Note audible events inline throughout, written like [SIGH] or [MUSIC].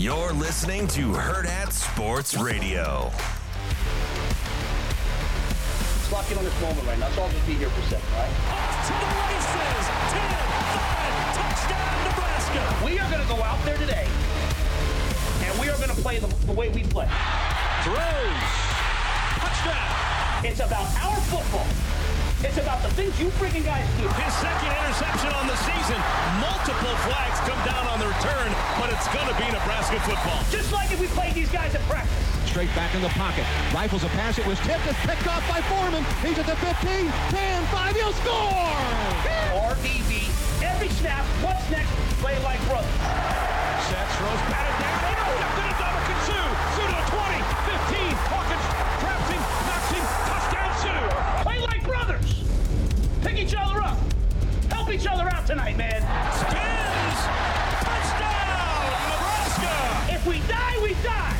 You're listening to Hurrdat Sports Radio. Let's lock in on this moment right now. Let's all just be here for a second, right? to the races. 10, 5, touchdown, Nebraska. We are going to go out there today, and we are going to play the, the way we play. Throws. Touchdown. It's about our football. It's about the things you freaking guys do. His second interception on the season. Multiple flags come down on the return, but it's going to be Nebraska football. Just like if we played these guys at practice. Straight back in the pocket. Rifles a pass. It was tipped. It's picked off by Foreman. He's at the 15, 10, 5. He'll score! RDB. Every snap. What's next? Play like brothers. Sets, throws, batted Help each other out tonight, man. Spins. Touchdown, Nebraska. If we die, we die.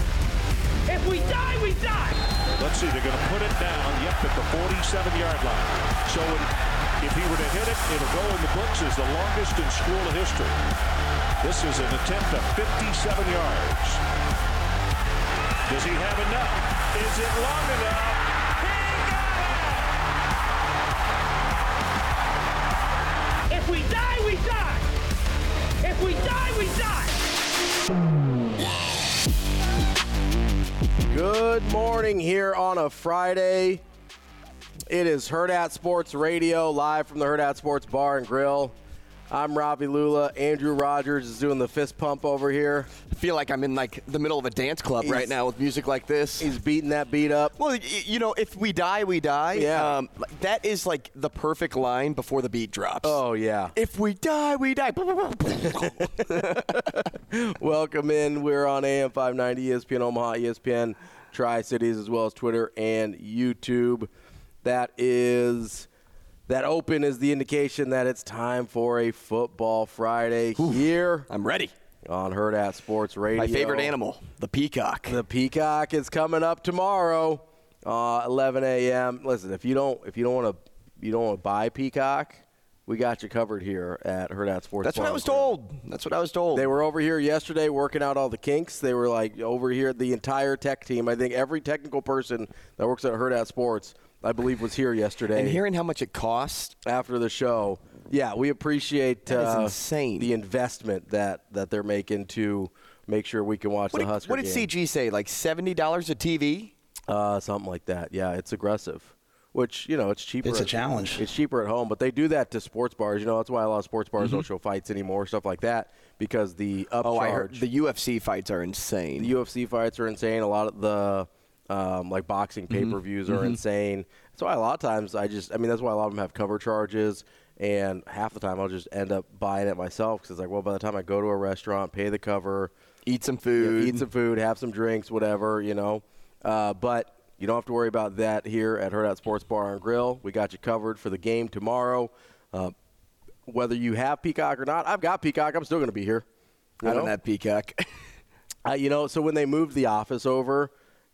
If we die, we die. Let's see, they're going to put it down, yep, at the 47-yard line. So if he were to hit it, it'll go in the books as the longest in school history. This is an attempt of 57 yards. Does he have enough? Is it long enough? We die, we die. Good morning here on a Friday. It is Hurrdat Sports Radio, live from the Hurrdat Sports Bar and Grill. I'm Ravi Lulla. Andrew Rogers is doing the fist pump over here. I feel like I'm in like the middle of a dance club He's- right now with music like this. He's beating that beat up. Well, you know, if we die, we die. Yeah. Um, that is like the perfect line before the beat drops. Oh, yeah. If we die, we die. [LAUGHS] Welcome in. We're on AM 590, ESPN Omaha, ESPN Tri Cities, as well as Twitter and YouTube. That is. That open is the indication that it's time for a football Friday here I'm ready. on Hurrdat Sports Radio. My favorite animal, the peacock. The Peacock is coming up tomorrow, uh, 11 a.m. Listen, if you don't if you don't want to you don't want to buy Peacock, we got you covered here at Hurrdat Sports. That's what I was told. That's what I was told. They were over here yesterday working out all the kinks. They were like over here, the entire tech team. I think every technical person that works at Hurrdat Sports, I believe, was here yesterday. and hearing how much it costs. after the show, yeah, we appreciate That is uh, insane. the investment that that they're making to make sure we can watch What the did, Husker what did game. CG say? Like seventy dollars a TV? Uh, something like that. Yeah, it's aggressive. Which you know, it's cheaper. It's a at- challenge. It's cheaper at home, but they do that to sports bars. You know, that's why a lot of sports bars Mm-hmm. don't show fights anymore, stuff like that, because the upcharge. Oh, I heard the UFC fights are insane. the UFC fights are insane. A lot of the um, like boxing pay per views Mm-hmm. are insane. That's why a lot of times I just, I mean, that's why a lot of them have cover charges, and half the time I'll just end up buying it myself because it's like, well, by the time I go to a restaurant, pay the cover, Eat some you know, food. eat some food, have some drinks, whatever, you know. Uh, but you don't have to worry about that here at Hurrdat Sports Bar and Grill. We got you covered for the game tomorrow. Uh, whether you have Peacock or not, I've got Peacock. I'm still going to be here. I don't have peacock. [LAUGHS] Uh, you know, so when they moved the office over,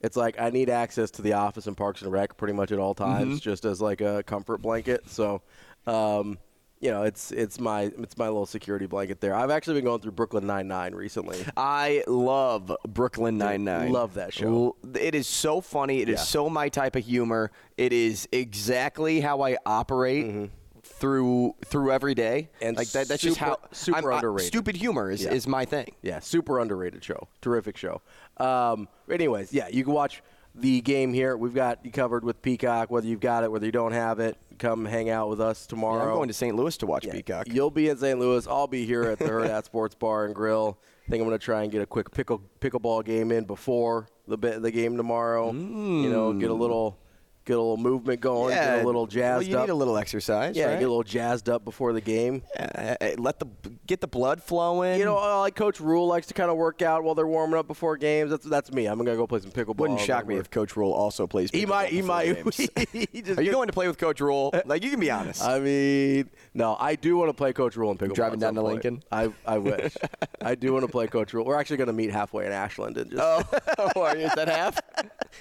It's like I need access to the office and Parks and Rec pretty much at all times, Mhm. just as like a comfort blanket. So, um, you know, it's it's my it's my little security blanket there. I've actually been going through Brooklyn Nine Nine recently. I love Brooklyn Nine Nine. love that show. It is so funny. It is Yeah. so my type of humor. It is exactly how I operate. Through through every day, Mm-hmm. And like that, that's just how super I'm- I- underrated. stupid humor is, Yeah. is my thing. Yeah, super underrated show. Terrific show. Um, anyways, yeah, you can watch the game here. We've got you covered with Peacock, whether you've got it, whether you don't have it. Come hang out with us tomorrow. Yeah, I'm going to St. Louis to watch Yeah, Peacock. You'll be in St. Louis. I'll be here at the Hurrdat Sports Bar and Grill. I think I'm going to try and get a quick pickle pickleball game in before the the game tomorrow. You know, get a little get a little movement going, get a little jazzed well, you up. need a little exercise. yeah, right? get a little jazzed up before the game. Yeah, let the get the blood flowing. You know, uh, like Coach Rhule likes to kind of work out while they're warming up before games. That's that's me. I'm gonna go play some pickleball. Wouldn't shock me Over- if Coach Rhule also plays. He pickleball might. He might. [LAUGHS] he Are you going to play with Coach Rhule? [LAUGHS] Like you can be honest. I mean, no, I do want to play Coach Rhule in pickleball. Driving down to point. Lincoln? I I wish. [LAUGHS] I do want to play Coach Rhule. We're actually going to meet halfway in Ashland and just. oh, are you- is that half?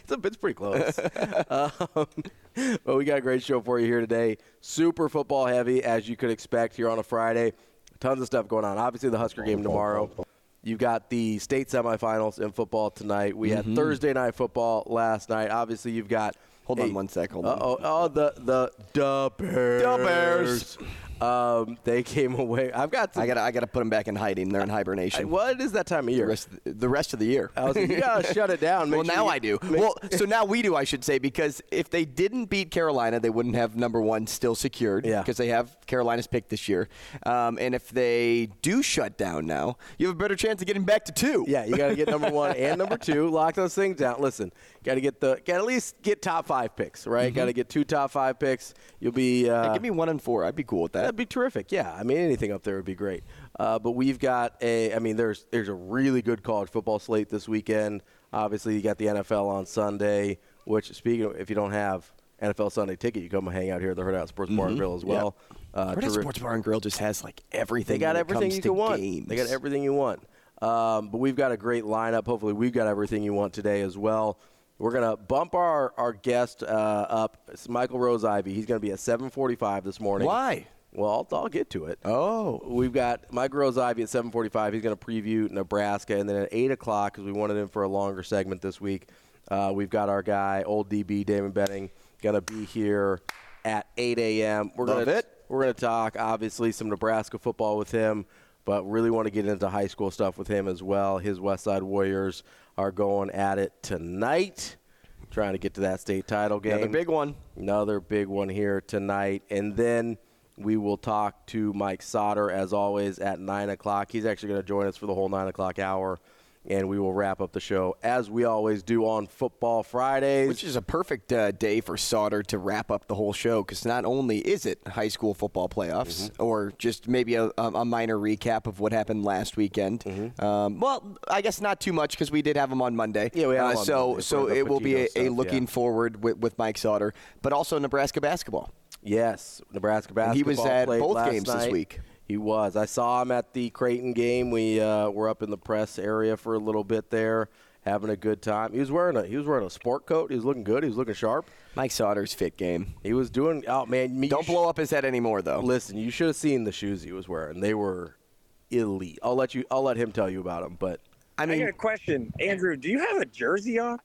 it's, a, it's pretty close. um, [LAUGHS] well, we got a great show for you here today. Super football heavy, as you could expect here on a Friday. Tons of stuff going on. Obviously, the Husker game tomorrow. You've got the state semifinals in football tonight. We had Mhm. Thursday night football last night. Obviously, you've got. Hold on one sec. Hold on. Oh, oh, the the the Bears. Da Bears. Um, they came away. I've got. Some, I got I got to put them back in hiding. They're in hibernation. what is that time of year? the, rest, the rest of the year. I was like, you gotta shut it down. [LAUGHS] Make well, sure now you- I do. [LAUGHS] make- well, so now we do, I should say, because if they didn't beat Carolina, they wouldn't have number one still secured. Yeah. Because they have Carolina's pick this year. Um, and if they do shut down now, you have a better chance of getting back to two. Yeah, you got to get number one and number [LAUGHS] two. Lock those things down. Listen, got to get the got to at least get top five picks, right? Got to get two top five picks. You'll be. Uh, Mm-hmm. Hey, give me one and four. I'd be cool with that. That'd be terrific. Yeah, I mean anything up there would be great. Uh, but we've got a. I mean, there's there's a really good college football slate this weekend. Obviously, you got the NFL on Sunday. Which, speaking of, if you don't have NFL Sunday ticket, you come hang out here at the Hurrdat Sports Bar and Mhm. Grill as well. Uh, Red Hat terri- Sports Bar and Grill just has like everything. they got everything you can want. Games. They got everything you want. Um, but we've got a great lineup. Hopefully, we've got everything you want today as well. We're gonna bump our our guest uh, up. It's Michael Rose-Ivey. He's gonna be at 7:45 this morning. Why? Well, I'll, I'll get to it. Oh. We've got Mike Rose-Ivey at 7:45. He's going to preview Nebraska, and then at 8 o'clock, because we wanted him for a longer segment this week, uh, we've got our guy, old DB Damon Benning, going to be here at 8 a.m. We're gonna, it. We're going to talk, obviously, some Nebraska football with him, but really want to get into high school stuff with him as well. His West Side Warriors are going at it tonight, trying to get to that state title game. Another big one. Another big one here tonight. And then we will talk to Mike Sauter, as always, at 9 o'clock. He's actually going to join us for the whole 9 o'clock hour. And we will wrap up the show, as we always do on Football Fridays. Which is a perfect uh, day for Sauter to wrap up the whole show because not only is it high school football playoffs Mm-hmm. or just maybe a, a minor recap of what happened last weekend. Mm-hmm. Um, well, I guess not too much because we did have him on Monday. Yeah, we had uh, him on so Monday so it will be a, Patino a looking yeah. forward with, with Mike Sauter, but also Nebraska basketball. Yes, Nebraska And basketball. he was at played both last games this night. week. He was. I saw him at the Creighton game. We uh, were up in the press area for a little bit there, having a good time. He was wearing a he was wearing a sport coat. He was looking good. He was looking sharp. Mike Sauter's fit game. He was doing. Oh man, me- Don't you blow up his head anymore though. Listen, you should have seen the shoes he was wearing. They were elite. I'll let you. I'll let him tell you about them. But I mean, I mean, got a question, Andrew. Do you have a jersey on?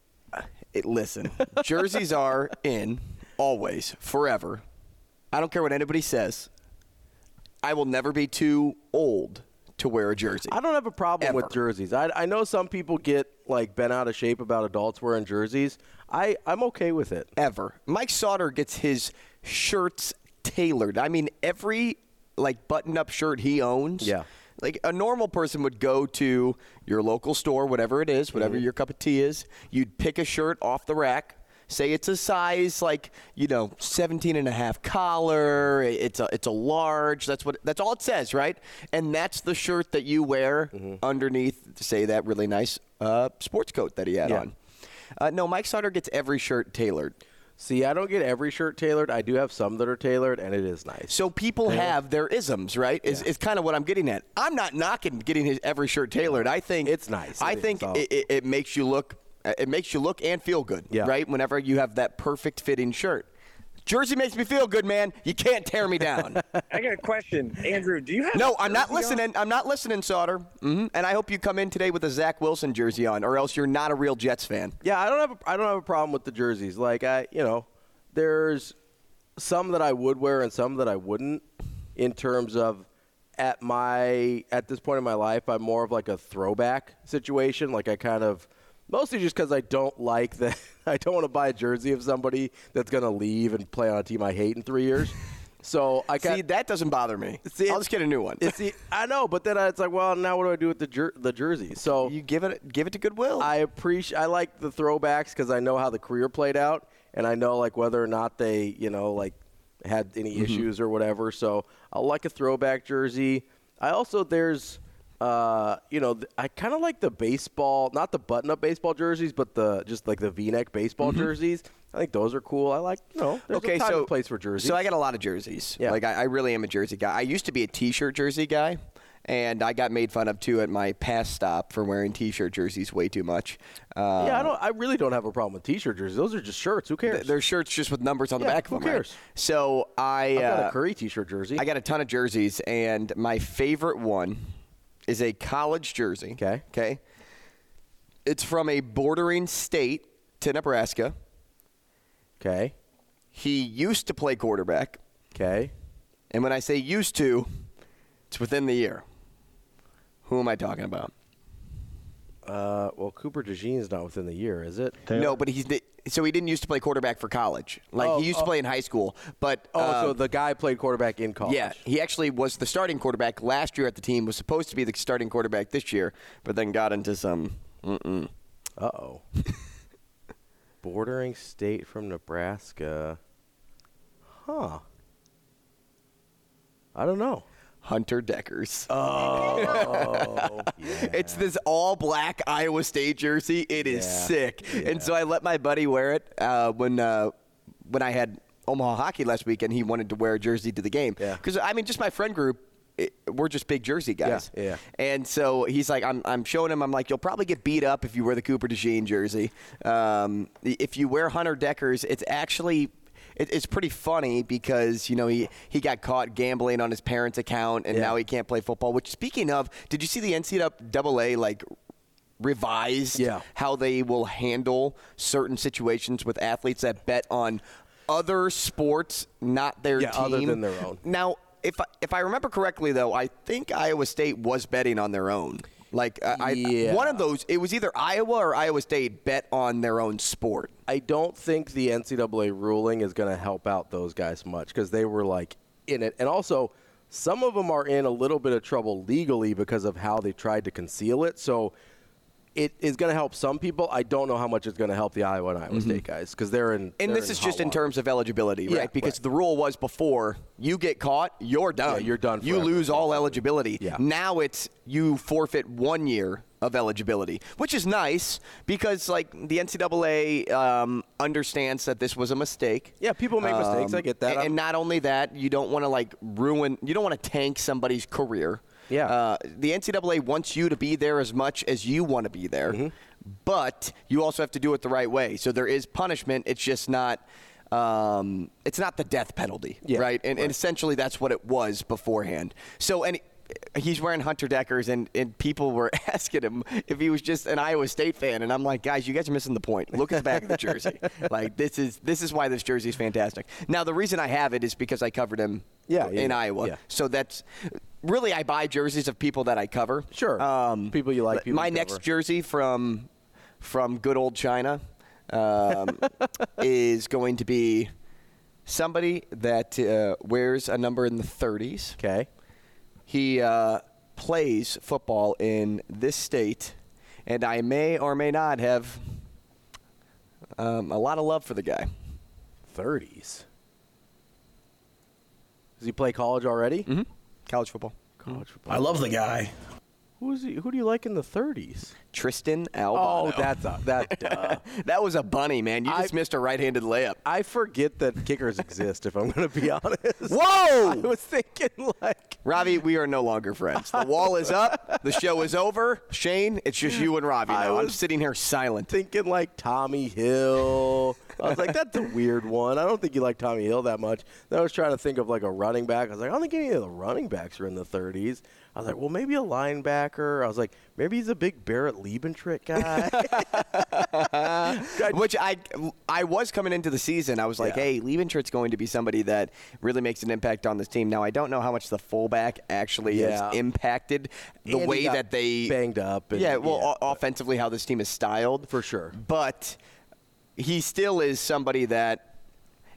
it, listen, jerseys are in always, forever. I don't care what anybody says. I will never be too old to wear a jersey. I don't have a problem Ever. with jerseys. I, I know some people get like bent out of shape about adults wearing jerseys. I I'm okay with it. Ever. Mike Sauter gets his shirts tailored. I mean, every like button-up shirt he owns. Yeah. Like a normal person would go to your local store, whatever it is, whatever Mm-hmm. your cup of tea is. You'd pick a shirt off the rack. Say it's a size like, you know, 17 and a half collar. It's a it's a large. That's what that's all it says, right? And that's the shirt that you wear Mm-hmm. underneath say that really nice uh, sports coat that he had Yeah. on. Uh, no, Mike Sauter gets every shirt tailored. See, I don't get every shirt tailored. I do have some that are tailored, and it is nice. So people have their isms, right? Is, is kind of what I'm getting at. I'm not knocking getting his every shirt tailored. I think It's nice. I It think it, it, it makes you look It makes you look and feel good, right? Whenever you have that perfect fitting shirt. Jersey makes me feel good, man. You can't tear me down. [LAUGHS] I got a question, Andrew. Do you have? no, I'm not jersey on? listening. I'm not listening, Sauter. hmm And I hope you come in today with a Zach Wilson jersey on, or else you're not a real Jets fan. Yeah, I don't have a, I don't have a problem with the jerseys. Like I, you know, there's some that I would wear and some that I wouldn't. In terms of at my at this point in my life, I'm more of like a throwback situation. Like I kind of mostly just because I don't like that. [LAUGHS] I don't want to buy a jersey of somebody that's gonna leave and play on a team I hate in three years. So I can See, that doesn't bother me. See, I'll just get a new one. It's the, I know, but then it's like, well, now what do I do with the jer- the jersey? So you give it give it to Goodwill. I appreciate. I like the throwbacks because I know how the career played out, and I know like whether or not they, you know, like had any Mhm. issues or whatever. So I like a throwback jersey. I also there's. Uh, you know, th- I kind of like the baseball, not the button-up baseball jerseys, but the just like the V-neck baseball Mhm. jerseys. I think those are cool. I like, you know, there's okay, so place for jerseys. So I got a lot of jerseys. Yeah. Like I, I really am a jersey guy. I used to be a T-shirt jersey guy, and I got made fun of too at my past stop for wearing T-shirt jerseys way too much. Uh, yeah, I don't. I really don't have a problem with T-shirt jerseys. Those are just shirts. Who cares? They're shirts just with numbers on the back of who them. right? cares? So I got uh, a Curry T-shirt jersey. I got a ton of jerseys, and my favorite one is a college jersey. Okay. Okay. It's from a bordering state to Nebraska. Okay. He used to play quarterback. Okay. And when I say used to, it's within the year. Who am I talking about? Uh, well, Cooper DeJean is not within the year, is it? No, but he's so he didn't used to play quarterback for college. Like Oh, he used to oh. play in high school, but Oh, so um, the guy played quarterback in college. Yeah, he actually was the starting quarterback last year at the team. Was supposed to be the starting quarterback this year, but then got into some. Mm-mm. Uh oh. [LAUGHS] Bordering state from Nebraska. Huh. I don't know. Hunter Dekkers. Oh, [LAUGHS] It's this all black Iowa State jersey. It is Yeah. sick. And so I let my buddy wear it uh, when uh, when I had Omaha hockey last weekend. He wanted to wear a jersey to the game. Yeah. Because I mean, just my friend group. It, we're just big jersey guys. Yeah, yeah. And so he's like, I'm, I'm showing him, I'm like, you'll probably get beat up if you wear the Cooper DeJean jersey. Um, if you wear Hunter Dekkers, it's actually it, it's pretty funny because you know he he got caught gambling on his parents' account and Yeah. now he can't play football. Which speaking of, did you see the NCAA like revised Yeah. how they will handle certain situations with athletes that bet on other sports, not their Yeah, team, other than their own. Now, if I, if I remember correctly, though, I think Iowa State was betting on their own. Like I, I- one of those, it was either Iowa or Iowa State bet on their own sport. I don't think the NCAA ruling is going to help out those guys much because they were like in it, and also some of them are in a little bit of trouble legally because of how they tried to conceal it. So it is going to help some people. I don't know how much it's going to help the Iowa and Iowa State guys because they're in. Mm-hmm. And they're this in is just in terms of eligibility, right? Yeah, because right. the rule was before you get caught, you're done. Yeah, you're done You lose all eligibility. Yeah. Now it's you forfeit one year of eligibility, which is nice because like the NCAA um, understands that this was a mistake. Yeah, people make mistakes. I get that. And, and not only that, you don't want to like ruin. You don't want to tank somebody's career. Yeah. Uh, the NCAA wants you to be there as much as you want to be there, Mm-hmm. but you also have to do it the right way. So there is punishment. It's just not. Um, it's not the death penalty, Yeah, right? And, and essentially that's what it was beforehand. So and. He's wearing Hunter Dekkers, and, and people were [LAUGHS] asking him if he was just an Iowa State fan, and I'm like, guys, you guys are missing the point. Look at the back of the jersey. [LAUGHS] Like this is this is why this jersey is fantastic. Now the reason I have it is because I covered him Yeah, yeah, in Iowa. yeah. So that's really I buy jerseys of people that I cover. Sure. Um, People you like, people my you next jersey from from good old China um, [LAUGHS] is going to be somebody that uh, wears a number in the 30s. Okay. He uh, plays football in this state, and I may or may not have um, a lot of love for the guy. 30s. Does he play college already? Mm-hmm. College football. College mm. football. I love the guy. Who's he, who do you like in the 30s? Tristan Alvano. Oh, that's a, that. [LAUGHS] Uh, that was a bunny, man. You just I- missed a right-handed layup. I forget that kickers exist. If I'm going to be [LAUGHS] honest. Whoa! I was thinking like Ravi, we are no longer friends. The [LAUGHS] wall is up. The show is over. Shane, it's just you and Ravi I now. I'm was sitting here silent. thinking like Tommi Hill. I was like, that's a weird one. I don't think you like Tommi Hill that much. Then I was trying to think of like a running back. I was like, I don't think any of the running backs are in the 30s. I was like, well, maybe a linebacker. I was like, maybe he's a big Barrett Liebentritt guy. [LAUGHS] Which I I was coming into the season. I was like, Yeah. hey, Liebentritt's going to be somebody that really makes an impact on this team. Now I don't know how much the fullback actually Yeah. has impacted the And way that they banged up. And, yeah, well, o- offensively, how this team is styled for sure. But he still is somebody that.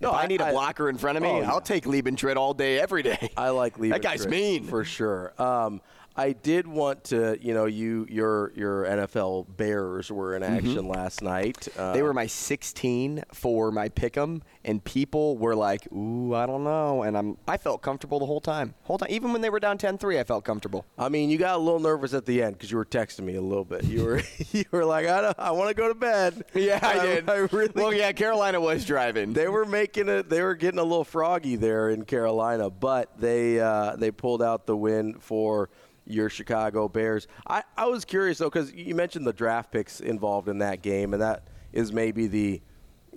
No, if I, I- need a blocker in front of me, Oh. I'll take Liebentritt all day, every day. I like Liebentritt. [LAUGHS] That guy's mean. for sure. Um, I did want to, you know, you your your NFL Bears were in action last night. Uh, Mm-hmm. They were my 16 for my pick'em, and people were like, "Ooh, I don't know." And I'm, I felt comfortable the whole time. Whole time, even when they were down 10-3, I felt comfortable. I mean, you got a little nervous at the end because you were texting me a little bit. You were [LAUGHS] you were like, I, don't- I want to go to bed. [LAUGHS] Yeah, I did. [LAUGHS] I really. Well, yeah, Carolina was driving. They were making it. They were getting a little froggy there in Carolina, but they uh, they pulled out the win for your Chicago Bears. I, I was curious though because you mentioned the draft picks involved in that game, and that is maybe the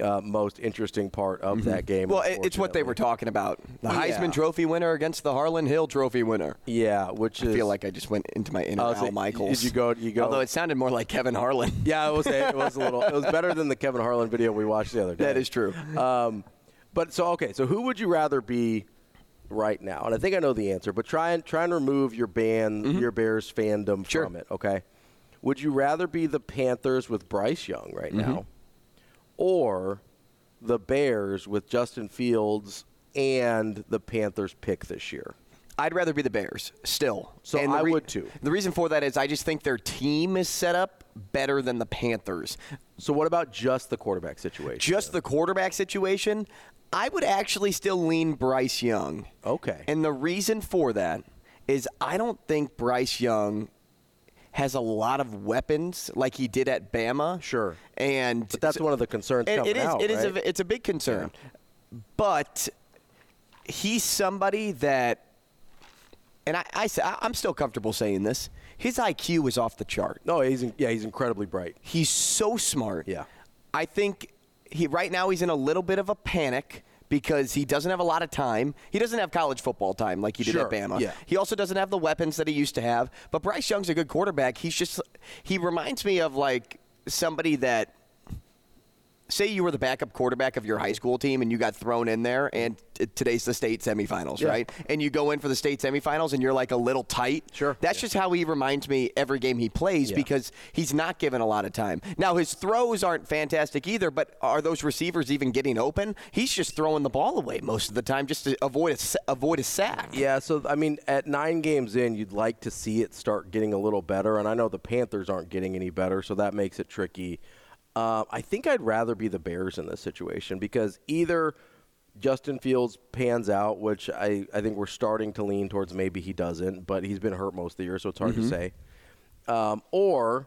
uh, most interesting part of that game. Mm-hmm. Well, it's what they were talking about. The Yeah. Heisman Trophy winner against the Harlan Hill Trophy winner. Yeah, which is I is feel like I just went into my inner Al Michaels. did you go- you go- Although it sounded more like Kevin Harlan. [LAUGHS] Yeah, it was. It was a little. It was better than the Kevin Harlan video we watched the other [LAUGHS] day. That is true. Um, but so okay, so who would you rather be right now? And I think I know the answer, but try and try and remove your band, mm-hmm. your Bears fandom Sure. from it. Okay. Would you rather be the Panthers with Bryce Young right mm-hmm. now, or the Bears with Justin Fields and the Panthers pick this year? I'd rather be the Bears still. So I would too. The reason for that is I just think their team is set up better than the Panthers. So what about just the quarterback situation? Just the quarterback situation, I would actually still lean Bryce Young. Okay. And the reason for that is I don't think Bryce Young has a lot of weapons like he did at Bama. Sure. And But that's one of the concerns it, coming it is. out, it is. right? A, it's a big concern. But he's somebody that, and I, I I'm still comfortable saying this. His IQ is off the chart. No, he's in, yeah, he's incredibly bright. He's so smart. Yeah. I think he right now he's in a little bit of a panic because he doesn't have a lot of time. He doesn't have college football time like he did Sure, at Bama. yeah. He also doesn't have the weapons that he used to have. But Bryce Young's a good quarterback. He's just he reminds me of like somebody that say you were the backup quarterback of your high school team and you got thrown in there and t- today's the state semifinals, Yeah. right? And you go in for the state semifinals and you're like a little tight. Sure. That's just how he reminds me every game he plays Yeah. because he's not given a lot of time. Now his throws aren't fantastic either, but are those receivers even getting open? He's just throwing the ball away most of the time just to avoid a, avoid a sack. Yeah, so I mean, at nine games in, you'd like to see it start getting a little better, and I know the Panthers aren't getting any better, so that makes it tricky. Uh, I think I'd rather be the Bears in this situation because either Justin Fields pans out, which I, I think we're starting to lean towards maybe he doesn't, but he's been hurt most of the year, so it's hard to say. Um, or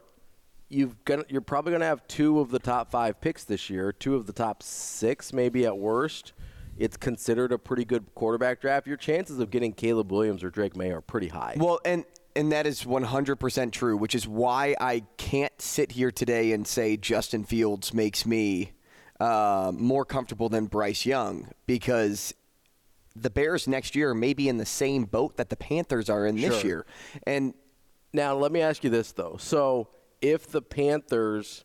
you've gonna, you're probably going to have two of the top five picks this year, two of the top six, maybe at worst. It's considered a pretty good quarterback draft. Your chances of getting Caleb Williams or Drake Maye are pretty high. Well, and and that is 100% true, which is why I can't sit here today and say Justin Fields makes me uh, more comfortable than Bryce Young because the Bears next year may be in the same boat that the Panthers are in this year. And Now, let me ask you this, though. So, if the Panthers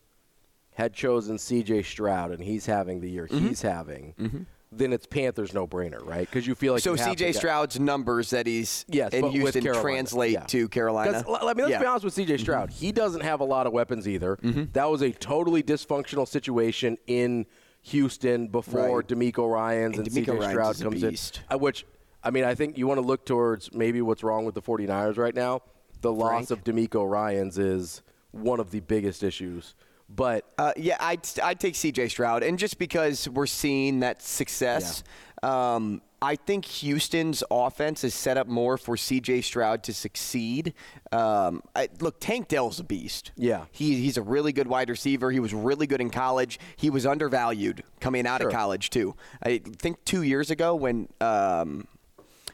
had chosen C.J. Stroud and he's having the year Mm-hmm. he's having, then it's Panthers no brainer, right? Because you feel like so you have to C.J. Stroud's numbers that he's Yes, in Houston translate Yeah. to Carolina. I mean, let's Yeah. Mm-hmm. be honest with C.J. Stroud. He doesn't have a lot of weapons either. That was a totally dysfunctional situation in Houston before Right. DeMeco Ryans And and, C.J. Stroud comes in. Which, I mean, I think you want to look towards maybe what's wrong with the 49ers right now. The loss of DeMeco Ryans is one of the biggest issues. But Uh, yeah, I'd, I'd take C.J. Stroud, and just because we're seeing that success, Um, I think Houston's offense is set up more for C.J. Stroud to succeed. Um, I, look, Tank Dell's a beast. Yeah. He, he's a really good wide receiver. He was really good in college. He was undervalued coming out Sure. of college, too. I think two years ago when um,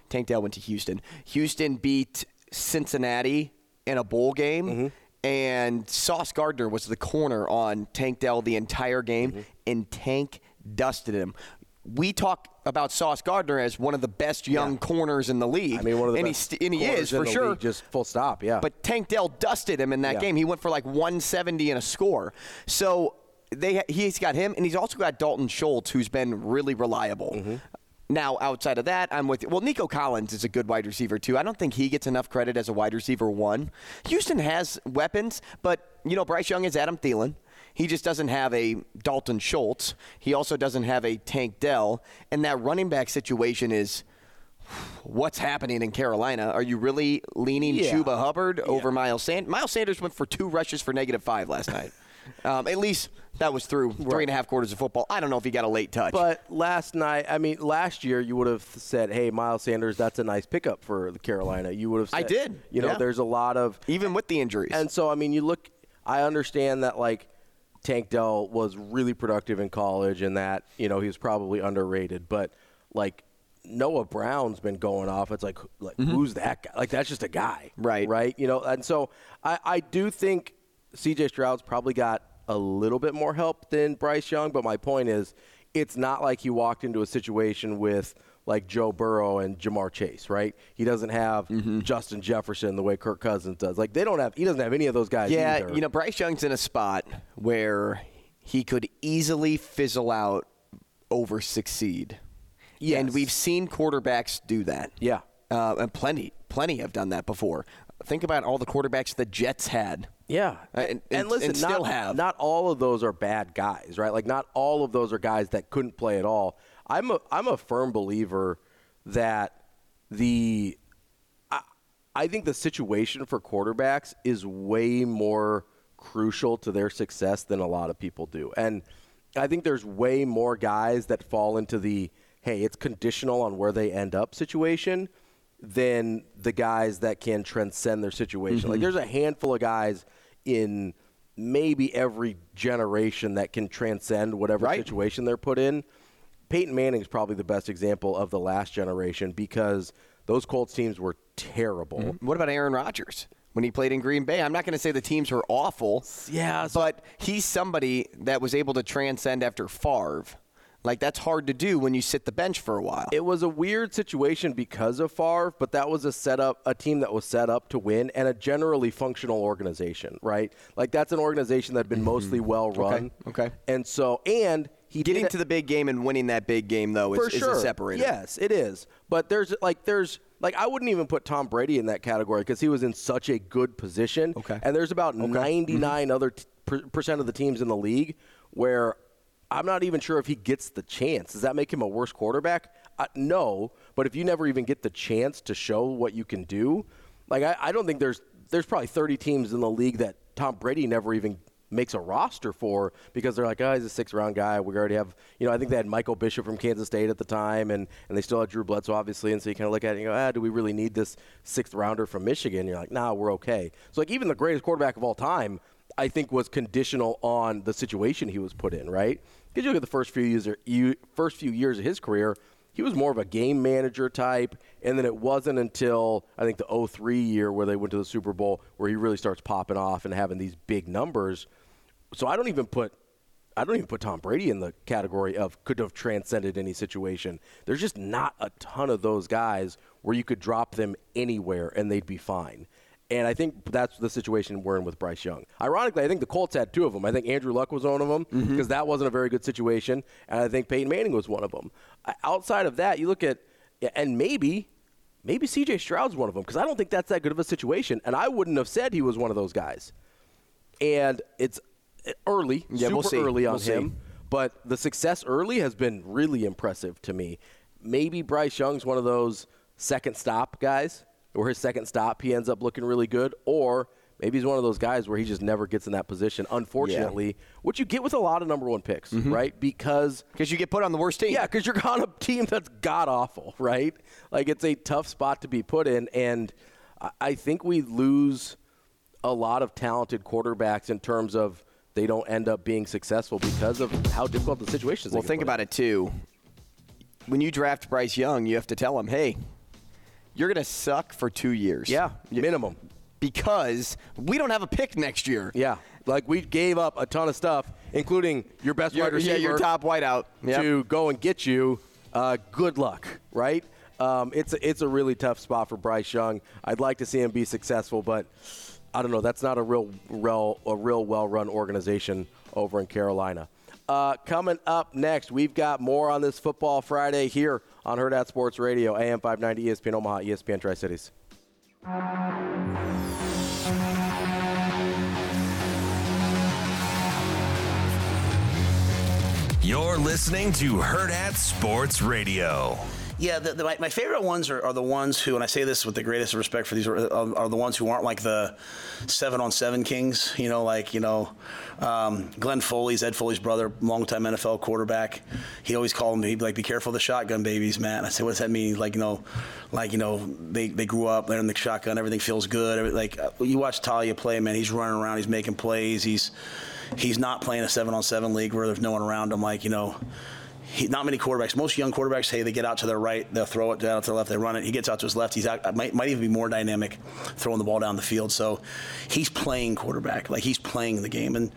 Tank Dell went to Houston, Houston beat Cincinnati in a bowl game. Mm-hmm. And Sauce Gardner was the corner on Tank Dell the entire game, Mm-hmm. and Tank dusted him. We talk about Sauce Gardner as one of the best young corners in the league. I mean, one of the and, best he, and he is for sure. league, just full stop. Yeah. But Tank Dell dusted him in that Yeah. game. He went for like 170 and a score. So they he's got him, and he's also got Dalton Schultz, who's been really reliable. Mm-hmm. Now, outside of that, I'm with you. Well, Nico Collins is a good wide receiver, too. I don't think he gets enough credit as a wide receiver one. Houston has weapons, but, you know, Bryce Young is Adam Thielen. He just doesn't have a Dalton Schultz. He also doesn't have a Tank Dell. And that running back situation is [SIGHS] what's happening in Carolina? Are you really leaning Yeah. Chuba Hubbard over Miles Sanders? Miles Sanders went for two rushes for negative five last night. [LAUGHS] Um, at least that was through three and a half quarters of football. I don't know if he got a late touch. But last night, I mean, last year, you would have said, "Hey, Miles Sanders, that's a nice pickup for the Carolina." You would have. Said, I did, You know, yeah. there's a lot of even with the injuries, and so I mean, you look. I understand that like Tank Dell was really productive in college, and that you know he was probably underrated, but like. Noah Brown's been going off. It's like, like who's that guy? Like that's just a guy, Mm-hmm. right? Right? You know, and so I, I do think C.J. Stroud's probably got a little bit more help than Bryce Young. But my point is, it's not like he walked into a situation with like Joe Burrow and Ja'Marr Chase, right? He doesn't have Mm-hmm. Justin Jefferson the way Kirk Cousins does. Like they don't have. He doesn't have any of those guys. yeah, either. you know, Bryce Young's in a spot where he could easily fizzle out over succeed. Yes. And we've seen quarterbacks do that. Yeah. Uh, and plenty, plenty have done that before. Think about all the quarterbacks the Jets had. Yeah, Uh, and, and, listen, and still not, have. not all of those are bad guys, right? Like not all of those are guys that couldn't play at all. I'm a I'm a firm believer that the I, I think the situation for quarterbacks is way more crucial to their success than a lot of people do. And I think there's way more guys that fall into the hey, it's conditional on where they end up situation than the guys that can transcend their situation. Like there's a handful of guys in maybe every generation that can transcend whatever Right. situation they're put in. Peyton Manning's probably the best example of the last generation because those Colts teams were terrible. Mm-hmm. What about Aaron Rodgers when he played in Green Bay? I'm not going to say the teams were awful. Yeah, but he's somebody that was able to transcend after Favre. Like that's hard to do when you sit the bench for a while. It was a weird situation because of Favre, but that was a setup, a team that was set up to win, and a generally functional organization, right? Like that's an organization that had been mostly well run. Mm-hmm. Okay. And so, and he Getting to the big game and winning that big game though is, sure. is a separator. Yes, it is. But there's like there's like I wouldn't even put Tom Brady in that category because he was in such a good position. Okay. And there's about 99 other t- percent of the teams in the league where I'm not even sure if he gets the chance. Does that make him a worse quarterback? Uh, no. But if you never even get the chance to show what you can do, like I, I don't think there's there's probably 30 teams in the league that Tom Brady never even makes a roster for because they're like, oh, he's a sixth round guy. We already have, you know, I think they had Michael Bishop from Kansas State at the time, and, and they still had Drew Bledsoe, obviously. And so you kind of look at it and go, ah, do we really need this sixth rounder from Michigan? you're like, nah, we're okay. So, like, even the greatest quarterback of all time, I think, was conditional on the situation he was put in, right? Because you look at the first few years, first few years of his career, he was more of a game manager type, and then it wasn't until I think the 03 year where they went to the Super Bowl where he really starts popping off and having these big numbers. So I don't even put I don't even put Tom Brady in the category of could have transcended any situation. There's just not a ton of those guys where you could drop them anywhere and they'd be fine. And I think that's the situation we're in with Bryce Young. Ironically, I think the Colts had two of them. I think Andrew Luck was one of them because mm-hmm. that wasn't a very good situation, and I think Peyton Manning was one of them. Outside of that, you look at and maybe maybe C.J. Stroud's one of them because I don't think that's that good of a situation, and I wouldn't have said he was one of those guys. And it's eh, early, Yeah, super we'll see. early on We'll see. him, but the success early has been really impressive to me. Maybe Bryce Young's one of those second stop guys, or his second stop he ends up looking really good, or maybe he's one of those guys where he just never gets in that position. Unfortunately, which you get with a lot of number one picks, Mhm. right? Because because you get put on the worst team. Yeah, because you're on a team that's god awful, right? Like it's a tough spot to be put in, and I- think we lose a lot of talented quarterbacks in terms of they don't end up being successful because of how difficult the situations. Well, think about it too. When you draft Bryce Young, you have to tell him, "Hey, you're going to suck for two years." Yeah, minimum. Because we don't have a pick next year. Yeah, like we gave up a ton of stuff, including your best Your- wide receiver, yeah, your top wideout. Yep. to go and get you. Uh, good luck, right? Um, it's a, it's a really tough spot for Bryce Young. I'd like to see him be successful, but I don't know. That's not a real, real a real well-run organization over in Carolina. Uh, coming up next, we've got more on this Football Friday here on Hurrdat Sports Radio, AM 590 ESPN Omaha, ESPN Tri Cities. You're listening to Hurrdat Sports Radio. Yeah, the, the, my, my favorite ones are, are the ones who, and I say this with the greatest respect for these, are, are, the ones who aren't like the seven on seven kings. You know, like you know, um, Glenn Foley's Ed Foley's brother, longtime NFL quarterback. He always called me, he'd be like, "Be careful of the shotgun babies, man." I said, "What does that mean?" He's like you know, like you know, they, they grew up, they're in the shotgun, everything feels good. Every- Like uh, you watch Taulia play, man, he's running around, he's making plays, he's he's not playing a seven on seven league where there's no one around him. Like you know he, not many quarterbacks. Most young quarterbacks, hey, they get out to their right, they'll throw it down to their left, they run it. He gets out to his left. He's out, might, might even be more dynamic throwing the ball down the field. So he's playing quarterback, like he's playing the game, and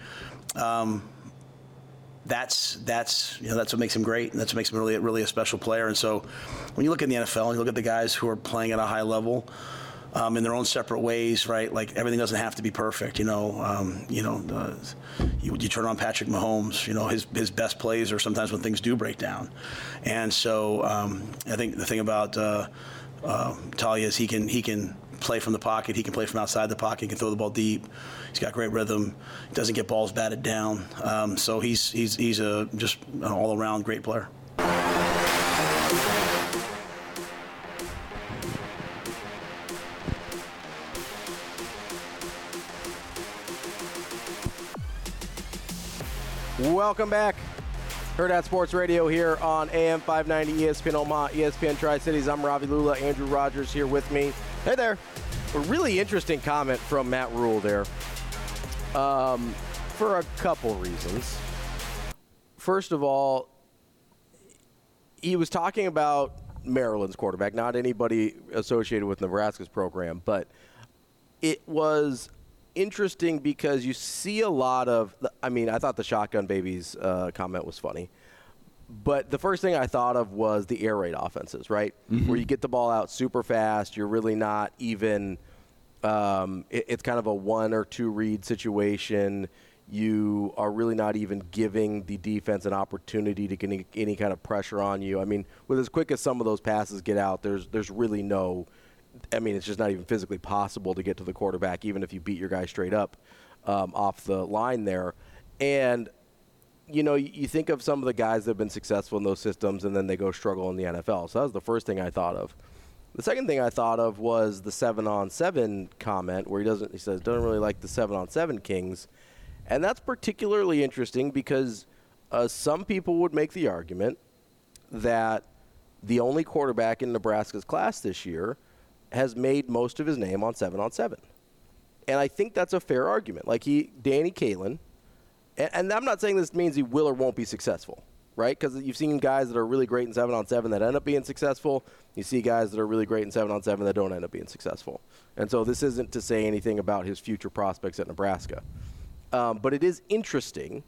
um, that's that's you know that's what makes him great, and that's what makes him really really a special player. And so when you look at the NFL, and you look at the guys who are playing at a high level um, in their own separate ways, right? Like everything doesn't have to be perfect, you know. Um, you know, you, you turn on Patrick Mahomes, you know, his his best plays are sometimes when things do break down, and so um, I think the thing about uh, uh, Taulia is he can he can play from the pocket, he can play from outside the pocket, he can throw the ball deep. He's got great rhythm. He doesn't get balls batted down. Um, so he's he's he's a just an all around great player. Welcome back. Hurrdat Sports Radio here on AM 590 ESPN Omaha, ESPN Tri Cities. I'm Ravi Lulla. Andrew Rogers here with me. Hey there. A really interesting comment from Matt Rhule there um, for a couple reasons. First of all, he was talking about Maryland's quarterback, not anybody associated with Nebraska's program, but it was interesting because you see a lot of. I mean, I thought the shotgun babies uh, comment was funny, but the first thing I thought of was the air raid offenses, right? Where you get the ball out super fast, you're really not even. Um, it- it's kind of a one or two read situation. You are really not even giving the defense an opportunity to get any, any kind of pressure on you. I mean, with as quick as some of those passes get out, there's there's really no I mean, it's just not even physically possible to get to the quarterback, even if you beat your guy straight up um, off the line there. And, you know, you, think of some of the guys that have been successful in those systems and then they go struggle in the NFL. So that was the first thing I thought of. The second thing I thought of was the seven on seven comment where he doesn't, he says, doesn't really like the seven on seven Kings. And that's particularly interesting because uh, some people would make the argument that the only quarterback in Nebraska's class this year has made most of his name on seven on seven. And I think that's a fair argument. Like he, Danny Kaelin, and, and I'm not saying this means he will or won't be successful, right? Because you've seen guys that are really great in seven on seven that end up being successful. You see guys that are really great in seven on seven that don't end up being successful. And so this isn't to say anything about his future prospects at Nebraska. Um, but it is interesting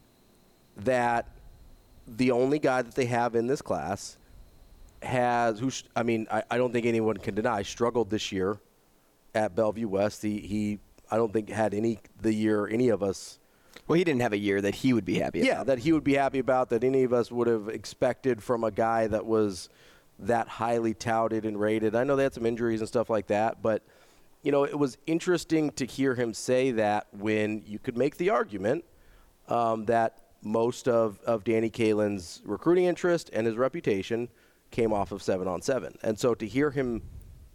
that the only guy that they have in this class has who I mean I, I don't think anyone can deny struggled this year at Bellevue West. He he I don't think had any the year any of us. Well, he didn't have a year that he would be happy. Yeah, that he would be happy about that any of us would have expected from a guy that was that highly touted and rated. I know they had some injuries and stuff like that, but you know it was interesting to hear him say that when you could make the argument um, that most of, of Danny Kaelin's recruiting interest and his reputation came off of seven on seven. And so to hear him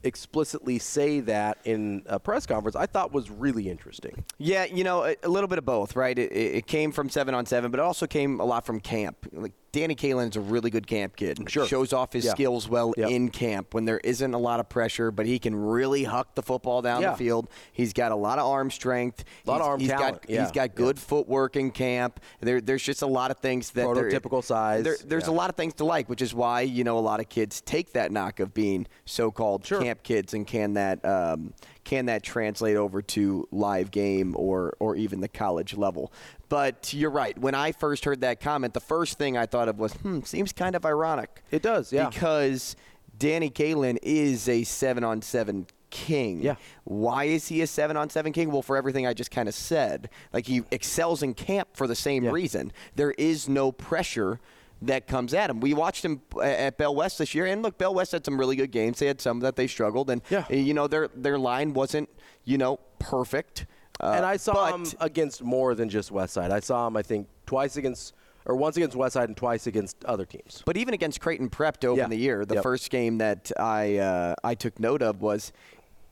explicitly say that in a press conference, I thought was really interesting. Yeah, you know, a, a little bit of both, right? It, it came from seven on seven, but it also came a lot from camp. Like Danny Kaelin is a really good camp kid. Sure. Shows off his Yeah. skills well in camp when there isn't a lot of pressure, but he can really huck the football down Yeah. the field. He's got a lot of arm strength. A lot of arm he's talent, Got. He's got good footwork in camp. There, there's just a lot of things that Prototypical size. there- there's a lot of things to like, which is why you know a lot of kids take that knock of being so-called camp kids, and can that um, can that translate over to live game or or even the college level? But you're right. When I first heard that comment, the first thing I thought of was, hmm, seems kind of ironic. It does, yeah. Because Danny Kaelin is a seven-on-seven king. Yeah. Why is he a seven on seven king? Well, for everything I just kind of said. Like he excels in camp for the same reason. There is no pressure that comes at him. We watched him at Bell West this year, and look, Bell West had some really good games. They had some that they struggled, and Yeah. you know their their line wasn't you know perfect. Uh, and I saw him against more than just West Side. I saw him, I think, twice against, or once against West Side and twice against other teams. But even against Creighton Prep to open Yeah. the year, the Yep. first game that I uh, I took note of was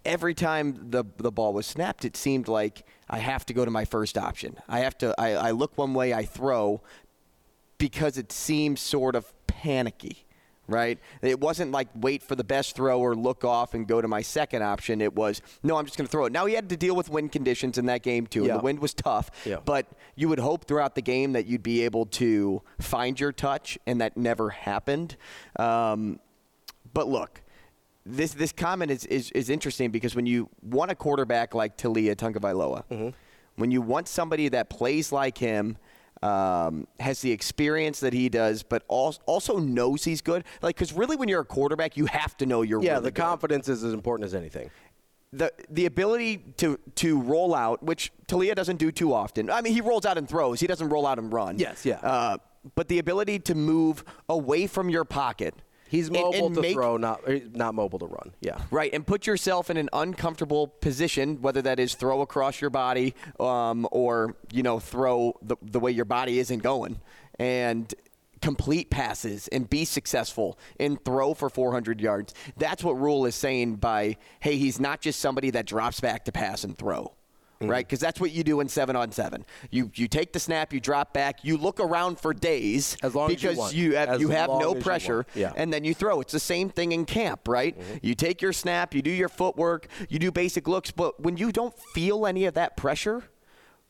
every time the the ball was snapped, it seemed like I have to go to my first option. I have to. I, I look one way, I throw, because it seems sort of panicky. Right? It wasn't like wait for the best throw or look off and go to my second option. It was, no, I'm just going to throw it. Now, he had to deal with wind conditions in that game, too. Yeah. And the wind was tough. Yeah. But you would hope throughout the game that you'd be able to find your touch, and that never happened. Um, but look, this this comment is, is, is interesting because when you want a quarterback like Taulia Tagovailoa, Mm-hmm. when you want somebody that plays like him, um, has the experience that he does, but also, also knows he's good. Like, because really, when you're a quarterback, you have to know you're Yeah, really the good confidence is as important as anything. the the ability to to roll out, which Taulia doesn't do too often. I mean, he rolls out and throws. He doesn't roll out and run. Yes, yeah. Uh, but the ability to move away from your pocket. He's mobile and to make- throw, not not mobile to run. Yeah. Right, and put yourself in an uncomfortable position, whether that is throw across your body um, or you know throw the the way your body isn't going, and complete passes and be successful and throw for 400 yards. That's what Rhule is saying by hey, he's not just somebody that drops back to pass and throw. Mm-hmm. Right, because that's what you do in seven on seven. You you take the snap, you drop back, you look around for days As long as you because you have As you have no pressure. Yeah. and then you throw. It's the same thing in camp, right? Mm-hmm. You take your snap, you do your footwork, you do basic looks, but when you don't feel any of that pressure,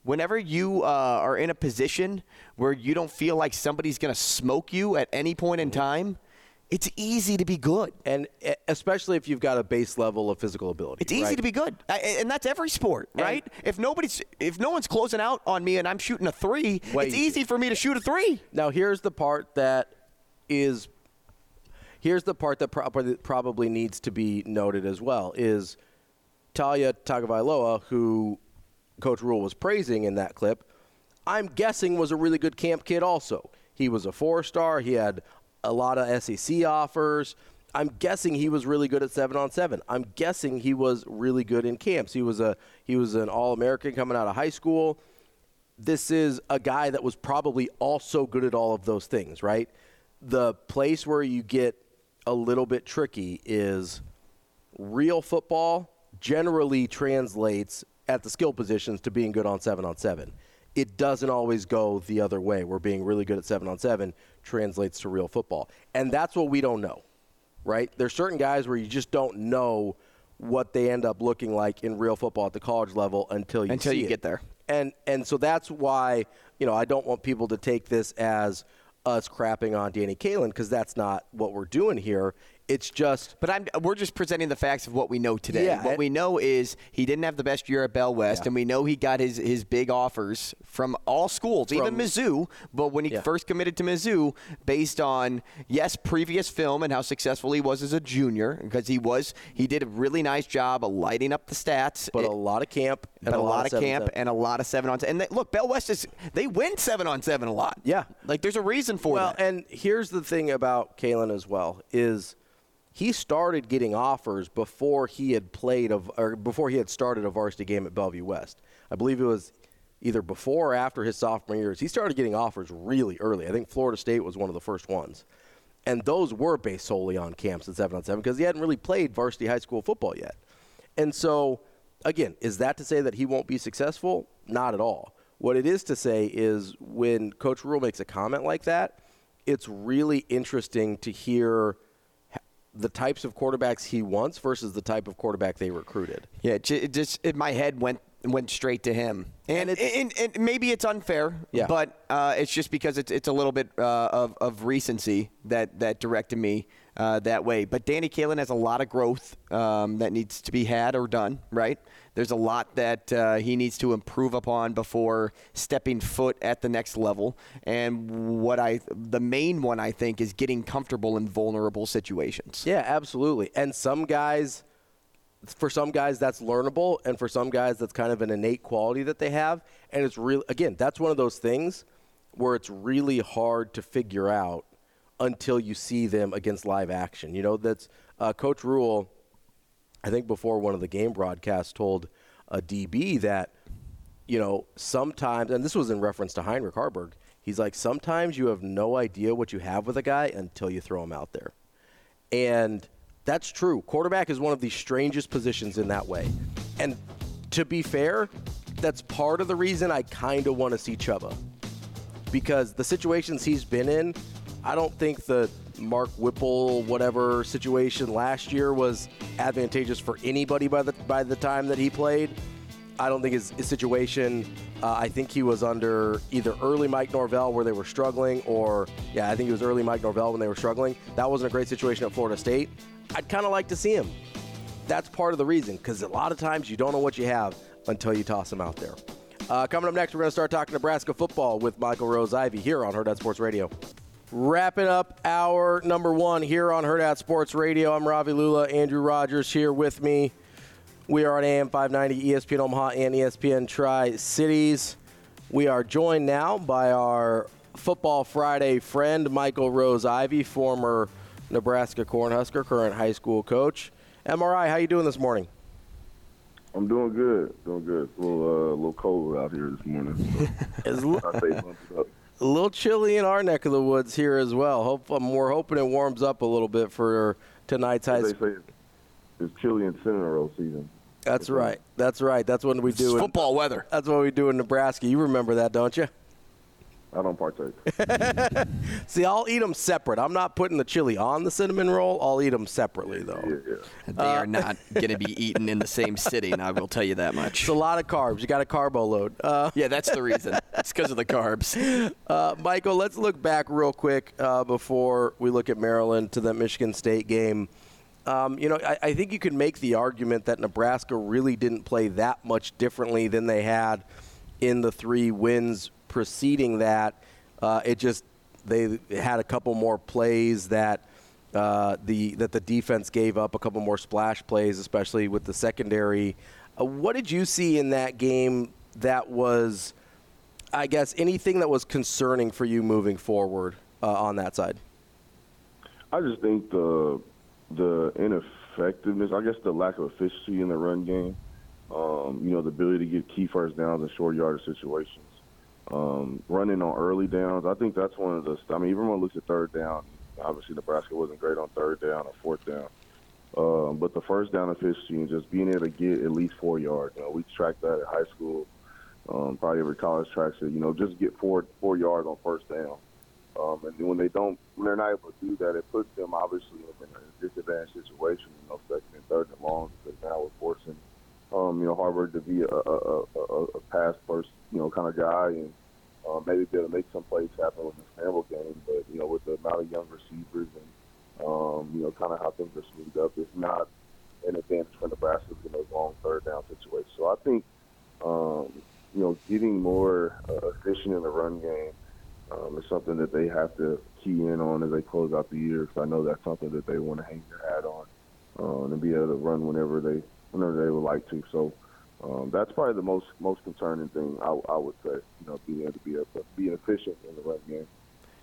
whenever you uh, are in a position where you don't feel like somebody's going to smoke you at any point in time, it's easy to be good. And especially if you've got a base level of physical ability. It's easy right? to be good, and that's every sport, right? if nobody's, if no one's closing out on me and I'm shooting a three, Way it's easy for me to shoot a three. Now here's the part that is here's the part that probably probably needs to be noted as well is Taulia Tagovailoa, who Coach Rhule was praising in that clip. I'm guessing was a really good camp kid. Also, he was a four star. He had a lot of SEC offers. I'm guessing he was really good at seven on seven. I'm guessing he was really good in camps. He was a he was an All American coming out of high school this is a guy that was probably also good at all of those things, right? The place where you get a little bit tricky is real football generally translates at the skill positions to being good on 7 on 7. It doesn't always go the other way We're being really good at 7 on 7 translates to real football. And that's what we don't know. Right? There's certain guys where you just don't know what they end up looking like in real football at the college level until you Until you it get there. and and so that's why you know I don't want people to take this as us crapping on Danny Kaelin because that's not what we're doing here. It's just But I'm, we're just presenting the facts of what we know today. Yeah, what and- we know is he didn't have the best year at Bell West, Yeah. and we know he got his, his big offers from all schools, even From- Mizzou. But when he Yeah. first committed to Mizzou, based on yes, previous film and how successful he was as a junior, because he was he did a really nice job of lighting up the stats. but It- a lot of camp and but a lot of camp seven. and a lot of seven on seven. and they, look, Bell West is they win seven on seven a lot. Yeah. like there's a reason for it. well, that. and here's the thing about Kaelin as well is he started getting offers before he had played of or before he had started a varsity game at Bellevue West. I believe it was either before or after his sophomore years. He started getting offers really early. I think Florida State was one of the first ones. And those were based solely on camps at 7 on 7 because he hadn't really played varsity high school football yet. And so, again, is that to say that he won't be successful? Not at all. What it is to say is when Coach Rhule makes a comment like that, it's really interesting to hear the types of quarterbacks he wants versus the type of quarterback they recruited. Yeah, it ju- it just in my head went went straight to him, and, and, and, maybe it's unfair, Yeah. but uh, it's just because it's it's a little bit uh, of of recency that that directed me uh, that way. But Danny Kaelin has a lot of growth um, that needs to be had or done. Right, there's a lot that uh, he needs to improve upon before stepping foot at the next level. And what I the main one I think is getting comfortable in vulnerable situations. Yeah, absolutely. And some guys, for some guys, that's learnable, and for some guys, that's kind of an innate quality that they have. And it's really, again, that's one of those things where it's really hard to figure out until you see them against live action. You know, that's uh, Coach Rhule. I think before one of the game broadcasts told a DB that, you know, sometimes, and this was in reference to Heinrich Haarberg. He's like, sometimes you have no idea what you have with a guy until you throw him out there. And that's true. Quarterback is one of the strangest positions in that way. And to be fair, that's part of the reason I kind of want to see Chubba. Because the situations he's been in, I don't think the Mark Whipple whatever situation last year was advantageous for anybody by the by the time that he played. I don't think his, his situation. Uh, I think he was under either early Mike Norvell where they were struggling, or yeah, I think it was early Mike Norvell when they were struggling. That wasn't a great situation at Florida State. I'd kind of like to see him. That's part of the reason because a lot of times you don't know what you have until you toss him out there. Uh, coming up next, we're going to start talking Nebraska football with Michael Rose-Ivey here on Hurrdat Sports Radio. Wrapping up our number one here on Hurrdat Sports Radio. I'm Ravi Lulla. Andrew Rogers here with me. We are on AM 590, ESPN Omaha, and ESPN Tri Cities. We are joined now by our Football Friday friend, Michael Rose-Ivey, former Nebraska Cornhusker, current high school coach. MRI, how you doing this morning? I'm doing good, doing good. It's a little, uh, little cold out here this morning. [LAUGHS] So It's l- I say bump it up. a little chilly in our neck of the woods here as well. Hope um, we're hoping it warms up a little bit for tonight's high They school. say it's chilly in Cinnamon season. That's right. That's right. That's when we do It's it. football weather. That's what we do in Nebraska. You remember that, don't you? I don't partake. [LAUGHS] See, I'll eat them separate. I'm not putting the chili on the cinnamon roll. I'll eat them separately, though. They are not going to be [LAUGHS] eaten in the same sitting. I will tell you that much. It's a lot of carbs. You got a carbo load. Uh, yeah, that's the reason. It's because of the carbs. [LAUGHS] Uh, Michael, let's look back real quick uh, before we look at Maryland to the Michigan State game. Um, you know, I, I think you could make the argument that Nebraska really didn't play that much differently than they had in the three wins preceding that. Uh, it just they had a couple more plays that uh, the that the defense gave up, a couple more splash plays, especially with the secondary. Uh, what did you see in that game that was? I guess anything that was concerning for you moving forward uh, on that side. I just think the the ineffectiveness, I guess the lack of efficiency in the run game, um, you know, the ability to get key first downs in short yardage situations, um, running on early downs. I think that's one of the. I mean, even when I look at third down, obviously Nebraska wasn't great on third down or fourth down. Um, but the first down efficiency and just being able to get at least four yards. You know, we tracked that at high school. Um, probably every college tracks it. You know, just get four four yards on first down. Um, and when they don't, when they're not able to do that, it puts them obviously in a disadvantaged situation. You know, second and third and long because now we're forcing, um, you know, Haarberg to be a, a, a, a pass first, you know, kind of guy, and uh, maybe be able to make some plays happen with the scramble game. But you know, with the amount of young receivers and um, you know, kind of how things are smoothed up, it's not an advantage for Nebraska in those long third down situations. So I think, um, you know, getting more uh, efficient in the run game um, is something that they have to key in on as they close out the year. Because I know that's something that they want to hang their hat on uh, and be able to run whenever they whenever they would like to. So um, that's probably the most most concerning thing I, I would say. You know, being able to be a, being efficient in the run game.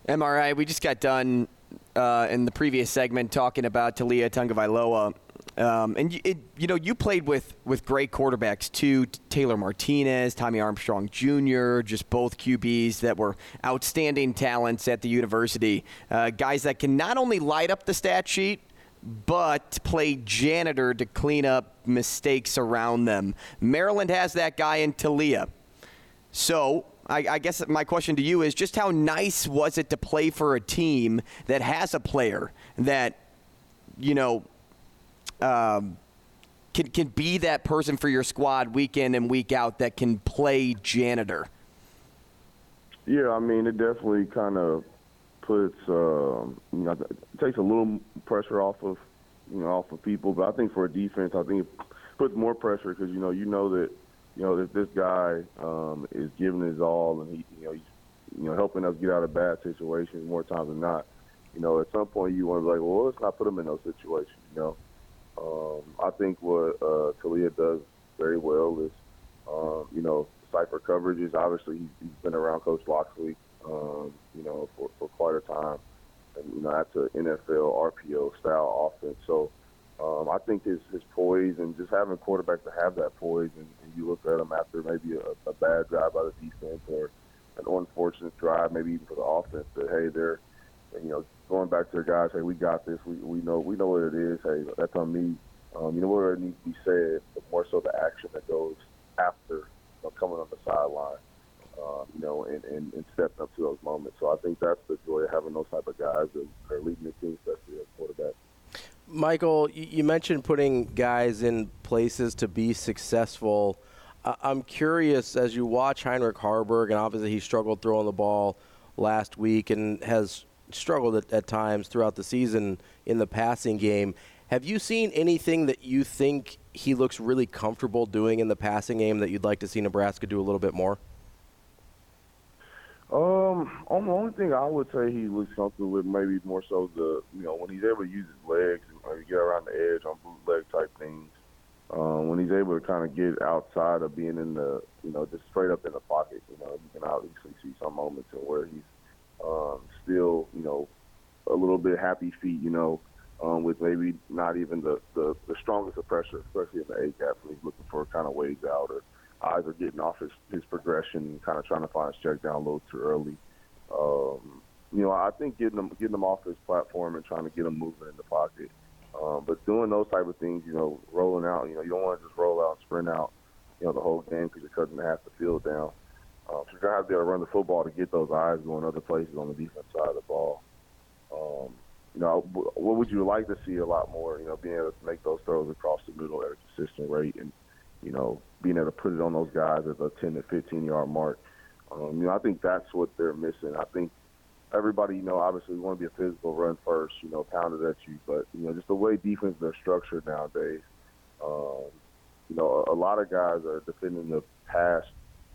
MRI, we just got done uh, in the previous segment talking about Taulia Tagovailoa Um, and it, you know, you played with with great quarterbacks too, Taylor Martinez, Tommy Armstrong Jr., just both QBs that were outstanding talents at the university. Uh, guys that can not only light up the stat sheet, but play janitor to clean up mistakes around them. Maryland has that guy in Taulia. So I, I, guess my question to you is just how nice was it to play for a team that has a player that, you know, um, can can be that person for your squad week in and week out that can play janitor. Yeah, I mean it definitely kind of puts um, you know takes a little pressure off of you know off of people, but I think for a defense, I think it puts more pressure because you know you know that you know that this guy um, is giving his all and he you know he's you know helping us get out of bad situations more times than not. You know, at some point you want to be like, well, let's not put him in those situations. You know, um, I think what uh, Taulia does very well is, um, you know, cipher coverages. Obviously, he's, he's been around Coach Locksley, um, you know, for, for quite a time. You know, that's an NFL RPO style offense. So um, I think his, his poise and just having quarterback to have that poise, and, and you look at him after maybe a, a bad drive by the defense or an unfortunate drive, maybe even for the offense, that, hey, they're, you know, going back to the guys, hey, we got this. We we know we know what it is. Hey, that's on me. Um, you know what needs to be said, but more so the action that goes after you know, coming on the sideline. Um, you know, and, and, and stepping up to those moments. So I think that's the joy of having those type of guys that are leading the team, especially as quarterback. Michael, you mentioned putting guys in places to be successful. I'm curious as you watch Heinrich Haarberg, and obviously he struggled throwing the ball last week and has struggled at, at times throughout the season in the passing game. Have you seen anything that you think he looks really comfortable doing in the passing game that you'd like to see Nebraska do a little bit more? Um, the only thing I would say he looks comfortable with maybe more so the you know when he's able to use his legs and get around the edge on bootleg type things. Um, when he's able to kind of get outside of being in the you know just straight up in the pocket, you know you can obviously see some moments where he's um, still, you know, a little bit happy feet, you know, um, with maybe not even the, the, the strongest of pressure, especially in the A gap when he's looking for kind of ways out or eyes are getting off his, his progression kind of trying to find his check down a little too early. Um, you know, I think getting them getting them off his platform and trying to get them moving in the pocket. Um, but doing those type of things, you know, rolling out, you know, you don't want to just roll out sprint out, you know, the whole game because you're cutting half the field down. Um, so you're gonna have to run the football to get those eyes going other places on the defense side of the ball. Um, you know, what would you like to see a lot more? You know, being able to make those throws across the middle at a consistent rate, and you know, being able to put it on those guys at the 10 to 15 yard mark. Um, you know, I think that's what they're missing. I think everybody, you know, obviously we want to be a physical run first, you know, pounded at you, but you know, just the way defenses are structured nowadays. Um, you know, a, a lot of guys are defending the pass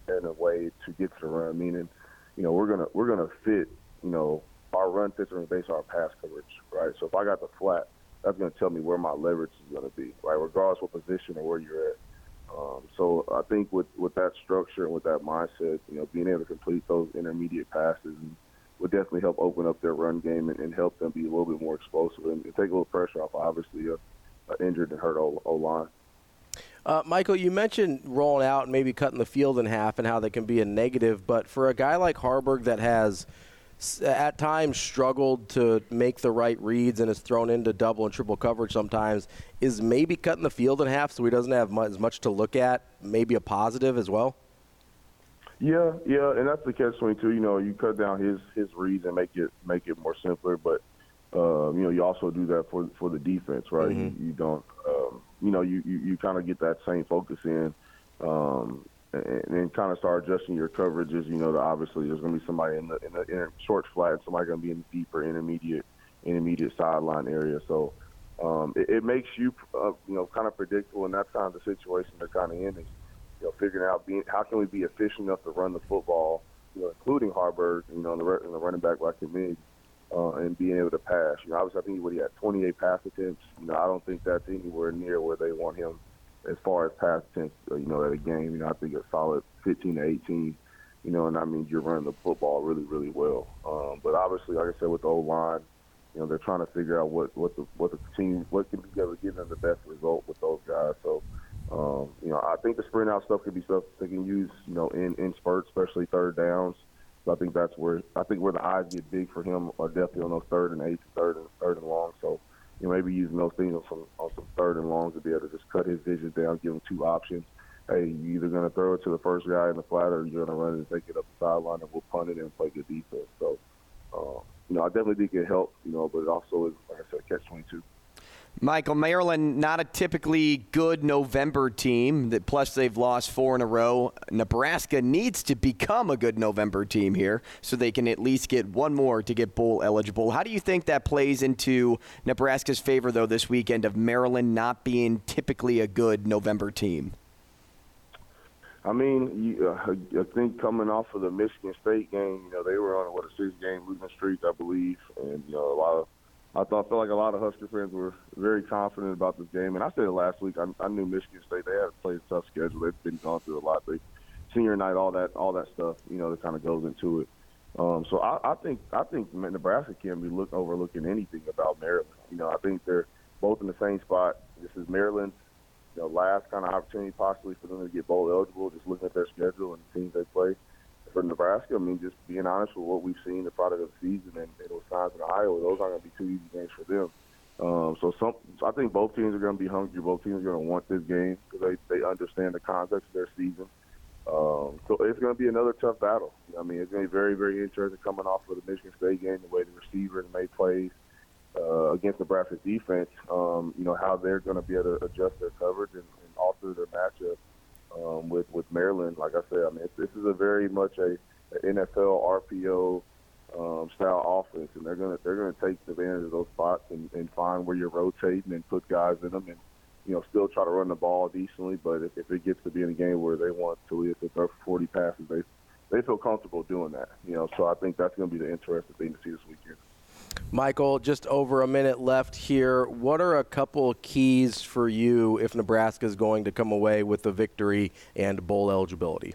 in a way to get to the run. Meaning, you know, we're gonna we're gonna fit, you know, our run fits are based on our pass coverage, right? So if I got the flat, that's gonna tell me where my leverage is gonna be, right? Regardless what position or where you're at. Um, so I think with with that structure and with that mindset, you know, being able to complete those intermediate passes would definitely help open up their run game and, and help them be a little bit more explosive and, and take a little pressure off, obviously, a, a injured and hurt O line. Uh, Michael, you mentioned rolling out and maybe cutting the field in half and how that can be a negative, but for a guy like Haarberg that has at times struggled to make the right reads and is thrown into double and triple coverage sometimes, is maybe cutting the field in half so he doesn't have as much to look at maybe a positive as well? Yeah, yeah, and that's the catch twenty two. You know, you cut down his his reads and make it make it more simpler, but uh, you know, you also do that for for the defense, right? Mm-hmm. You, you, don't um, you know, you, you, you kind of get that same focus in um, and, and kind of start adjusting your coverages. You know, obviously there's going to be somebody in the in the in short flat, and somebody going to be in the deeper intermediate intermediate sideline area. So um, it, it makes you uh, you know kind of predictable, and that's kind of the situation they're kind of in. Is you know figuring out being how can we be efficient enough to run the football, you know, including Haarberg, you know, in the, in the running back like Committee uh, and being able to pass. You know, obviously, I think he had 28 pass attempts. You know, I don't think that's anywhere near where they want him as far as pass attempts. Uh, you know, at a game. You know, I think a solid 15 to 18. You know, and that means you're running the football really, really well. Um, but obviously, like I said, with the O line, you know they're trying to figure out what what the what the team what can be able to give them the best result with those guys. So. Um, you know, I think the sprint out stuff could be stuff they can use, you know, in, in spurts, especially third downs. So I think that's where I think where the eyes get big for him are definitely on those third and eight, third and third and long. So you know, maybe using those things on some on some third and longs to be able to just cut his vision down, give him two options. Hey, you either going to throw it to the first guy in the flat, or you're going to run it and take it up the sideline, and we'll punt it and play good defense. So, uh, you know, I definitely think it helps. You know, but it also is, like I said, catch twenty two. Michael, Maryland, not a typically good November team. That plus they've lost four in a row. Nebraska needs to become a good November team here, so they can at least get one more to get bowl eligible. How do you think that plays into Nebraska's favor, though, this weekend of Maryland not being typically a good November team? I mean, you, uh, I think coming off of the Michigan State game, you know, they were on what a six-game losing streak, I believe, and you know, a lot of I thought felt like a lot of Husker fans were very confident about this game, and I said it last week. I, I knew Michigan State they had to play a tough schedule. They've been going through a lot. They senior night, all that, all that stuff. You know, that kind of goes into it. Um, so I, I think I think Nebraska can be look overlooking anything about Maryland. You know, I think they're both in the same spot. This is Maryland's you know, last kind of opportunity possibly for them to get bowl eligible. Just looking at their schedule and the teams they play for Nebraska, I mean, just being honest with what we've seen the product of the season and, and Wisconsin and Iowa, those aren't going to be two easy games for them. Um, so some, I think both teams are going to be hungry. Both teams are going to want this game because they, they understand the context of their season. Um, so it's going to be another tough battle. I mean, it's going to be very, very interesting coming off of the Michigan State game, the way the receiver and made plays uh, against Nebraska's defense. Um, you know how they're going to be able to adjust their coverage and, and alter their matchup um, with with Maryland. Like I said, I mean, this is a very much a, a NFL RPO um, style offense, and they're gonna they're gonna take advantage of those spots and, and find where you're rotating and put guys in them, and you know still try to run the ball decently. But if, if it gets to be in a game where they want to to throw for 40 passes, they they feel comfortable doing that. You know, so I think that's to be the interesting thing to see this weekend. Michael, just over a minute left here. What are a couple keys for you if Nebraska is going to come away with a victory and bowl eligibility?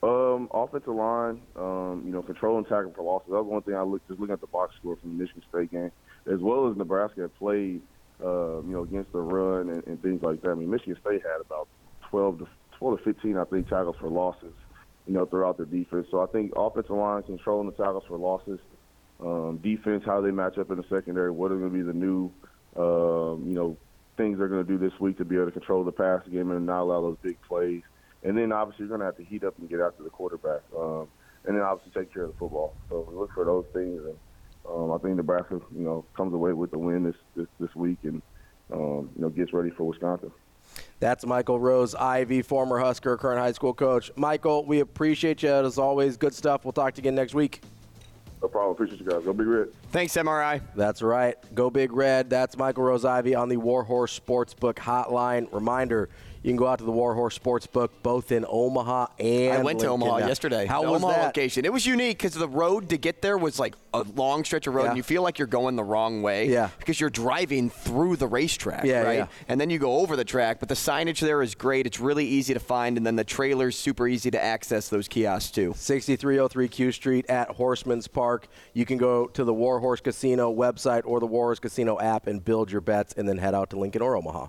Um, offensive line, um, you know, controlling tackle for losses. That was one thing I looked just looking at the box score from the Michigan State game, as well as Nebraska played, uh, you know, against the run and, and things like that. I mean, Michigan State had about 12 to 12 to 15, I think, tackles for losses, you know, throughout their defense. So I think offensive line controlling the tackles for losses um, defense, how they match up in the secondary, what are going to be the new, um, you know, things they're going to do this week to be able to control the pass game and not allow those big plays. And then obviously you're going to have to heat up and get after the quarterback, um, and then obviously take care of the football. So we look for those things, and um, I think Nebraska, you know, comes away with the win this this, this week, and um, you know, gets ready for Wisconsin. That's Michael Rose, Ivey, former Husker, current high school coach. Michael, we appreciate you as always. Good stuff. We'll talk to you again next week. No problem. Appreciate you guys. Go Big Red. Thanks, MRI. That's right. Go Big Red. That's Michael Rose-Ivey on the Warhorse Sportsbook Hotline. Reminder you can go out to the Warhorse Sportsbook both in Omaha and I went to Lincoln. Omaha yesterday. How was Omaha that? location. It was unique because the road to get there was like a long stretch of road, Yeah. and you feel like you're going the wrong way. Yeah. Because you're driving through the racetrack, Yeah, right? yeah. And then you go over the track, but the signage there is great. It's really easy to find, and then the trailer's super easy to access those kiosks too. 6303 Q Street at Horseman's Park. You can go to the Warhorse Casino website or the Warhorse Casino app and build your bets and then head out to Lincoln or Omaha.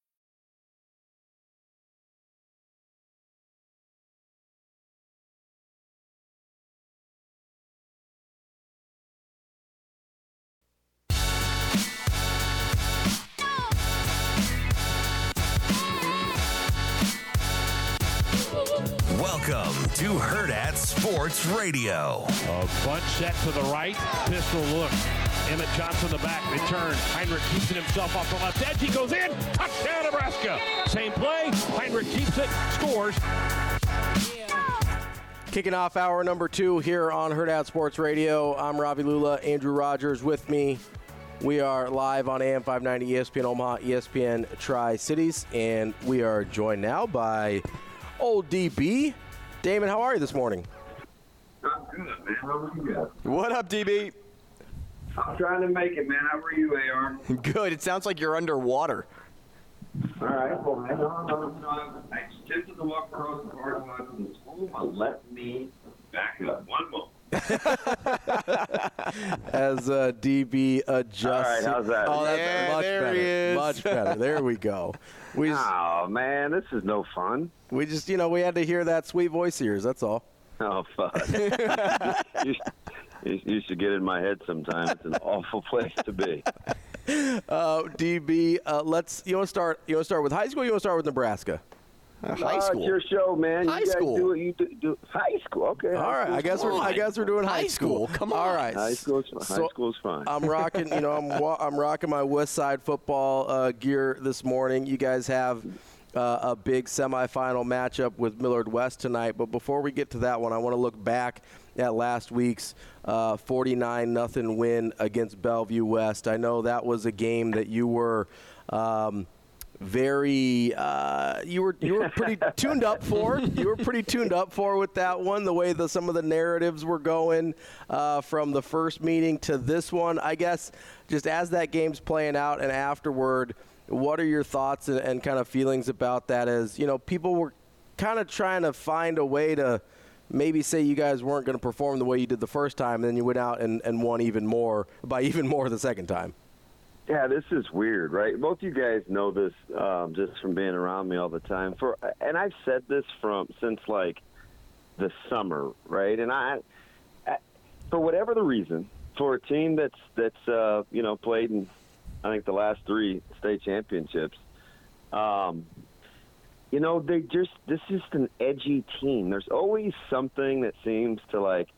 Sports Radio. A bunch set to the right. Pistol look. Emmett Johnson the back. Return. Heinrich keeps it himself off the left edge. He goes in. Touchdown, Nebraska. Same play. Heinrich keeps it. Scores. Kicking off hour number two here on Hurrdat Sports Radio. I'm Ravi Lulla. Andrew Rogers with me. We are live on AM 590 ESPN Omaha, ESPN Tri Cities, and we are joined now by old DB. Damon, how are you this morning? I'm good, man. How are you guys? What up, DB? I'm trying to make it, man. How are you, AR? Good. It sounds like you're underwater. All right. Well, man, no, no, no. I attempted to walk across the parking lot to the school. My left knee back up. One more. [LAUGHS] As uh, DB adjusts. All right, how's that? Oh, that's Yeah, much there better. he is. Much better. There we go. [LAUGHS] We just, oh man, this is no fun. We just, you know, we had to hear that sweet voice of yours. That's all. [LAUGHS] Oh fuck. you, you, you should get in my head sometimes. It's an awful place to be. [LAUGHS] Uh, DB, uh, let's. You want to start? You want to start with high school? Or you want to start with Nebraska? Uh, it's your show, man. High you guys school. do what you do. do. High school, okay. All right, I guess we're I guess we're doing high, school. Come on. All right, High school's high So- school's fine. I'm rocking, you know, I'm I'm rocking my West Side football uh, gear this morning. You guys have uh, a big semifinal matchup with Millard West tonight. But before we get to that one, I want to look back at last week's uh, 49 nothing win against Bellevue West. I know that was a game that you were. Um, very uh, you were you were pretty [LAUGHS] tuned up for you were pretty tuned up for with that one the way the some of the narratives were going uh, from the first meeting to this one I guess just as that game's playing out and afterward what are your thoughts and, and kind of feelings about that as you know people were kind of trying to find a way to maybe say you guys weren't going to perform the way you did the first time and then you went out and, and won even more by [LAUGHS] even more the second time Yeah, this is weird, right? Both you guys know this um, just from being around me all the time. For and I've said this from since like the summer, right? And I, I for whatever the reason, for a team that's that's uh, you know played in I think the last three state championships, um, you know they just this is an edgy team. There's always something that seems to like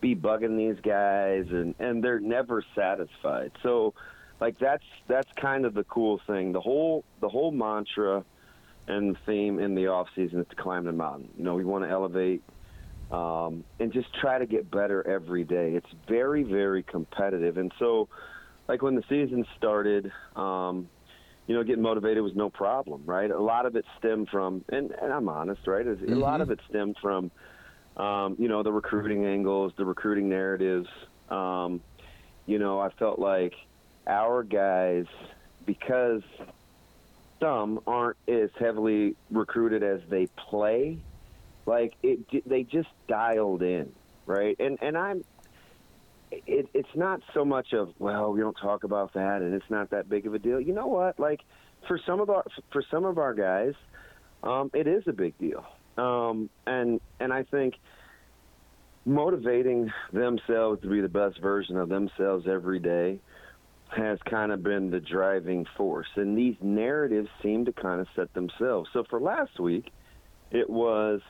be bugging these guys, and and they're never satisfied. So like that's that's kind of the cool thing. The whole the whole mantra and theme in the off season is to climb the mountain. You know, we want to elevate um, and just try to get better every day. It's very very competitive, and so like when the season started. Um, you know, getting motivated was no problem, right? A lot of it stemmed from, and, and I'm honest, right? A lot of it stemmed from, um, you know, the recruiting angles, the recruiting narratives. Um, you know, I felt like our guys, because some aren't as heavily recruited as they play, like it, they just dialed in, right? And and I'm, it, it's not so much of well, we don't talk about that, and it's not that big of a deal. You know what? Like for some of our for some of our guys, um, it is a big deal, um, and and I think motivating themselves to be the best version of themselves every day has kind of been the driving force. And these narratives seem to kind of set themselves. So for last week, it was,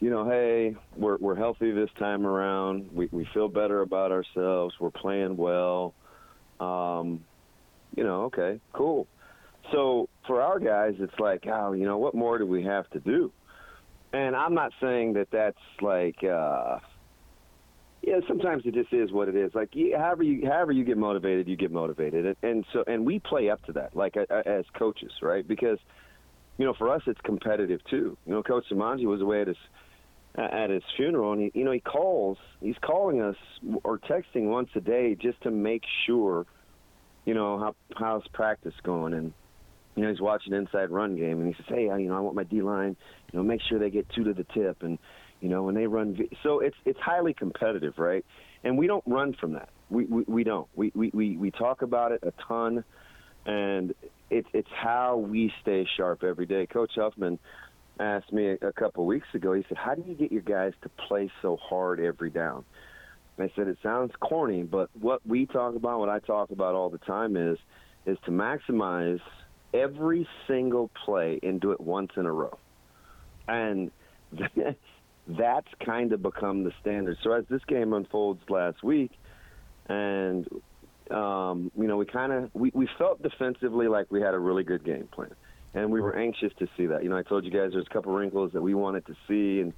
you know, hey, we're, we're healthy this time around. We, we feel better about ourselves. We're playing well. Um, you know, okay, cool. So for our guys, it's like, oh, you know, what more do we have to do? And I'm not saying that that's like, uh, yeah, sometimes it just is what it is. Like, however you however you get motivated, you get motivated, and, and so and we play up to that, like uh, as coaches, right? Because you know, for us, it's competitive too. You know, Coach Samanji was away at his at his funeral, and he, you know, he calls, he's calling us or texting once a day just to make sure, you know, how how's practice going, and you know, he's watching inside run game, and he says, hey, you know, I want my D line, you know, make sure they get two to the tip, and you know, when they run. v- So it's it's highly competitive, right? And we don't run from that. We we, we don't. We, we we we talk about it a ton, and it's it's how we stay sharp every day. Coach Huffman asked me a, a couple weeks ago. He said, "How do you get your guys to play so hard every down?" And I said, "It sounds corny, but what we talk about, what I talk about all the time is is to maximize every single play and do it once in a row." And [LAUGHS] that's kind of become the standard. So as this game unfolds last week, and um, you know, we kind of we, we felt defensively like we had a really good game plan, and we were anxious to see that. You know, I told you guys there's a couple wrinkles that we wanted to see, and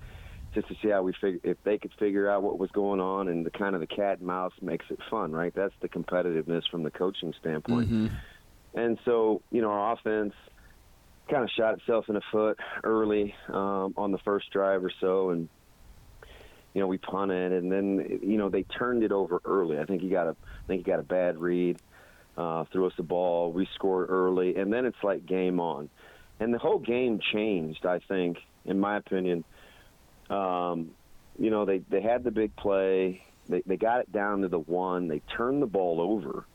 just to see how we fig- if they could figure out what was going on, and the kind of the cat and mouse makes it fun, right? That's the competitiveness from the coaching standpoint. Mm-hmm. And so, you know, our offense kind of shot itself in the foot early um, on the first drive or so, and you know we punted, and then you know they turned it over early. I think he got a, I think he got a bad read, uh, threw us the ball. We scored early, and then it's like game on, and the whole game changed. I think, in my opinion, um, you know they they had the big play. They they got it down to the one. They turned the ball over.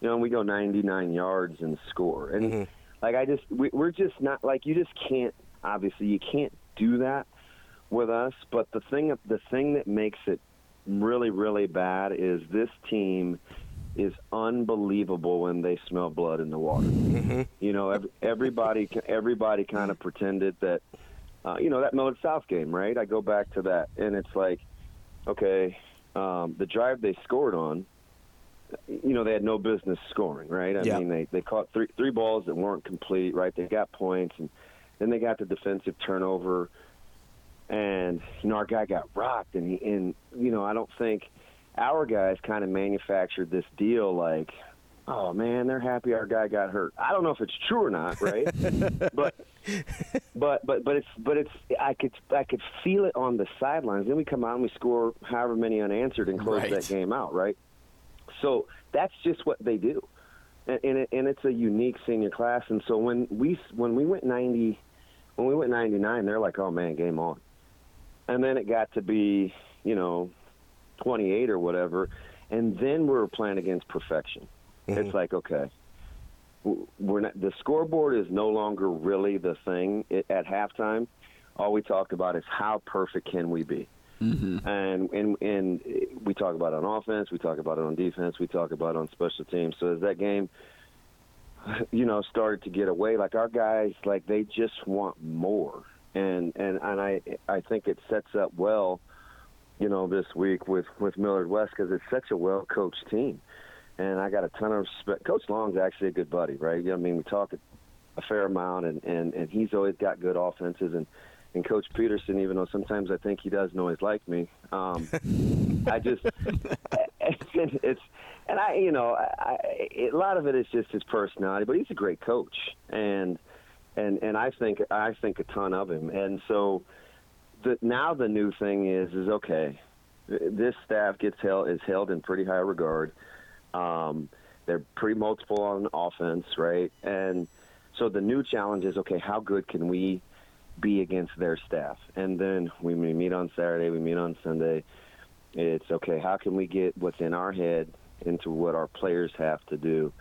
You know, and we go 99 yards and score. And Mm-hmm. like I just we, we're just not like you just can't obviously you can't do that with us. But the thing the thing that makes it really really bad is this team is unbelievable when they smell blood in the water. Mm-hmm. You know, every, everybody everybody kind of pretended that uh, you know that Millard South game, right? I go back to that, and it's like, okay, um, the drive they scored on, you know, they had no business scoring, right? I Yeah. mean, they they caught three three balls that weren't complete, right? They got points, and then they got the defensive turnover, and you know, our guy got rocked, and he, and you know, I don't think our guys kind of manufactured this deal like. Oh man, they're happy our guy got hurt. I don't know if it's true or not, right? [LAUGHS] but but but but it's but it's I could I could feel it on the sidelines. Then we come out and we score however many unanswered and close Right. that game out, right? So that's just what they do, and and, it, and it's a unique senior class. And so when we when we went ninety, when we went ninety nine, they're like, oh man, game on. And then it got to be you know twenty eight or whatever, and then we were playing against perfection. It's like okay, we're not, the scoreboard is no longer really the thing it, at halftime. All we talk about is how perfect can we be, Mm-hmm. and and and we talk about it on offense, we talk about it on defense, we talk about it on special teams. So as that game, you know, started to get away, like our guys, like they just want more, and and and I I think it sets up well, you know, this week with with Millard West because it's such a well coached team and I got a ton of respect. Coach Long's actually a good buddy, right? You know, I mean, we talk a fair amount, and and and he's always got good offenses, and and Coach Peterson, even though sometimes I think he doesn't always like me, um, I just [LAUGHS] it's, and I you know I, I, a lot of it is just his personality, but he's a great coach, and and and I think I think a ton of him, and so the now the new thing is is okay, this staff gets held is held in pretty high regard. Um, they're pretty multiple on offense, right? And so the new challenge is okay, how good can we be against their staff? And then we meet on Saturday, we meet on Sunday. It's okay, how can we get what's in our head into what our players have to do?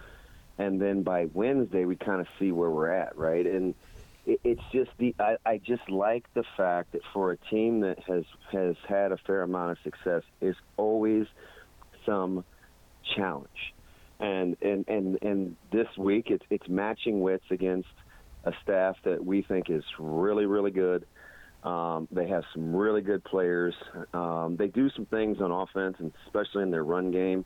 And then by Wednesday, we kind of see where we're at, right? And it, it's just the I, I just like the fact that for a team that has has had a fair amount of success, is always some challenge. And and and and this week it's it's matching wits against a staff that we think is really really good. Um, they have some really good players. Um, they do some things on offense, and especially in their run game,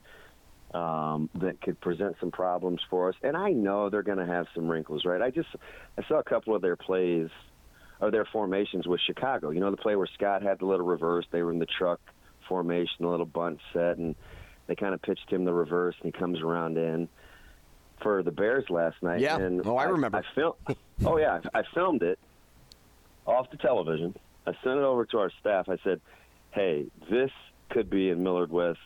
um, that could present some problems for us. And I know they're going to have some wrinkles, right? I just I saw a couple of their plays or their formations with Chicago. You know, the play where Scott had the little reverse. They were in the truck formation, a little bunt set, and they kind of pitched him the reverse, and he comes around in for the Bears last night. Yeah. And Oh, I remember. I filmed. oh yeah, I filmed it off the television. I sent it over to our staff. I said, "Hey, this could be in Millard West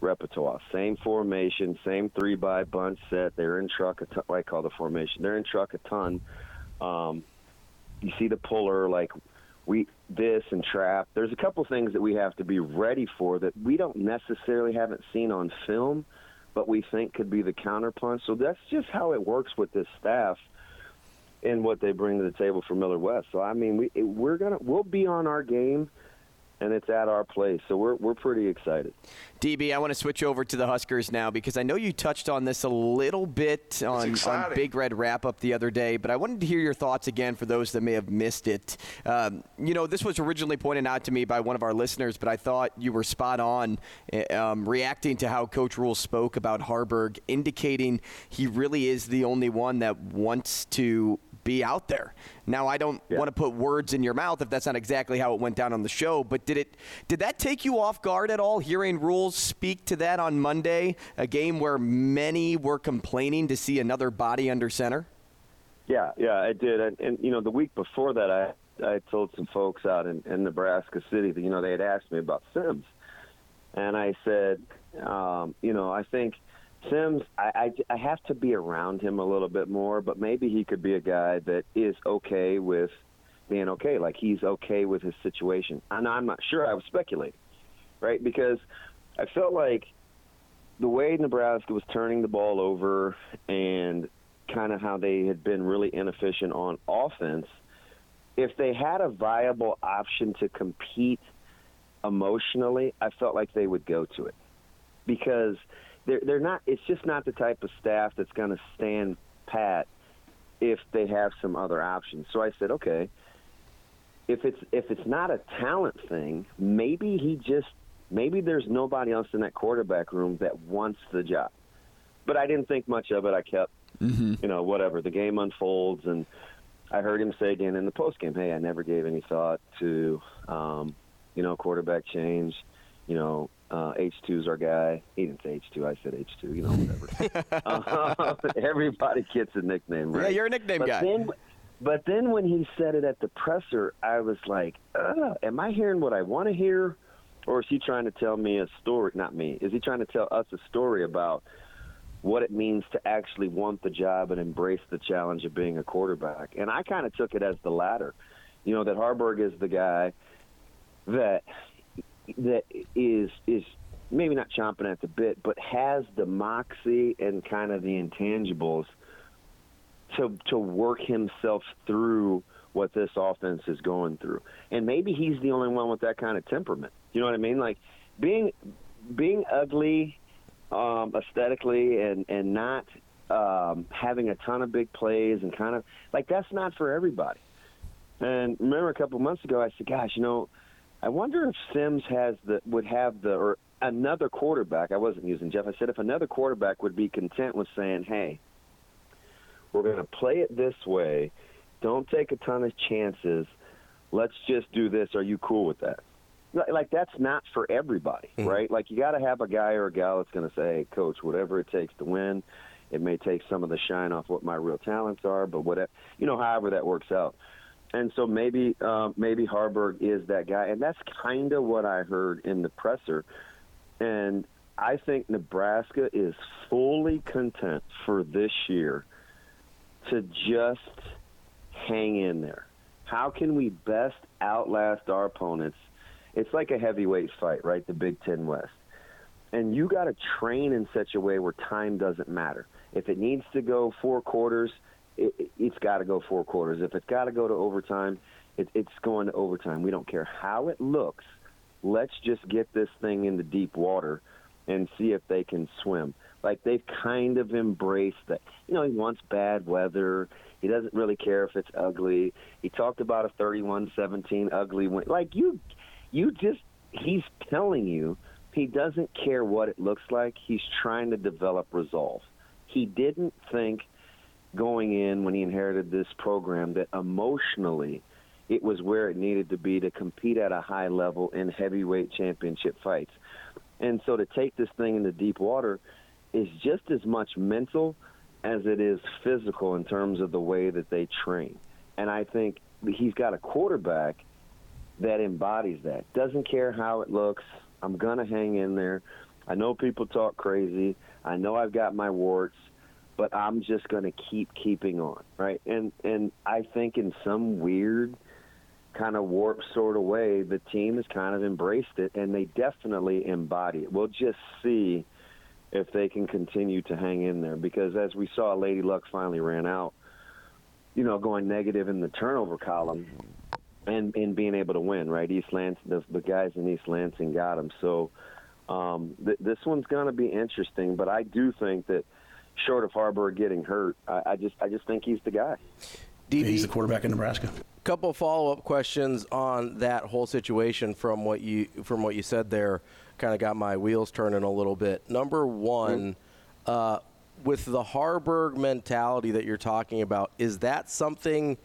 repertoire. Same formation, same three by bunch set. They're in truck a ton. I call the formation. They're in truck a ton. Um, you see the puller like we this and trap. There's a couple things that we have to be ready for that we don't necessarily haven't seen on film, but we think could be the counterpunch. So that's just how it works with this staff and what they bring to the table for Millard West. So I mean, we we're gonna we'll be on our game and it's at our place. So we're we're pretty excited. DB, I want to switch over to the Huskers now because I know you touched on this a little bit on, on Big Red Wrap Up the other day, but I wanted to hear your thoughts again for those that may have missed it. Um, you know, this was originally pointed out to me by one of our listeners, but I thought you were spot on eh, um, reacting to how Coach Rhule spoke about Haarberg, indicating he really is the only one that wants to be out there. Now, I don't yeah. want to put words in your mouth if that's not exactly how it went down on the show, but did it did that take you off guard at all hearing Rhule's speak to that on Monday, a game where many were complaining to see another body under center? Yeah, yeah, I did. And, and you know, the week before that I I told some folks out in, in Nebraska City that you know they had asked me about Sims. And I said, um, you know, I think – Sims, I, I, I have to be around him a little bit more, but maybe he could be a guy that is okay with being okay. Like he's okay with his situation. And I'm not sure. I was speculating, right? Because I felt like the way Nebraska was turning the ball over and kind of how they had been really inefficient on offense, if they had a viable option to compete emotionally, I felt like they would go to it. Because – they're they're not. It's just not the type of staff that's going to stand pat if they have some other options. So I said, okay, if it's if it's not a talent thing, maybe he just maybe there's nobody else in that quarterback room that wants the job. But I didn't think much of it. I kept, mm-hmm. you know, whatever. The game unfolds, and I heard him say again in the post game, "Hey, I never gave any thought to, um, you know, quarterback change. You know, uh, H2 is our guy. He didn't say H2. I said H2. You know, whatever. uh, [LAUGHS] [LAUGHS] everybody gets a nickname, right? Yeah, you're a nickname but guy. Then, but then when he said it at the presser, I was like, am I hearing what I want to hear? Or is he trying to tell me a story? Not me. Is he trying to tell us a story about what it means to actually want the job and embrace the challenge of being a quarterback? And I kind of took it as the latter. You know, that Haarberg is the guy that that is is maybe not chomping at the bit, but has the moxie and kind of the intangibles to to work himself through what this offense is going through. And maybe he's the only one with that kind of temperament. You know what I mean? Like being being ugly um, aesthetically and and not um, having a ton of big plays and kind of like that's not for everybody. And remember a couple months ago, I said, "Gosh, you know, I wonder if Sims has the would have the or another quarterback. I wasn't using Jeff. I said if another quarterback would be content with saying, "Hey, we're going to play it this way. Don't take a ton of chances. Let's just do this. Are you cool with that?" Like that's not for everybody, mm-hmm. right? Like you got to have a guy or a gal that's going to say, hey, "Coach, whatever it takes to win." It may take some of the shine off what my real talents are, but whatever you know, however that works out and so maybe uh, maybe Haarberg is that guy, and that's kind of what I heard in the presser. And I think Nebraska is fully content for this year to just hang in there. How can we best outlast our opponents? It's like a heavyweight fight, right? The Big Ten West. And you got to train in such a way where time doesn't matter. If it needs to go four quarters – it, has got to go four quarters. If it's got to go to overtime, it, it's going to overtime. We don't care how it looks. Let's just get this thing into deep water and see if they can swim. Like they've kind of embraced that. You know, he wants bad weather. He doesn't really care if it's ugly. He talked about a 31-17 ugly win. Like you, you just he's telling you he doesn't care what it looks like. He's trying to develop resolve. He didn't think – going in when he inherited this program that emotionally it was where it needed to be to compete at a high level in heavyweight championship fights. And so to take this thing into deep water is just as much mental as it is physical in terms of the way that they train. And I think he's got a quarterback that embodies that. Doesn't care how it looks. I'm going to hang in there. I know people talk crazy. I know I've got my warts but I'm just going to keep keeping on, right? And and I think in some weird kind of warped sort of way, the team has kind of embraced it, and they definitely embody it. We'll just see if they can continue to hang in there, because as we saw, Lady Luck finally ran out. You know, going negative in the turnover column. and and being able to win. Right, East Lansing, the, the guys in East Lansing got him. So um, th- this one's going to be interesting. But I do think that short of Haarberg getting hurt, I, I just I just think he's the guy. DB, He's the quarterback in Nebraska. couple follow up questions on that whole situation from what you from what you said there. Kind of got my wheels turning a little bit. Number one, uh, with the Haarberg mentality that you're talking about, is that something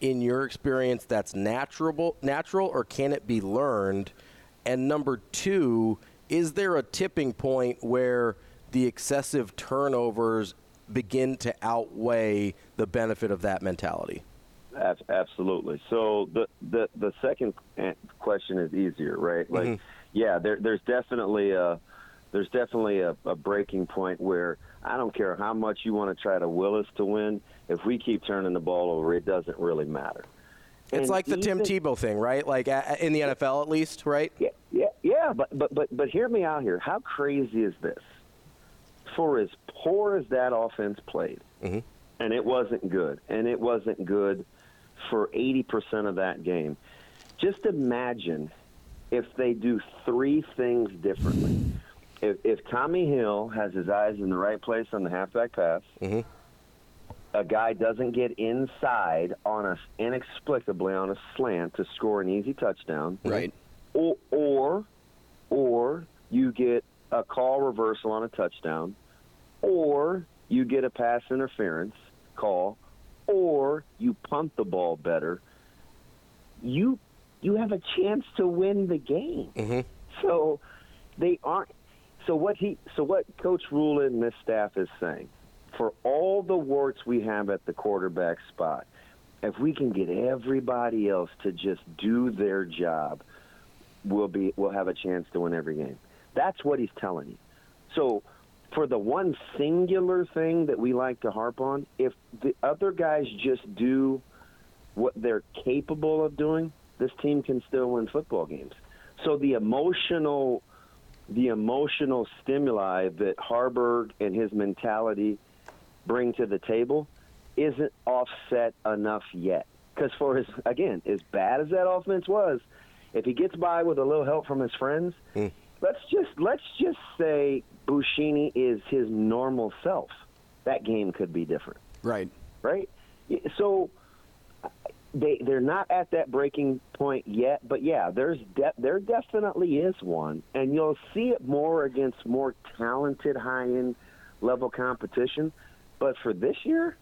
in your experience that's natural, natural, or can it be learned? And number two, is there a tipping point where the excessive turnovers begin to outweigh the benefit of that mentality? Ab- Absolutely. So the the the second question is easier, right? Like, Mhm. yeah, there, there's definitely a there's definitely a, a breaking point where I don't care how much you want to try to will us to win. If we keep turning the ball over, it doesn't really matter. It's And like the Tim Tebow thing, right? Like in the NFL, at least, right? Yeah, yeah, yeah. But but but but hear me out here. How crazy is this? For as poor as that offense played, Mhm. and it wasn't good, and it wasn't good for eighty percent of that game. Just imagine if they do three things differently. If, if Tommi Hill has his eyes in the right place on the halfback pass, a guy doesn't get inside on a inexplicably on a slant to score an easy touchdown, Right. or or or you get a call reversal on a touchdown, or you get a pass interference call, or you punt the ball better. You you have a chance to win the game. Mm-hmm. So they aren't. So what he so what Coach Rhule and this staff is saying, for all the warts we have at the quarterback spot, if we can get everybody else to just do their job, we'll be we'll have a chance to win every game. That's what he's telling you. So for the one singular thing that we like to harp on, if the other guys just do what they're capable of doing, this team can still win football games. So the emotional the emotional stimuli that Haarberg and his mentality bring to the table isn't offset enough yet. Because for his again, as bad as that offense was, if he gets by with a little help from his friends, mm. let's just let's just say Buschini is his normal self. That game could be different. Right. Right? So they they're not at that breaking point yet, but yeah, there's de- there definitely is one, and you'll see it more against more talented high end level competition. But for this year,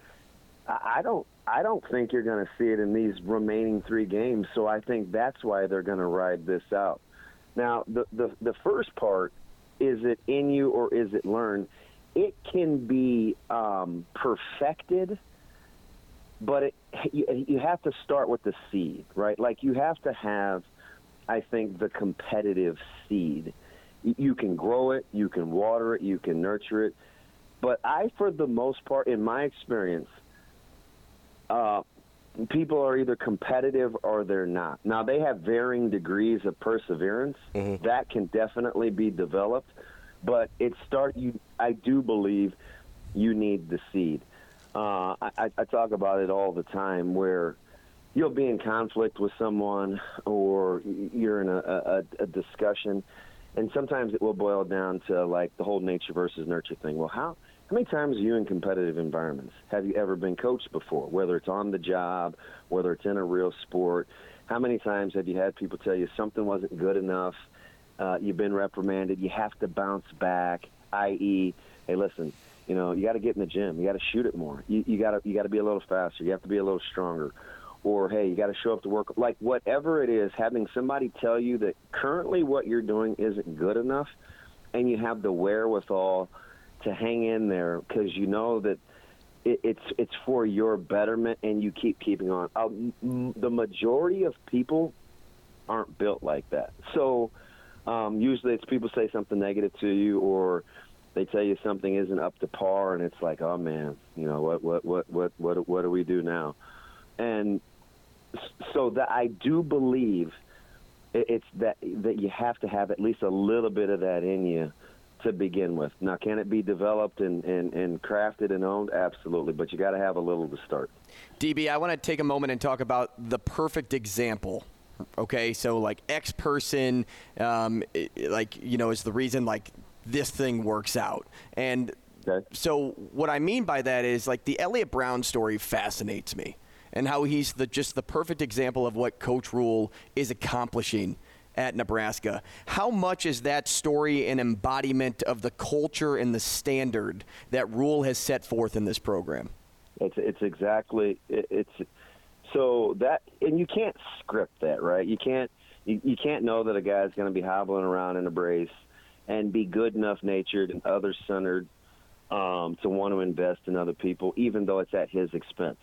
I don't I don't think you're going to see it in these remaining three games. So I think that's why they're going to ride this out. Now, the the the first part is it in you or is it learned? It can be um, perfected but it, you, you have to start with the seed, right? Like you have to have, I think, the competitive seed. You- can grow it, you can water it, you can nurture it, but I, for the most part, in my experience, uh, people are either competitive or they're not. Now they have varying degrees of perseverance. That can definitely be developed, but it start. You, I do believe, you need the seed. Uh, I, I talk about it all the time where you'll be in conflict with someone or you're in a, a, a discussion, and sometimes it will boil down to like the whole nature versus nurture thing. Well, how how many times are you in competitive environments? Have you ever been coached before? Whether it's on the job, whether it's in a real sport, how many times have you had people tell you something wasn't good enough? Uh, you've been reprimanded. You have to bounce back. I.e., hey, listen, you know, you got to get in the gym. You got to shoot it more. You, you got to you got to be a little faster. You have to be a little stronger. Or hey, you got to show up to work. Like whatever it is, having somebody tell you that currently what you're doing isn't good enough, and you have the wherewithal to hang in there because you know that it, it's it's for your betterment, and you keep keeping on. Uh, m- the majority of people aren't built like that. So um, usually it's people say something negative to you or they tell you something isn't up to par and it's like, oh man, you know, what what what what what what do we do now? And so that I do believe it's that that you have to have at least a little bit of that in you to begin with. Now, can it be developed and, and, and crafted and owned? Absolutely, but you got to have a little to start. DB, I want to take a moment and talk about the perfect example. Okay, so like X person, um, like you know, is the reason like this thing works out, and okay. so what I mean by that is like the Elliott Brown story fascinates me, and how he's the just the perfect example of what Coach Rhule is accomplishing at Nebraska. How much is that story an embodiment of the culture and the standard that Rhule has set forth in this program? It's it's exactly it, it's so that and you can't script that right. You can't you, you can't know that a guy's going to be hobbling around in a brace and be good enough natured and other centered um, to want to invest in other people, even though it's at his expense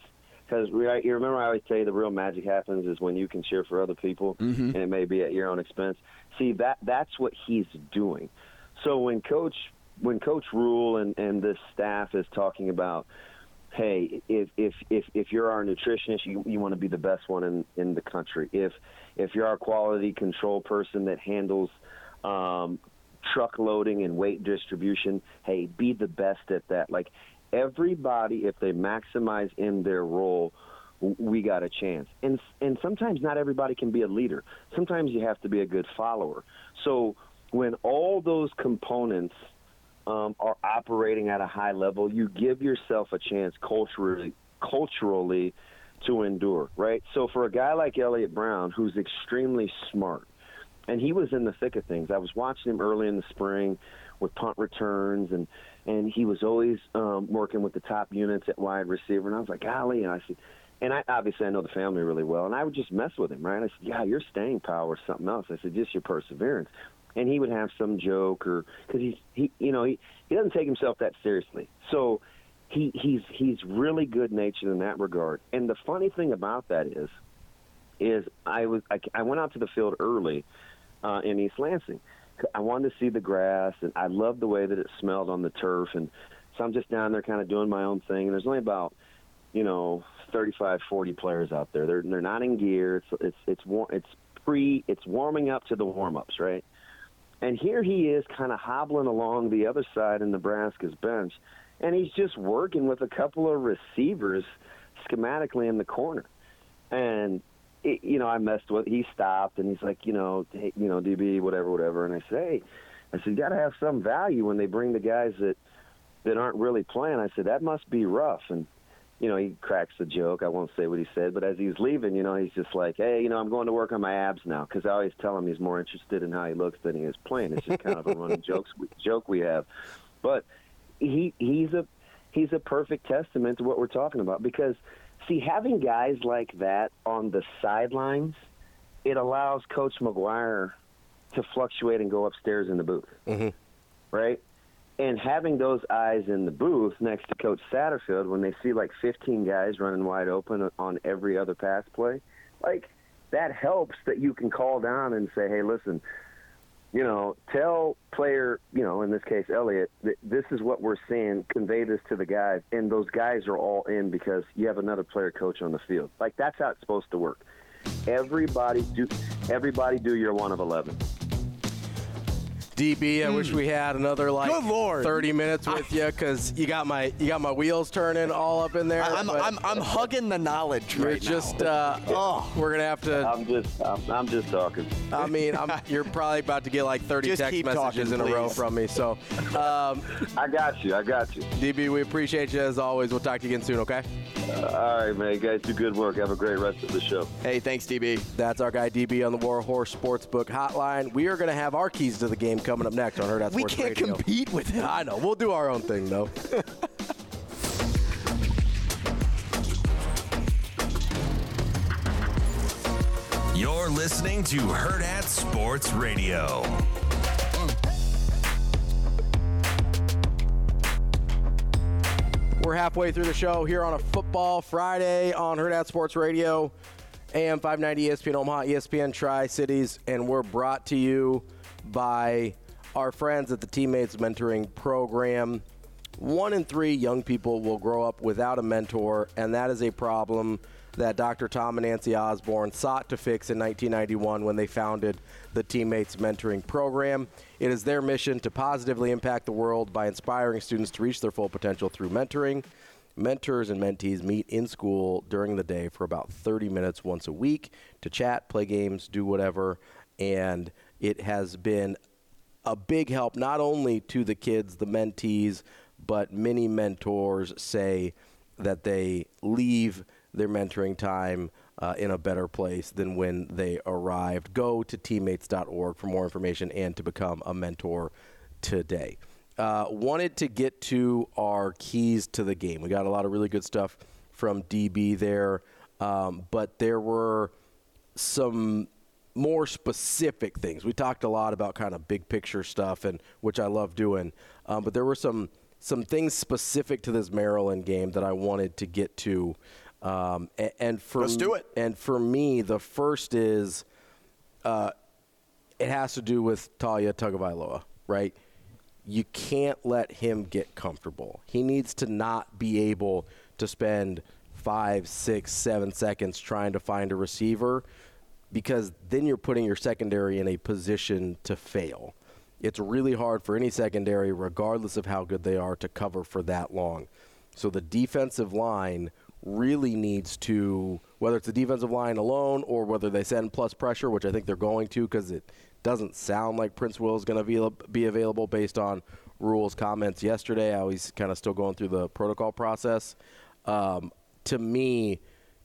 because right, you remember I always tell you the real magic happens is when you can cheer for other people, mm-hmm. and it may be at your own expense. See that that's what he's doing. So when coach when Coach Rhule and and this staff is talking about, hey, if if if if you're our nutritionist, you you want to be the best one in in the country. If if you're our quality control person that handles um, truck loading and weight distribution, hey, be the best at that. Like everybody, if they maximize in their role, we got a chance. And and sometimes not everybody can be a leader. Sometimes you have to be a good follower. So when all those components um, are operating at a high level, you give yourself a chance culturally culturally to endure, right? So for a guy like Elliott Brown, who's extremely smart, and he was in the thick of things. I was watching him early in the spring with punt returns and and he was always um, working with the top units at wide receiver. And I was like, golly, and I said, and I obviously I know the family really well, and I would just mess with him, right? I said, yeah, your staying power is something else. I said, just your perseverance. And he would have some joke or because he's he you know he he doesn't take himself that seriously, so he he's he's really good natured in that regard. And the funny thing about that is, is I was I, I went out to the field early uh, in East Lansing I wanted to see the grass, and I loved the way that it smelled on the turf. And so I'm just down there, kind of doing my own thing. And there's only about, you know, 35, 40 players out there. They're they're not in gear. It's it's it's war- it's pre. It's warming up to the warm ups, right? And here he is, kind of hobbling along the other side in Nebraska's bench, and he's just working with a couple of receivers schematically in the corner. And it, you know, I messed with. He stopped and he's like, you know, hey, you know, DB, whatever, whatever. And I say, hey, I said, you got to have some value when they bring the guys that that aren't really playing. I said that must be rough. And you know, he cracks the joke. I won't say what he said, but as he's leaving, you know, he's just like, hey, you know, I'm going to work on my abs now because I always tell him he's more interested in how he looks than he is playing. It's just kind of a [LAUGHS] running jokes joke we have. But he he's a he's a perfect testament to what we're talking about because See, having guys like that on the sidelines, it allows Coach McGuire to fluctuate and go upstairs in the booth, mm-hmm. right? And having those eyes in the booth next to Coach Satterfield when they see like 15 guys running wide open on every other pass play, like that helps that you can call down and say, hey, listen, you know, tell player, you know, in this case Elliott, that this is what we're seeing. Convey this to the guys, and those guys are all in because you have another player coach on the field. Like that's how it's supposed to work. Everybody do, everybody do your one of eleven. DB, I mm. wish hmm. we had another like Good Lord. 30 minutes with you because you got my you got my wheels turning all up in there. I'm, I'm, I'm, hugging the knowledge you're right just, now. Uh, oh, we're gonna have to. I'm just I'm, I'm just talking. I mean, I'm, [LAUGHS] you're probably about to get like 30 just text messages talking, in a row from me. So, um, [LAUGHS] I got you. I got you. DB, we appreciate you as always. We'll talk to you again soon. Okay. Uh, all right, man. You guys do good work. Have a great rest of the show. Hey, thanks, DB. That's our guy DB on the Warhorse Sportsbook Hotline. We are going to have our keys to the game coming up next on Herd we can't Radio. compete with him. I know. We'll do our own thing, though. [LAUGHS] You're listening to Hurrdat Sports Radio. We're halfway through the show here on a football Friday on Hurrdat Sports Radio, AM 590 ESPN Omaha, ESPN Tri Cities, and we're brought to you by our friends at the Teammates Mentoring Program. One in three young people will grow up without a mentor, and that is a problem that Dr. Tom and Nancy Osborne sought to fix in 1991 when they founded the Teammates Mentoring Program. It is their mission to positively impact the world by inspiring students to reach their full potential through mentoring. Mentors and mentees meet in school during the day for about 30 minutes once a week to chat, play games, do whatever. And it has been a big help not only to the kids, the mentees, but many mentors say that they leave their mentoring time uh, in a better place than when they arrived. Go to teammates.org for more information and to become a mentor today. Uh, wanted to get to our keys to the game. We got a lot of really good stuff from DB there, um, but there were some more specific things. We talked a lot about kind of big picture stuff, and which I love doing. Um, but there were some some things specific to this Maryland game that I wanted to get to. Um, and, and, for let's do it. And for me, the first is uh, it has to do with Taulia Tagovailoa, right? You can't let him get comfortable. He needs to not be able to spend five, six, seven seconds trying to find a receiver because then you're putting your secondary in a position to fail. It's really hard for any secondary, regardless of how good they are, to cover for that long. So the defensive line really needs to, whether it's the defensive line alone or whether they send plus pressure, which I think they're going to because it doesn't sound like Princewill is going to be available based on Rhule's comments yesterday. How he's kind of still going through the protocol process. Um, to me,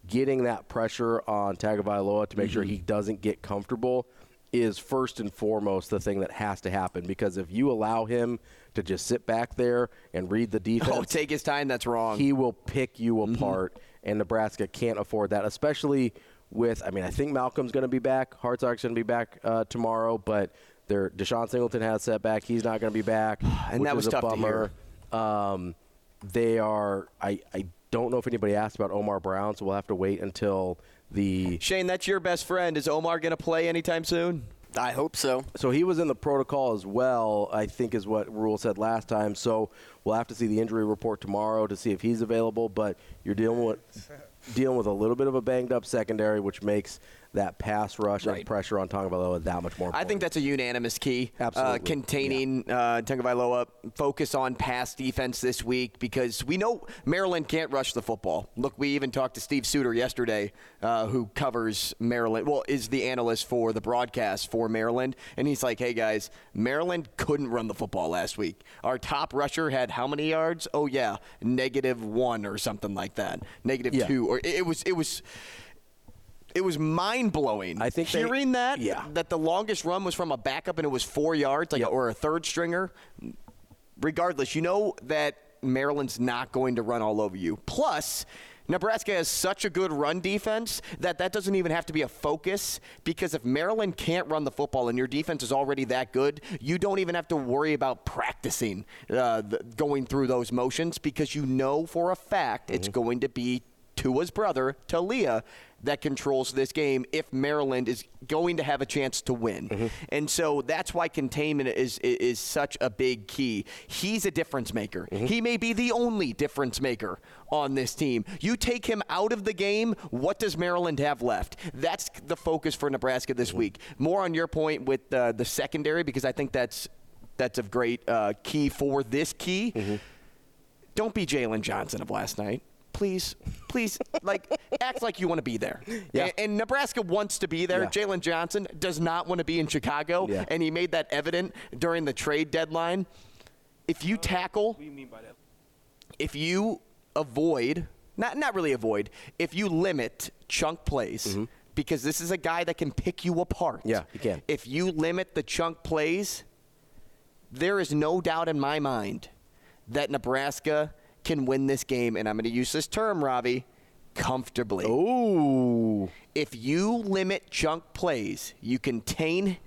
getting that pressure on Tagovailoa to make mm-hmm. sure he doesn't get comfortable is first and foremost the thing that has to happen because if you allow him to just sit back there and read the [LAUGHS] defense, oh, take his time. That's wrong. He will pick you mm-hmm. apart, and Nebraska can't afford that, especially with. I mean, I think Malcolm's going to be back. Hartzog's going to be back uh, tomorrow, but there, Deshon Singleton has setback. He's not going to be back, [SIGHS] and that was a bummer. Um, they are. I, I don't know if anybody asked about Omar Brown, so we'll have to wait until the. Shane, that's your best friend. Is Omar going to play anytime soon? I hope so. So he was in the protocol as well, I think is what Rhule said last time. So we'll have to see the injury report tomorrow to see if he's available. But you're dealing with dealing with a little bit of a banged up secondary, which makes that pass rush right. and pressure on Tagovailoa that much more. Important. I think that's a unanimous key. Absolutely, uh, containing yeah. uh, Tagovailoa. Focus on pass defense this week because we know Maryland can't rush the football. Look, we even talked to Steve Suter yesterday, uh, who covers Maryland. Well, is the analyst for the broadcast for Maryland, and he's like, "Hey guys, Maryland couldn't run the football last week. Our top rusher had how many yards? Oh yeah, negative one or something like that, negative yeah. two, or it was it was." It was mind blowing. I think hearing they, that yeah. that the longest run was from a backup and it was four yards, like yep. or a third stringer. Regardless, you know that Maryland's not going to run all over you. Plus. Nebraska has such a good run defense that that doesn't even have to be a focus because if Maryland can't run the football and your defense is already that good, you don't even have to worry about practicing uh, the, going through those motions because you know for a fact mm-hmm. it's going to be Tua's brother, Taulia, that controls this game if Maryland is going to have a chance to win. Mm-hmm. And so that's why containment is, is, is such a big key. He's a difference maker. Mm-hmm. He may be the only difference maker on this team. You take him out of the game, what does Maryland have left? That's the focus for Nebraska this mm-hmm. week. More on your point with uh, the secondary because I think that's that's a great uh, key for this key. Mm-hmm. Don't be Jaylon Johnson of last night please, please, like, act like you want to be there. [LAUGHS] Yeah. And, and Nebraska wants to be there. Yeah. Jaylon Johnson does not want to be in Chicago, yeah. and he made that evident during the trade deadline. If you tackle, what do you mean by that? If you avoid, not not really avoid, if you limit chunk plays. Mm-hmm. Because this is a guy that can pick you apart. Yeah, he can. If you limit the chunk plays, there is no doubt in my mind that Nebraska can win this game, and I'm going to use this term, Ravi, comfortably. Oh. If you limit chunk plays, you contain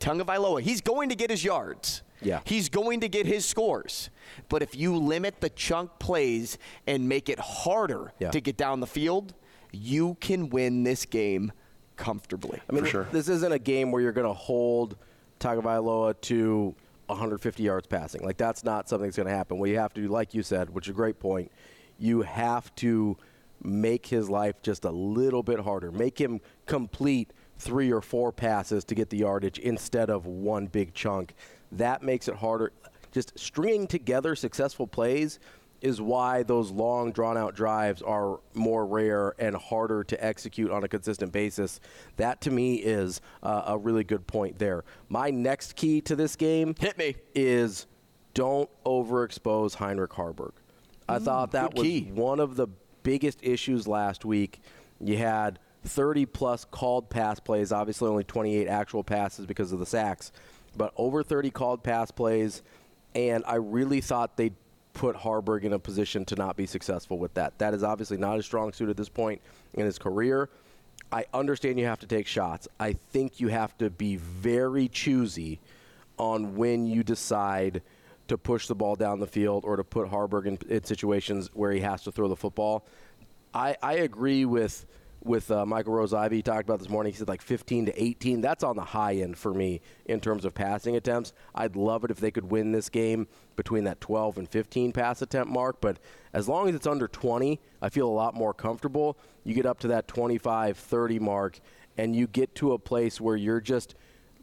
Tagovailoa. He's going to get his yards. Yeah. He's going to get his scores. But if you limit the chunk plays and make it harder yeah. to get down the field, you can win this game comfortably. I mean, sure. this isn't a game where you're going to hold Tagovailoa to 150 yards passing. Like that's not something that's going to happen. What you have to do, like you said, which is a great point, you have to make his life just a little bit harder. Make him complete three or four passes to get the yardage instead of one big chunk. That makes it harder. Just stringing together successful plays is why those long, drawn out drives are more rare and harder to execute on a consistent basis. That to me is uh, a really good point there. My next key to this game hit me is don't overexpose Heinrich Haarberg. I Mm, thought that was key. one of the biggest issues last week. You had 30 plus called pass plays, obviously only 28 actual passes because of the sacks, but over 30 called pass plays, and I really thought they'd put Haarberg in a position to not be successful with that. That is obviously not a strong suit at this point in his career. I understand you have to take shots. I think you have to be very choosy on when you decide to push the ball down the field or to put Haarberg in, in situations where he has to throw the football. I, I agree with with uh, Michael Rose-Ivey. Talked about this morning. He said like 15 to 18. That's on the high end for me in terms of passing attempts. I'd love it if they could win this game between that 12 and 15 pass attempt mark. But as long as it's under 20, I feel a lot more comfortable. You get up to that 25, 30 mark, and you get to a place where you're just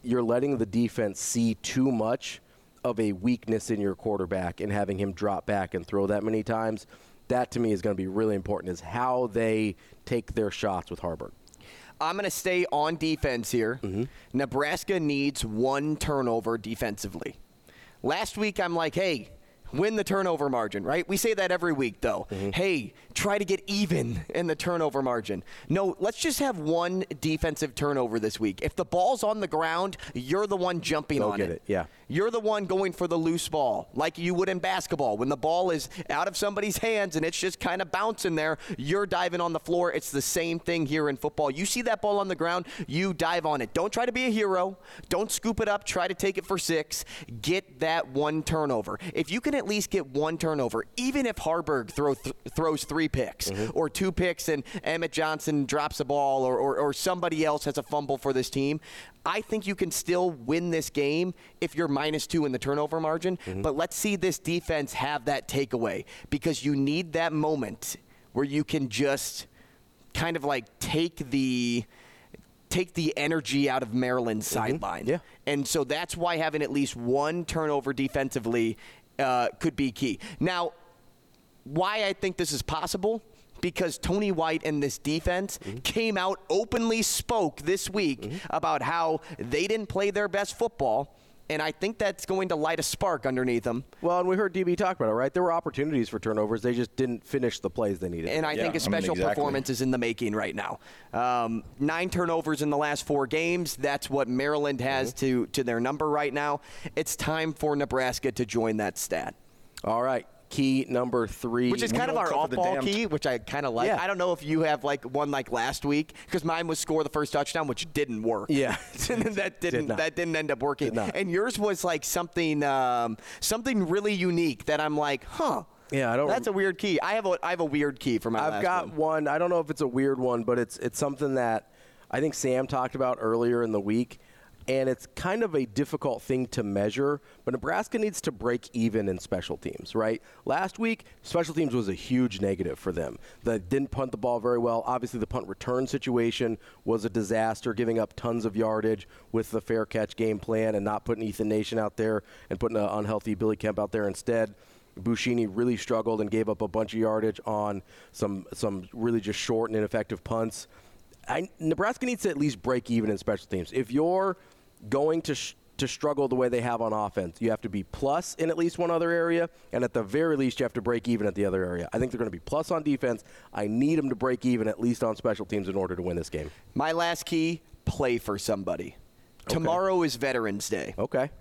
you're letting the defense see too much of a weakness in your quarterback and having him drop back and throw that many times. That to me is going to be really important is how they take their shots with Haarberg. I'm going to stay on defense here. Mm-hmm. Nebraska needs one turnover defensively. Last week, I'm like, hey, win the turnover margin, right? We say that every week, though. Mm-hmm. Hey, try to get even in the turnover margin. No, let's just have one defensive turnover this week. If the ball's on the ground, you're the one jumping Go on get it, yeah. You're the one going for the loose ball, like you would in basketball. When the ball is out of somebody's hands and it's just kind of bouncing there, you're diving on the floor. It's the same thing here in football. You see that ball on the ground, you dive on it. Don't try to be a hero. Don't scoop it up. Try to take it for six. Get that one turnover. If you can at least get one turnover, even if Haarberg throw th- throws three picks mm-hmm. or two picks and Emmett Johnson drops a ball or, or, or somebody else has a fumble for this team, I think you can still win this game if you're minus two in the turnover margin. But let's see this defense have that takeaway because you need that moment where you can just kind of like take the take the energy out of Maryland's sideline. Yeah. And so that's why having at least one turnover defensively uh, could be key. Now, why I think this is possible because Tony White and this defense mm-hmm. came out openly spoke this week mm-hmm. about how they didn't play their best football. And I think that's going to light a spark underneath them. Well, and we heard DB talk about it, right? There were opportunities for turnovers. They just didn't finish the plays they needed. And I think a special performance is in the making right now. Um, nine turnovers in the last four games. That's what Maryland has mm-hmm. to, to their number right now. It's time for Nebraska to join that stat. All right. Key number three. Which is kind of our off-ball key, which I kind of like. Yeah. I don't know if you have like one like last week because mine was score the first touchdown, which didn't work. Yeah, [LAUGHS] that [LAUGHS] didn't not. that didn't end up working. And yours was like something um, something really unique that I'm like, huh. Yeah, I don't. That's a weird key. I have a I have a weird key for my. I've got one. one. I don't know if it's a weird one, but it's it's something that I think Sam talked about earlier in the week, and it's kind of a difficult thing to measure. But Nebraska needs to break even in special teams, right? Last week, special teams was a huge negative for them. They didn't punt the ball very well. Obviously, the punt return situation was a disaster, giving up tons of yardage with the fair catch game plan and not putting Ethan Nation out there and putting an unhealthy Billy Kemp out there instead. Buschini really struggled and gave up a bunch of yardage on some some really just short and ineffective punts. I, Nebraska needs to at least break even in special teams. If you're going to sh- to struggle the way they have on offense, you have to be plus in at least one other area, and at the very least, you have to break even at the other area. I think they're going to be plus on defense. I need them to break even at least on special teams in order to win this game. My last key: play for somebody. Tomorrow is Veterans Day. Okay.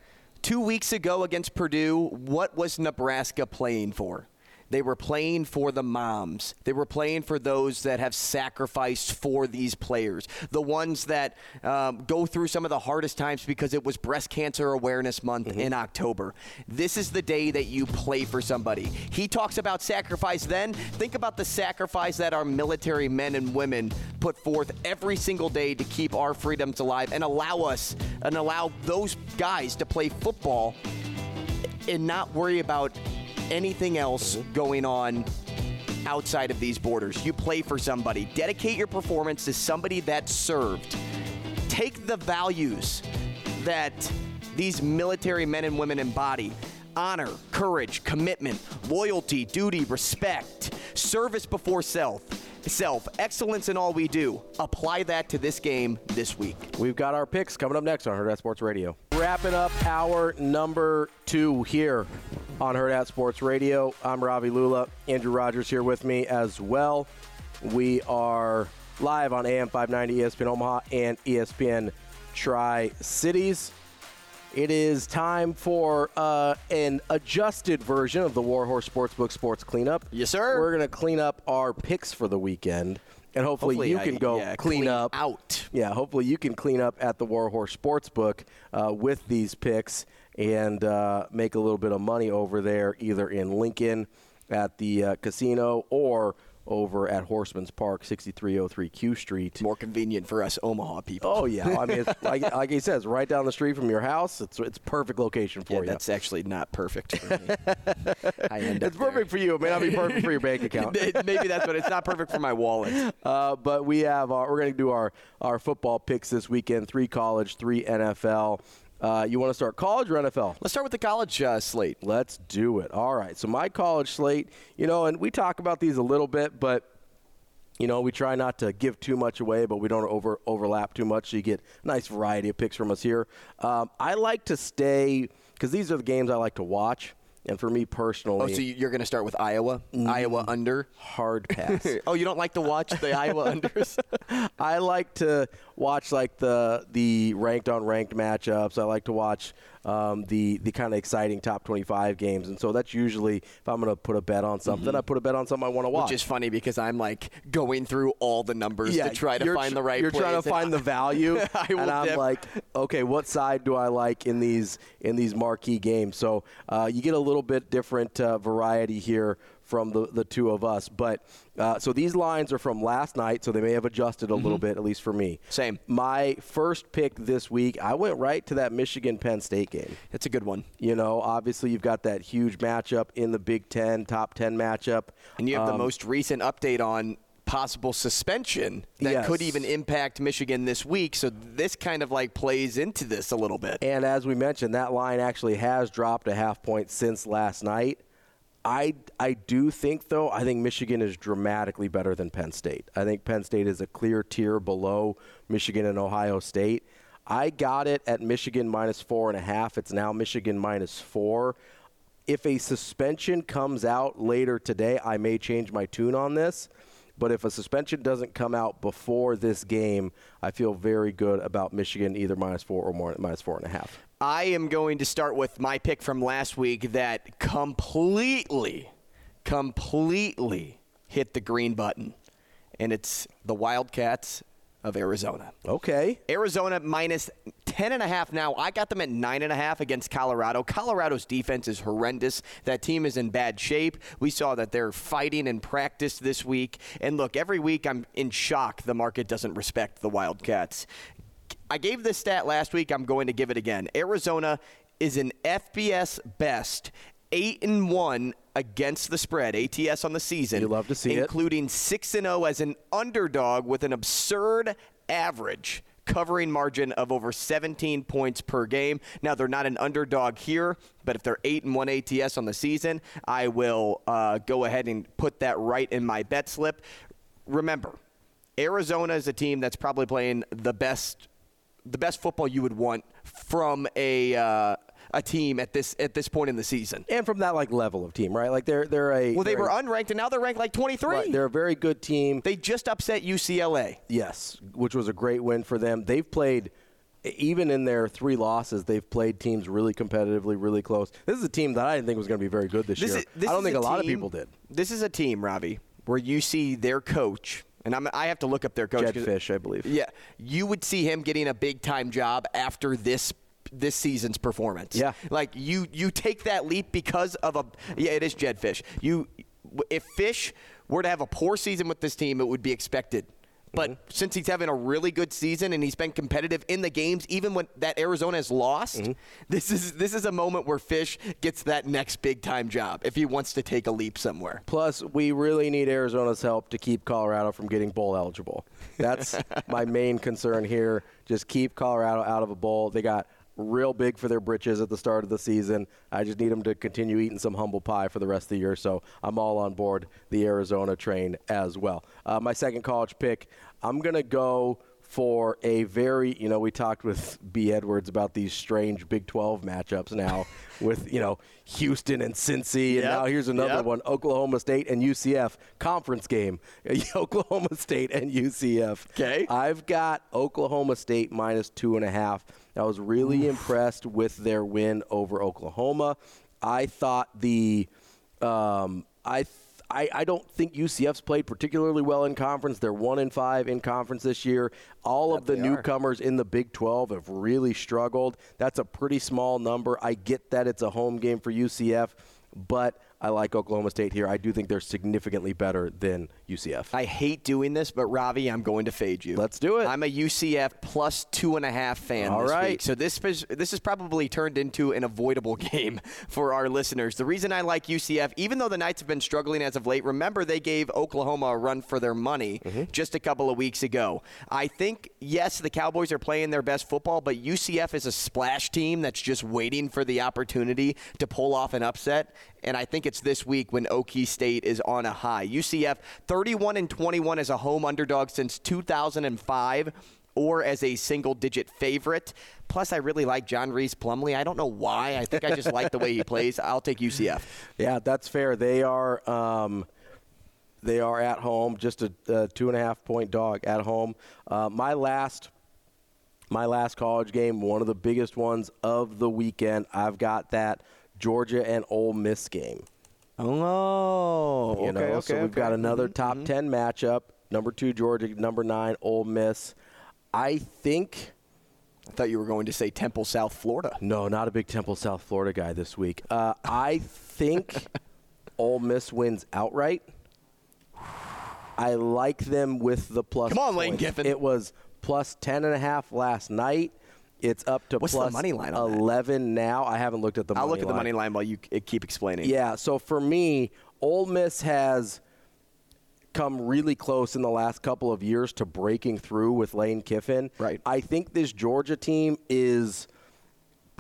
Two weeks ago against Purdue, what was Nebraska playing for? They were playing for the moms. They were playing for those that have sacrificed for these players, the ones that um, go through some of the hardest times because it was Breast Cancer Awareness Month in October. This is the day that you play for somebody. He talks about sacrifice then. Think about the sacrifice that our military men and women put forth every single day to keep our freedoms alive and allow us and allow those guys to play football and not worry about anything else going on outside of these borders. You play for somebody. Dedicate your performance to somebody that served. Take the values that these military men and women embody honor, courage, commitment, loyalty, duty, respect, service before self. Self, excellence in all we do. Apply that to this game this week. We've got our picks coming up next on Hurrdat Sports Radio. Wrapping up our number two here on Hurrdat Sports Radio. I'm Ravi Lulla. Andrew Rogers here with me as well. We are live on AM 590 ESPN Omaha and ESPN Tri Cities. It is time for uh, an adjusted version of the Warhorse Sportsbook Sports Cleanup. Yes, sir. We're going to clean up our picks for the weekend, and hopefully, Hopefully you I- can go yeah, clean, clean up out. Yeah, hopefully you can clean up at the Warhorse Sportsbook uh, with these picks and uh, make a little bit of money over there, either in Lincoln at the uh, casino or over at Horsemen's Park, 6303 Q Street. More convenient for us Omaha people. Oh yeah, I mean, it's, [LAUGHS] like, like he says, right down the street from your house. It's it's perfect location for Yeah, you. that's actually not perfect for me. [LAUGHS] I end it's up there. perfect for you. It may not be perfect for your bank account. [LAUGHS] Maybe that's what it's not perfect for my wallet. Uh, but we have our, we're going to do our our football picks this weekend: three college, three NFL. Uh, you want to start college or NFL? Let's start with the college uh, slate. Let's do it. All right. So my college slate, you know, and we talk about these a little bit, but you know, we try not to give too much away, but we don't over overlap too much, so you get a nice variety of picks from us here. Um, I like to stay because these are the games I like to watch, and for me personally, Oh, so you're going to start with Iowa? Mm. Iowa under? hard pass. [LAUGHS] oh, you don't like to watch the Iowa [LAUGHS] unders? I like to watch like the the ranked on ranked matchups. I like to watch um, the the kind of exciting top 25 games, and so that's usually if I'm going to put a bet on something, I put a bet on something I want to watch. Which is funny because I'm like going through all the numbers to try to find the right You're trying to find the value, [LAUGHS] I and I'm def- like, okay, what side do I like in these in these marquee games? So uh, you get a little bit different uh, variety here from the, the two of us. But uh, so these lines are from last night, so they may have adjusted a little bit, at least for me. Mm-hmm. Same. My first pick this week, I went right to that Michigan Penn State game. It's a good one. You know, obviously you've got that huge matchup in the Big Ten, top 10 matchup. And you have the Um, most recent update on possible suspension that Yes. could even impact Michigan this week. So this kind of like plays into this a little bit. And as we mentioned, that line actually has dropped a half point since last night. I, I do think, though, I think Michigan is dramatically better than Penn State. I think Penn State is a clear tier below Michigan and Ohio State. I got it at Michigan minus four and a half. It's now Michigan minus four. If a suspension comes out later today, I may change my tune on this. But if a suspension doesn't come out before this game, I feel very good about Michigan either minus four or more, minus four and a half. I am going to start with my pick from last week that completely, completely hit the green button. And it's the Wildcats of Arizona. Okay. Arizona minus 10.5 now. I got them at 9.5 against Colorado. Colorado's defense is horrendous. That team is in bad shape. We saw that they're fighting in practice this week. And look, every week I'm in shock the market doesn't respect the Wildcats. I gave this stat last week. I'm going to give it again. Arizona is an FBS best. Eight and one against the spread, ATS on the season. You love to see it. including six and zero as an underdog with an absurd average covering margin of over 17 points per game. Now they're not an underdog here, but if they're eight and one ATS on the season, I will uh, go ahead and put that right in my bet slip. Remember, Arizona is a team that's probably playing the best the best football you would want from a uh, a team at this at this point in the season. And from that like level of team, right? Like they're they're a Well, they were a- unranked and now they're ranked like 23. Right, they're a very good team. They just upset UCLA. Yes, which was a great win for them. They've played, even in their three losses, they've played teams really competitively, really close. This is a team that I didn't think was going to be very good this, This year. is- this I don't think a, lot of people did. This is a team, Ravi, where you see their coach, and I'm, I have to look up their coach. Jedd Fisch, I believe. Yeah, you would see him getting a big time job after this this season's performance. Yeah. like you you take that leap because of a yeah, it is Jedd Fisch. You if Fisch were to have a poor season with this team, it would be expected But Mm-hmm. since he's having a really good season and he's been competitive in the games, even when that Arizona has lost, Mm-hmm. this is this is a moment where Fisch gets that next big time job if he wants to take a leap somewhere. Plus, we really need Arizona's help to keep Colorado from getting bowl eligible. That's [LAUGHS] my main concern here. Just keep Colorado out of a bowl. They got real big for their britches at the start of the season. I just need them to continue eating some humble pie for the rest of the year. So I'm all on board the Arizona train as well. Uh, my second college pick, I'm going to go for a very, you know, we talked with [LAUGHS] B. Edwards about these strange Big 12 matchups now [LAUGHS] with, you know, Houston and Cincy. And Yep, now here's another yep. one Oklahoma State and UCF conference game. [LAUGHS] Oklahoma State and UCF. Okay. I've got Oklahoma State minus two and a half. I was really impressed with their win over Oklahoma. I thought the, um, I. Th- I, I don't think UCF's played particularly well in conference. They're one in five in conference this year. All of the they are. newcomers in the Big 12 have really struggled. That's a pretty small number. I get that it's a home game for UCF, but I like Oklahoma State here. I do think they're significantly better than UCF. I hate doing this, but Ravi, I'm going to fade you. Let's do it. I'm a UCF plus two and a half fan. All this right. week. So this is, this is probably turned into an avoidable [LAUGHS] game for our listeners. The reason I like UCF, even though the Knights have been struggling as of late, remember they gave Oklahoma a run for their money Mm-hmm. just a couple of weeks ago. I think yes, the Cowboys are playing their best football, but UCF is a splash team that's just waiting for the opportunity to pull off an upset. And I think it's this week when Okie State is on a high. UCF 31 and 21 as a home underdog since 2005 or as a single digit favorite. Plus, I really like John Rhys Plumlee. I don't know why. I think I just like the way he plays. I'll take UCF. Yeah, that's fair. They are um, they are at home, just a, a two and a half point dog at home. Uh, my last my last college game, one of the biggest ones of the weekend. I've got that Georgia and Ole Miss game. Oh, You know, so we've got another top ten matchup. Number two Georgia, number nine Ole Miss. I think. I thought you were going to say Temple, South Florida. No, not a big Temple, South Florida guy this week. Uh, I think [LAUGHS] Ole Miss wins outright. I like them with the plus. Come on, Lane points. Kiffin. It was plus ten and a half last night. It's up to What's the money line on that? eleven now. I haven't looked at the. I'll money look at the line. money line while you keep explaining. Yeah, so for me, Ole Miss has come really close in the last couple of years to breaking through with Lane Kiffin. Right. I think this Georgia team is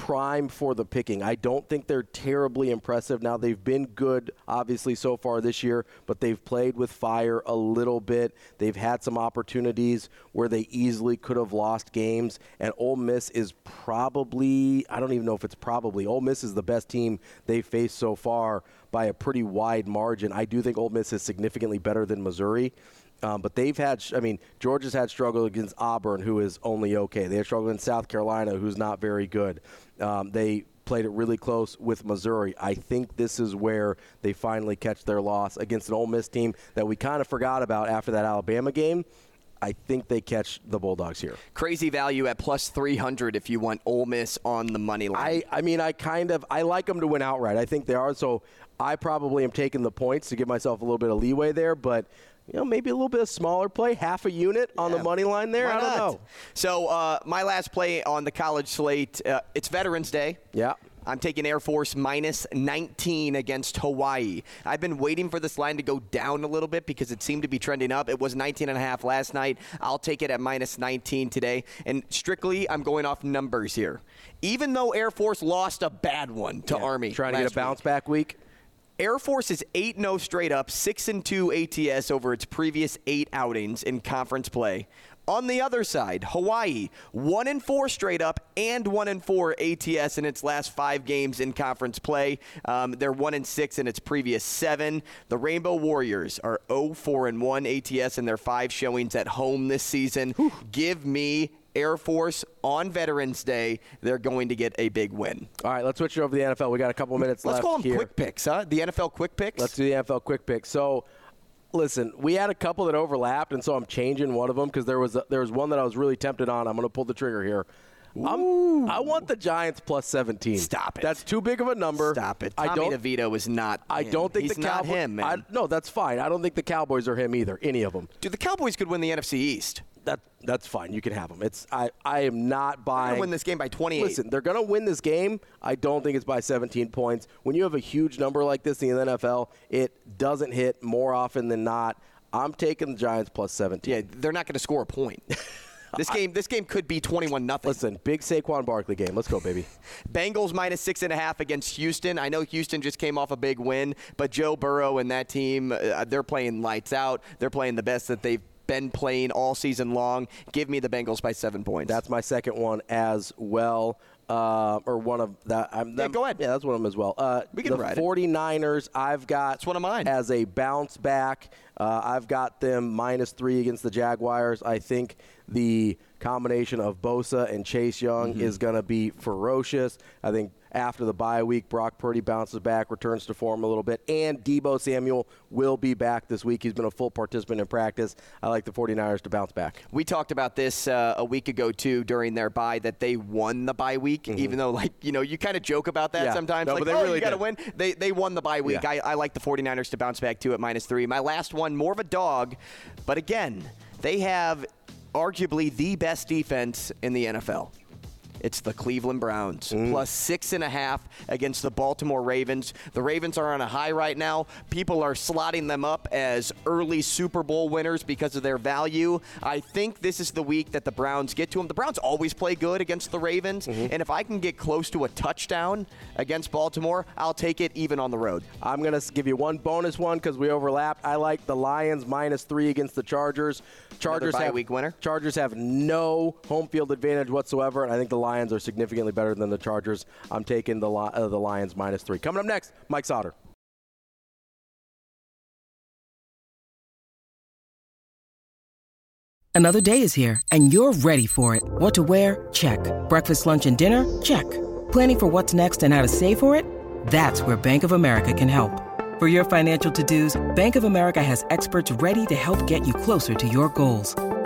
prime for the picking. I don't think they're terribly impressive. Now they've been good obviously so far this year, but they've played with fire a little bit. They've had some opportunities where they easily could have lost games and Ole Miss is probably I don't even know if it's probably Ole Miss is the best team they've faced so far by a pretty wide margin. I do think Ole Miss is significantly better than Missouri. Um, but they've had, I mean, Georgia's had struggle against Auburn, who is only okay. They had struggle in South Carolina, who's not very good. Um, they played it really close with Missouri. I think this is where they finally catch their loss against an Ole Miss team that we kind of forgot about after that Alabama game. I think they catch the Bulldogs here. Crazy value at plus 300 if you want Ole Miss on the money line. I, I mean, I kind of I like them to win outright. I think they are. So I probably am taking the points to give myself a little bit of leeway there, but you know, maybe a little bit of smaller play, half a unit on the money line there. Why I don't not? know. So uh, my last play on the college slate, uh, it's Veterans Day. Yeah. I'm taking Air Force minus 19 against Hawaii. I've been waiting for this line to go down a little bit because it seemed to be trending up. It was 19 and a half last night. I'll take it at minus 19 today. And strictly, I'm going off numbers here. Even though Air Force lost a bad one to Yeah, Army, trying to get a bounce week. back week. Air Force is 8 0 straight up, 6 and 2 ATS over its previous eight outings in conference play. On the other side, Hawaii, 1 and 4 straight up and 1 and 4 ATS in its last five games in conference play. Um, they're 1 and 6 in its previous seven. The Rainbow Warriors are 0 4 and 1 ATS in their five showings at home this season. Give me Air Force on Veterans Day. They're going to get a big win. All right, let's switch it over to the NFL. We got a couple minutes Let's left call them here. quick picks, huh? The NFL quick picks? Let's do the NFL quick pick. So, listen, we had a couple that overlapped, and so I'm changing one of them because there was a, there was one that I was really tempted on. I'm going to pull the trigger here. I want the Giants plus 17. Stop it. That's too big of a number. Stop it. I Tommy don't. DeVito is not. I him. don't think He's the not Cowboys. him, man. I, no, that's fine. I don't think the Cowboys are him either. Any of them. Dude, the Cowboys could win the NFC East. That that's fine. You can have them. It's I. I am not They're buying. win this game by 28. Listen, they're going to win this game. I don't think it's by 17 points. When you have a huge number like this in the NFL, it doesn't hit more often than not. I'm taking the Giants plus 17. Yeah, they're not going to score a point. [LAUGHS] This game, this game could be twenty-one nothing. Listen, big Saquon Barkley game. Let's go, baby. [LAUGHS] Bengals minus six and a half against Houston. I know Houston just came off a big win, but Joe Burrow and that team, uh, they're playing lights out. They're playing the best that they've been playing all season long. Give me the Bengals by seven points. That's my second one as well. Uh, or one of that. I'm, Yeah, go ahead. Yeah, that's one of them as well. Uh, We can the ride it. 49ers, I've got That's one of mine. as a bounce back. Uh, I've got them minus three against the Jaguars. I think the combination of Bosa and Chase Young Mm-hmm. is going to be ferocious. I think after the bye week, Brock Purdy bounces back, returns to form a little bit, and Deebo Samuel will be back this week. He's been a full participant in practice. I like the 49ers to bounce back. We talked about this uh, a week ago too during their bye that they won the bye week, even though like you know you kind of joke about that Mm-hmm. Yeah. sometimes. No, like, but they oh, really got to win. They they won the bye week. Yeah. I, I like the 49ers to bounce back too at minus three. My last one, more of a dog, but again, they have arguably the best defense in the NFL. It's the Cleveland Browns, Mm. plus six and a half against the Baltimore Ravens. The Ravens are on a high right now. People are slotting them up as early Super Bowl winners because of their value. I think this is the week that the Browns get to them. The Browns always play good against the Ravens, Mm-hmm. and if I can get close to a touchdown against Baltimore, I'll take it even on the road. I'm going to give you one bonus one because we overlapped. I like the Lions minus three against the Chargers. Chargers have week winner? Chargers have no home field advantage whatsoever, and I think the Lions are significantly better than the Chargers. I'm taking the uh, the Lions minus three. Coming up next, Mike Sautter. Another day is here, and you're ready for it. What to wear? Check. Breakfast, lunch, and dinner? Check. Planning for what's next and how to save for it? That's where Bank of America can help. For your financial to dos, Bank of America has experts ready to help get you closer to your goals.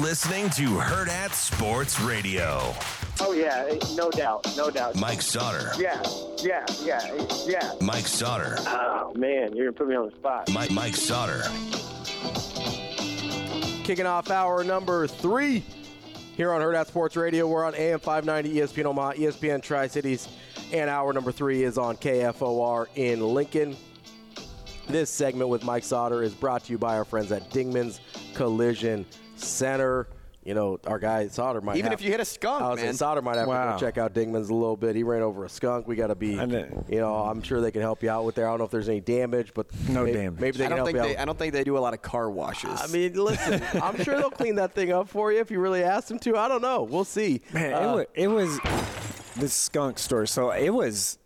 Listening to Hurrdat Sports Radio. Oh yeah, eh, no doubt, no doubt. Mike Sautter. Yeah, yeah, yeah, yeah. Mike Sautter. Oh man, you're gonna put me on the spot. Mike Mike Sautter. Kicking off hour number three here on Hurrdat Sports Radio. We're on AM 590 ESPN Omaha, ESPN Tri Cities, and hour number three is on KFOR in Lincoln. This segment with Mike Sautter is brought to you by our friends at Dingman's Collision Center. You know, our guy Sautter might Even have- if you hit a skunk, I was man. Sautter might have to go check out Dingman's a little bit. He ran over a skunk. We got to be, you know, I'm sure they can help you out with there. I don't know if there's any damage, but No maybe, damage. Maybe they I can don't help think you they. out. I don't think they do a lot of car washes. I mean, listen, [LAUGHS] I'm sure they'll clean that thing up for you if you really ask them to. I don't know. We'll see. Man, Uh, it, was, it was this skunk story. So it was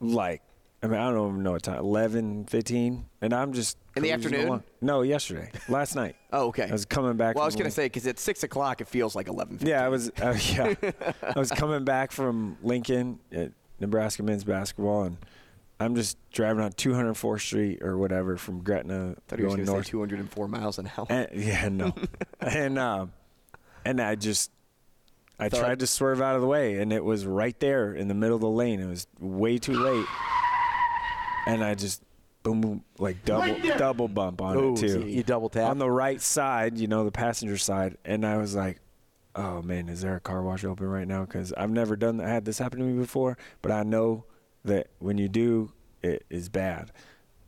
like, I mean, I don't even know what time, 11, 15, and I'm just In the afternoon? along. No, yesterday, last night. [LAUGHS] oh, okay. I was coming back. well, I was gonna say because at six o'clock it feels like eleven. Yeah, I was. Uh, [LAUGHS] yeah, [LAUGHS] I was coming back from Lincoln at Nebraska men's basketball, and I'm just driving on 204th Street or whatever from Gretna Thought he was going gonna north. say 204 miles an hour. And, yeah, no. and um, and I just I Thought- tried to swerve out of the way, and it was right there in the middle of the lane. It was way too late, and I just boom, boom, like double double bump on Ooh, it too. so you double tap? on the right side, you know, the passenger side, and I was like. Oh man, is there a car wash open right now? Because I've never done that. Had this happen to me before, but I know that when you do, it is bad.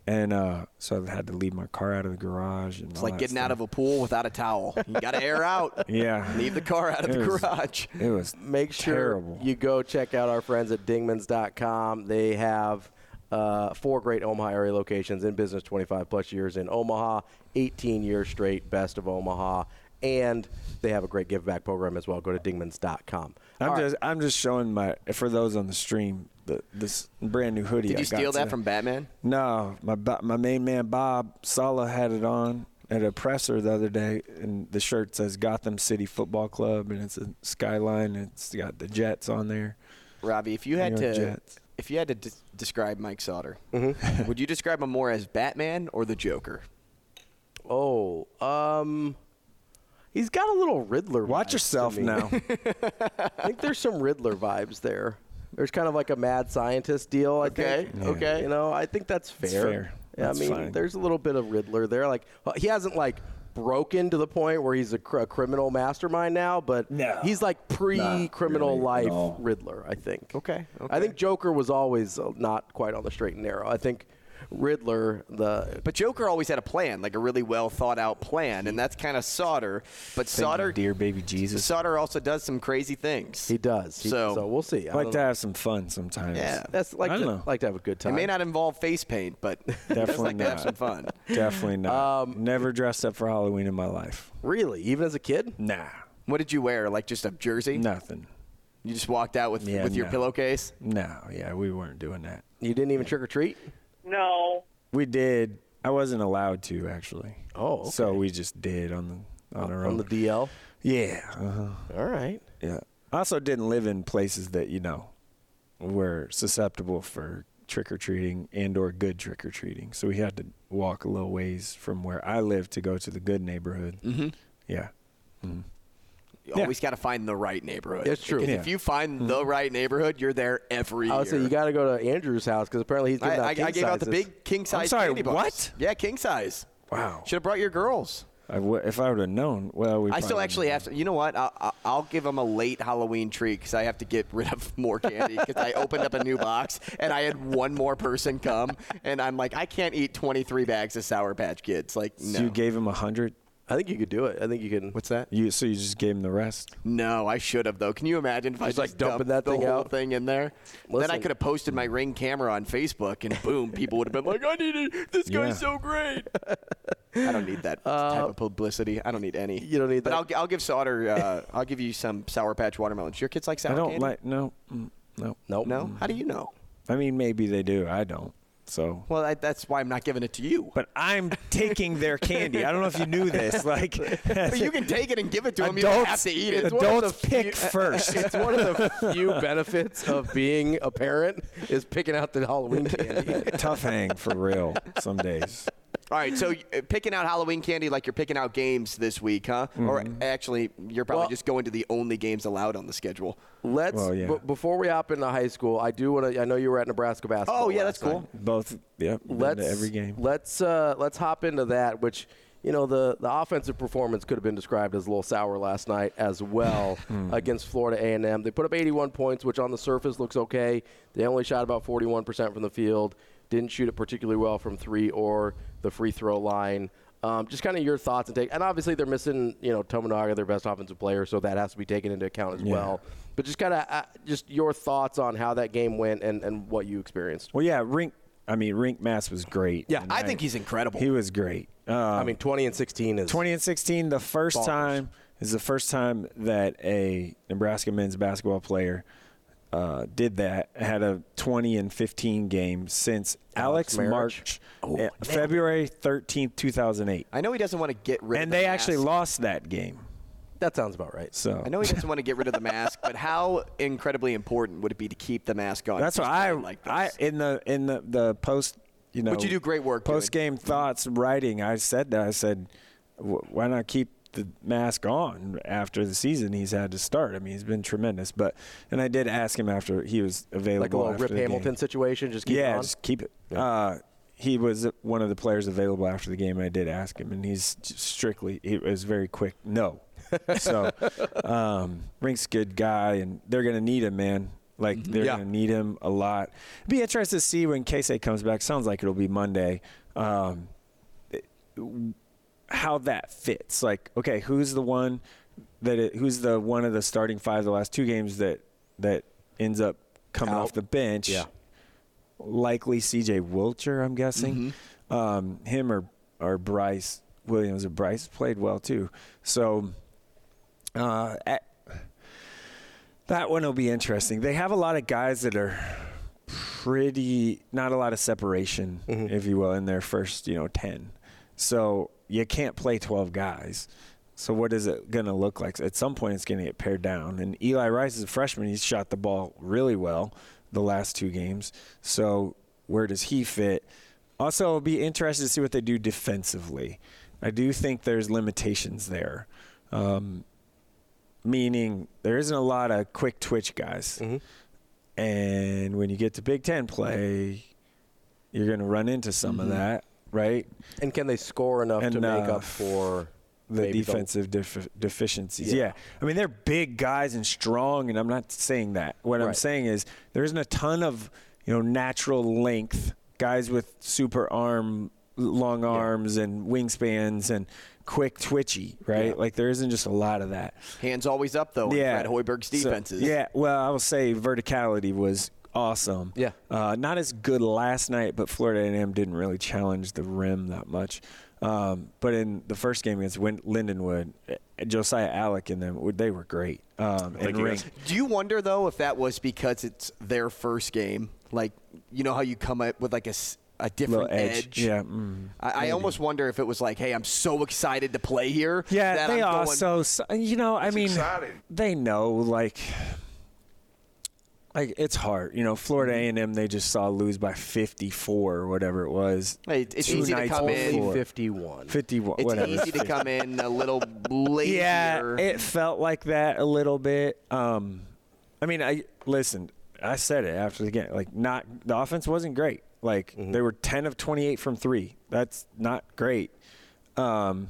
And uh, so I had to leave my car out of the garage. And It's like getting stuff. out of a pool without a towel. You got to [LAUGHS] air out. Yeah. Leave the car out of It the was- garage. It was make sure terrible. you go check out our friends at dingmans.com. They have uh, four great Omaha area locations in business 25 plus years in Omaha, 18 years straight, best of Omaha. and they have a great give back program as well. Go to dingmans.com. I'm All right. just I'm just showing my for those on the stream the, this brand new hoodie. Did I you got steal that today. from Batman? No, my my main man Bob Saleh had it on at a presser the other day, and the shirt says Gotham City Football Club, and it's a skyline. And it's got the Jets on there. Ravi, if you had to, Jets. If you had to de- describe Mike Sautter, Mm-hmm. [LAUGHS] would you describe him more as Batman or the Joker? Oh, um, he's got a little Riddler. Watch vibes to yourself me. now. [LAUGHS] I think there's some Riddler vibes there. There's kind of like a mad scientist deal. I Okay, think. okay. You know, I think that's fair. It's fair. Yeah, That's I mean, fine. there's a little bit of Riddler there. Like well, he hasn't like broken to the point where he's a, cr- a criminal mastermind now, but No. he's like pre-criminal really, life no. Riddler. I think. Okay, I think Joker was always uh, not quite on the straight and narrow. I think Riddler, the But Joker always had a plan, like a really well thought out plan, and that's kind of Sautter. But Thank Sautter, dear baby Jesus. Sautter also does some crazy things. he does. He- So- so we'll see. I I like to know. have some fun sometimes. Yeah. That's like I to, don't know. like to have a good time. It may not involve face paint, but [LAUGHS] Definitely like to have not. some fun. Definitely not. Um, Never dressed up for Halloween in my life. Really, even as a kid. Nah, What did you wear? Like just a jersey? nothing. You just walked out with Yeah, with your pillowcase? No, yeah, we weren't doing that. You didn't even trick or treat. No. We did. I wasn't allowed to actually. Oh, okay. So we just did on the on our on own. the DL. yeah. Uh-huh. All right. Yeah. I also didn't live in places that you know were susceptible for trick or treating and or good trick or treating. So we had to walk a little ways from where I lived to go to the good neighborhood. Mm-hmm. Yeah. You Yeah. always got to find the right neighborhood. It's true. Because Yeah. if you find mm-hmm. the right neighborhood, you're there every I would say you got to go to Andrew's house because apparently he's I, giving out I, I king gave out the big king size sorry, candy bars. what? Yeah, king size. Wow. Should have brought your girls. I w- if I would have known, well, we. I still actually have to. You know what? I'll, I'll- I'll give them a late Halloween treat because I have to get rid of [LAUGHS] more candy because I opened up a new box and I had one more person come and I'm like, I can't eat 23 bags of Sour Patch Kids. Like, So no. you gave him a hundred. I think you could do it. I think you can. What's that? You so you just gave him the rest. No, I should have though. Can you imagine if I Just, just like, dumping dumped that thing whole out? thing in there? then I could have posted my ring camera on Facebook, and boom, people would have been like, "I need it. This Yeah. guy's so great." I don't need that type of publicity. I don't need any. Uh, You don't need But that. I'll, I'll give Sautter. Uh, [LAUGHS] I'll give you some Sour Patch watermelons. Your kids like sour candy? I don't candy? like no, mm, no, Nope. No. How do you know? I mean, maybe they do. I don't. So, Well, I, that's why I'm not giving it to you. but I'm taking their candy. I don't know if you knew this. [LAUGHS] Like, But you can take it and give it to them. You don't have to eat it. It's one of adults the pick [LAUGHS] first. It's one of the [LAUGHS] few benefits of being a parent is picking out the Halloween candy. Tough hang for real. Some days. All right, so uh, picking out Halloween candy like you're picking out games this week, huh? Or actually, you're probably Well- just going to the only games allowed on the schedule. Let's Well, yeah. b- before we hop into high school, I do want to. I know you were at Nebraska basketball. Oh, yeah, that's cool. night. Both. Yep. been to Let's every game. Let's uh, let's hop into that. Which you know the the offensive performance could have been described as a little sour last night as well [LAUGHS] Hmm. against Florida A and M. They put up 81 points, which on the surface looks okay. They only shot about 41 percent from the field. Didn't shoot it particularly well from three or the free throw line. Um, just kind of your thoughts and take. And obviously they're missing you know Tominaga, their best offensive player, so that has to be taken into account as Yeah. well. But just kind of uh, just your thoughts on how that game went and, and what you experienced. Well, yeah. Rienk. I mean, Rienk Mast was great. Yeah, And I think he's incredible. He was great. Um, I mean, 20 and 16 is 20 and 16, the first Bonkers. time is the first time that a Nebraska men's basketball player uh, did that. Had a 20 and 15 game since Aleks Aleks, Maric. March, uh, February 13th, 2008. I know he doesn't want to get rid of And the they mask. actually lost that game. That sounds about right. So I know he doesn't want to get rid of the mask, but how incredibly important would it be to keep the mask on? That's what I, like this? I in the in the the post. You know, But you do great work Post game thoughts writing. I said that. I said, "Wh- why not keep the mask on after the season he's had to start? I mean, he's been tremendous. But and I did ask him after he was available. like a little Rip the game. Hamilton situation. Just keep yeah, it just keep it. Uh, he was one of the players available after the game. and I did ask him, and he's strictly. He was very quick. No. [LAUGHS] so, um, Rienk's a good guy, and they're gonna need him, man. Like they're Yeah. gonna need him a lot. Be interested to see when Keisei comes back. Sounds like it'll be Monday. Um, it- how that fits. Like, okay, who's the one that it, who's the one of the starting five the last two games that that ends up coming Out. off the bench? Yeah. likely C.J. Wilcher, I'm guessing. Um, him or or Brice Williams or Brice played well too. So uh, at, that one will be interesting. They have a lot of guys that are pretty not a lot of separation, if you will, in their first you know ten. So you can't play twelve guys. So what is it going to look like? At some point, it's going to get pared down. And Eli Rice is a freshman. He's shot the ball really well the last two games. So where does he fit? Also, it'll be interested to see what they do defensively. I do think there's limitations there, um, meaning there isn't a lot of quick twitch guys. And when you get to Big Ten play, you're going to run into some of Mhm. that, right? And can they score enough to make up for the defensive def- deficiencies. Yeah. Yeah. I mean they're big guys and strong, and I'm not saying that. What I'm saying is there isn't a ton of you know natural length guys with super arm, long arms, and wingspans and quick twitchy, right? Yeah. Like there isn't just a lot of that. Hands always up though. in Yeah. Fred Hoiberg's So- defenses. yeah, well, I will say verticality was awesome. Yeah. Uh, not as good last night, but Florida A&M didn't really challenge the rim that much. Um, but in the first game against Win- Lindenwood, eh, Josiah Allick and them, they were great. Um, and Ring. Do you wonder though if that was because it's their first game? Like you know how you come up with like a, s- a different Little edge. Yeah, mm, I, I almost wonder if it was like, hey, I'm so excited to play here. Yeah, that they I'm going, also, so- you know, I mean, they know like, like it's hard. You know, Florida A and M, they just saw lose by 54 or whatever it was. Hey, it's two easy to nights come in- 51. 51. It's whatever. easy to [LAUGHS] come in a little lazier. Yeah, it felt like that a little bit. Um, I mean, I listen. I said it after the game. Like, not the offense wasn't great. Like they were ten of twenty eight from three. That's not great. Um,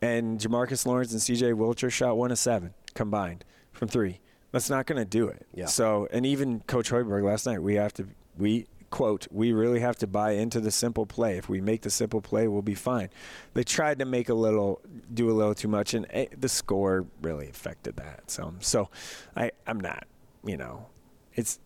and Jamarques Lawrence and C.J. Wilcher shot one of seven combined from three. That's not going to do it. Yeah. So, and even Coach Hoiberg last night, we have to we quote we really have to buy into the simple play. If we make the simple play, we'll be fine. They tried to make a little, do a little too much, and eh, the score really affected that. So, so I I'm not, you know, it's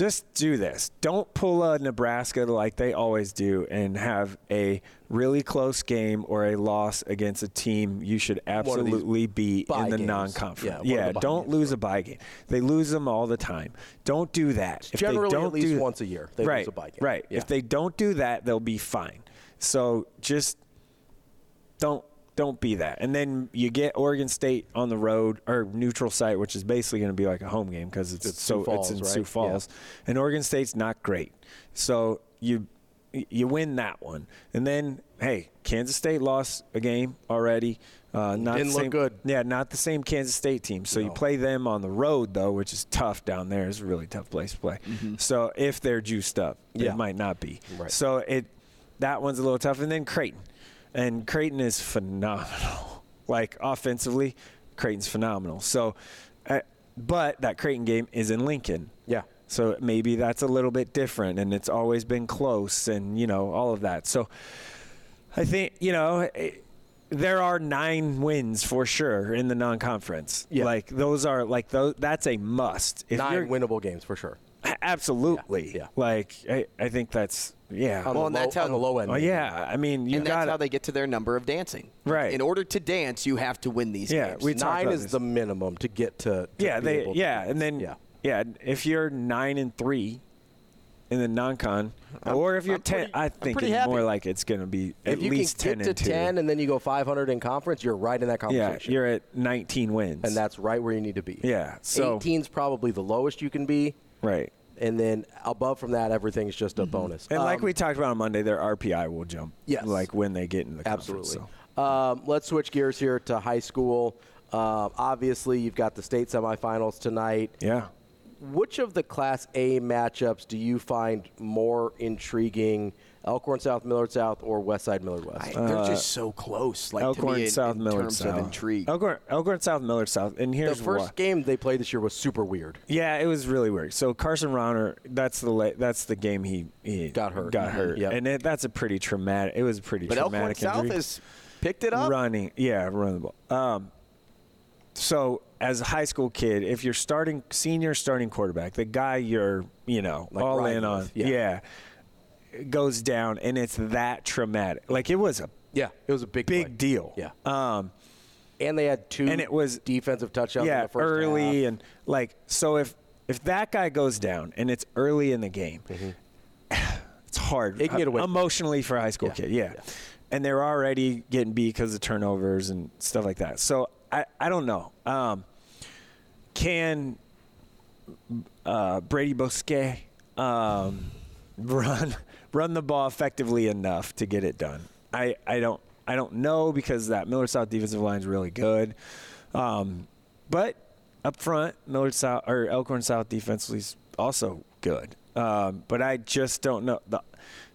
just do this. Don't pull a Nebraska like they always do and have a really close game or a loss against a team you should One of these absolutely be in the games. non-conference. Yeah, Yeah, don't games. lose a bye game. They lose them all the time. Don't do that. If they generally don't at least do, once a year they lose right, a bye game. Right. Yeah. If they don't do that, they'll be fine. So just don't don't be that. And then you get Oregon State on the road or neutral site, which is basically going to be like a home game because it's, It's so Falls, it's in right? Sioux Falls, and Oregon State's not great. So you you win that one, and then hey, Kansas State lost a game already. Uh, not Didn't the look same, good. Yeah, not the same Kansas State team. So you play them on the road though, which is tough down there. It's a really tough place to play. So if they're juiced up, Yeah. it might not be. Right. So it that one's a little tough, and then Creighton, and Creighton is phenomenal. Like offensively, Creighton's phenomenal. So, uh, but that Creighton game is in Lincoln. Yeah. So maybe that's a little bit different, and it's always been close, and you know all of that. So I think you know eh, there are nine wins for sure in the non-conference. Yeah. Like those are like those. That's a must. If Nine winnable games for sure. Absolutely. Yeah. Like I, I think that's yeah. On Well, the and low, that's how- on the low end. Oh yeah. I mean you and got that's how they get to their number of dancing. Right. In order to dance, you have to win these Yeah, games. we Nine is this. the minimum to get to. to yeah be they able yeah do and then yeah. yeah if you're nine and three in the non-con or if you're I'm ten pretty- I think pretty it's more like it's going to be at if you least can 10 get to ten and then you go 500 in conference, you're right in that conversation. yeah you're at 19 wins and that's right where you need to be. yeah so 18's probably the lowest you can be, right and then above from that, everything's just a bonus. and like Um, we talked about on Monday their RPI will jump Yes. like when they get in the Absolutely. so. Um, let's switch gears here to high school. Um, obviously, you've got the state semifinals tonight. yeah Which of the Class A matchups do you find more intriguing? Elkhorn South, Millard South, or Westside Millard West? I- they're just so close. Like to Elkhorn me, in, South in Millard terms South of intrigue. Elkhorn, Elkhorn South Millard South and here's the here's first why. game they played this year was super weird. Yeah, it was really weird. So Carson Rauner, that's the la- that's the game he, he Got hurt. Got hurt, Yep. and it, that's a pretty traumatic. It was a pretty but Elkhorn traumatic South injury. has picked it up. running. Yeah, running the ball. Um, so as a high school kid, if you're starting senior starting quarterback, the guy you're you know Like all riding in on, with, yeah. Goes down, and it's that traumatic. Like it was a Yeah, it was a big big play. deal. Yeah. Um, and they had two and it was defensive touchdowns yeah in the first early half. and like so if if that guy goes down and it's early in the game, [SIGHS] it's hard. Mm-hmm. It can get away emotionally for a high school Yeah. kid. Yeah. and they're already getting beat because of turnovers and stuff like that. So I I don't know. Um, can uh, Brady Bosque um, [LAUGHS] run run the ball effectively enough to get it done? I, I don't I don't know because that Millard South defensive line is really good, um, but up front Millard South or Elkhorn South defensively is also good. Um, but I just don't know the,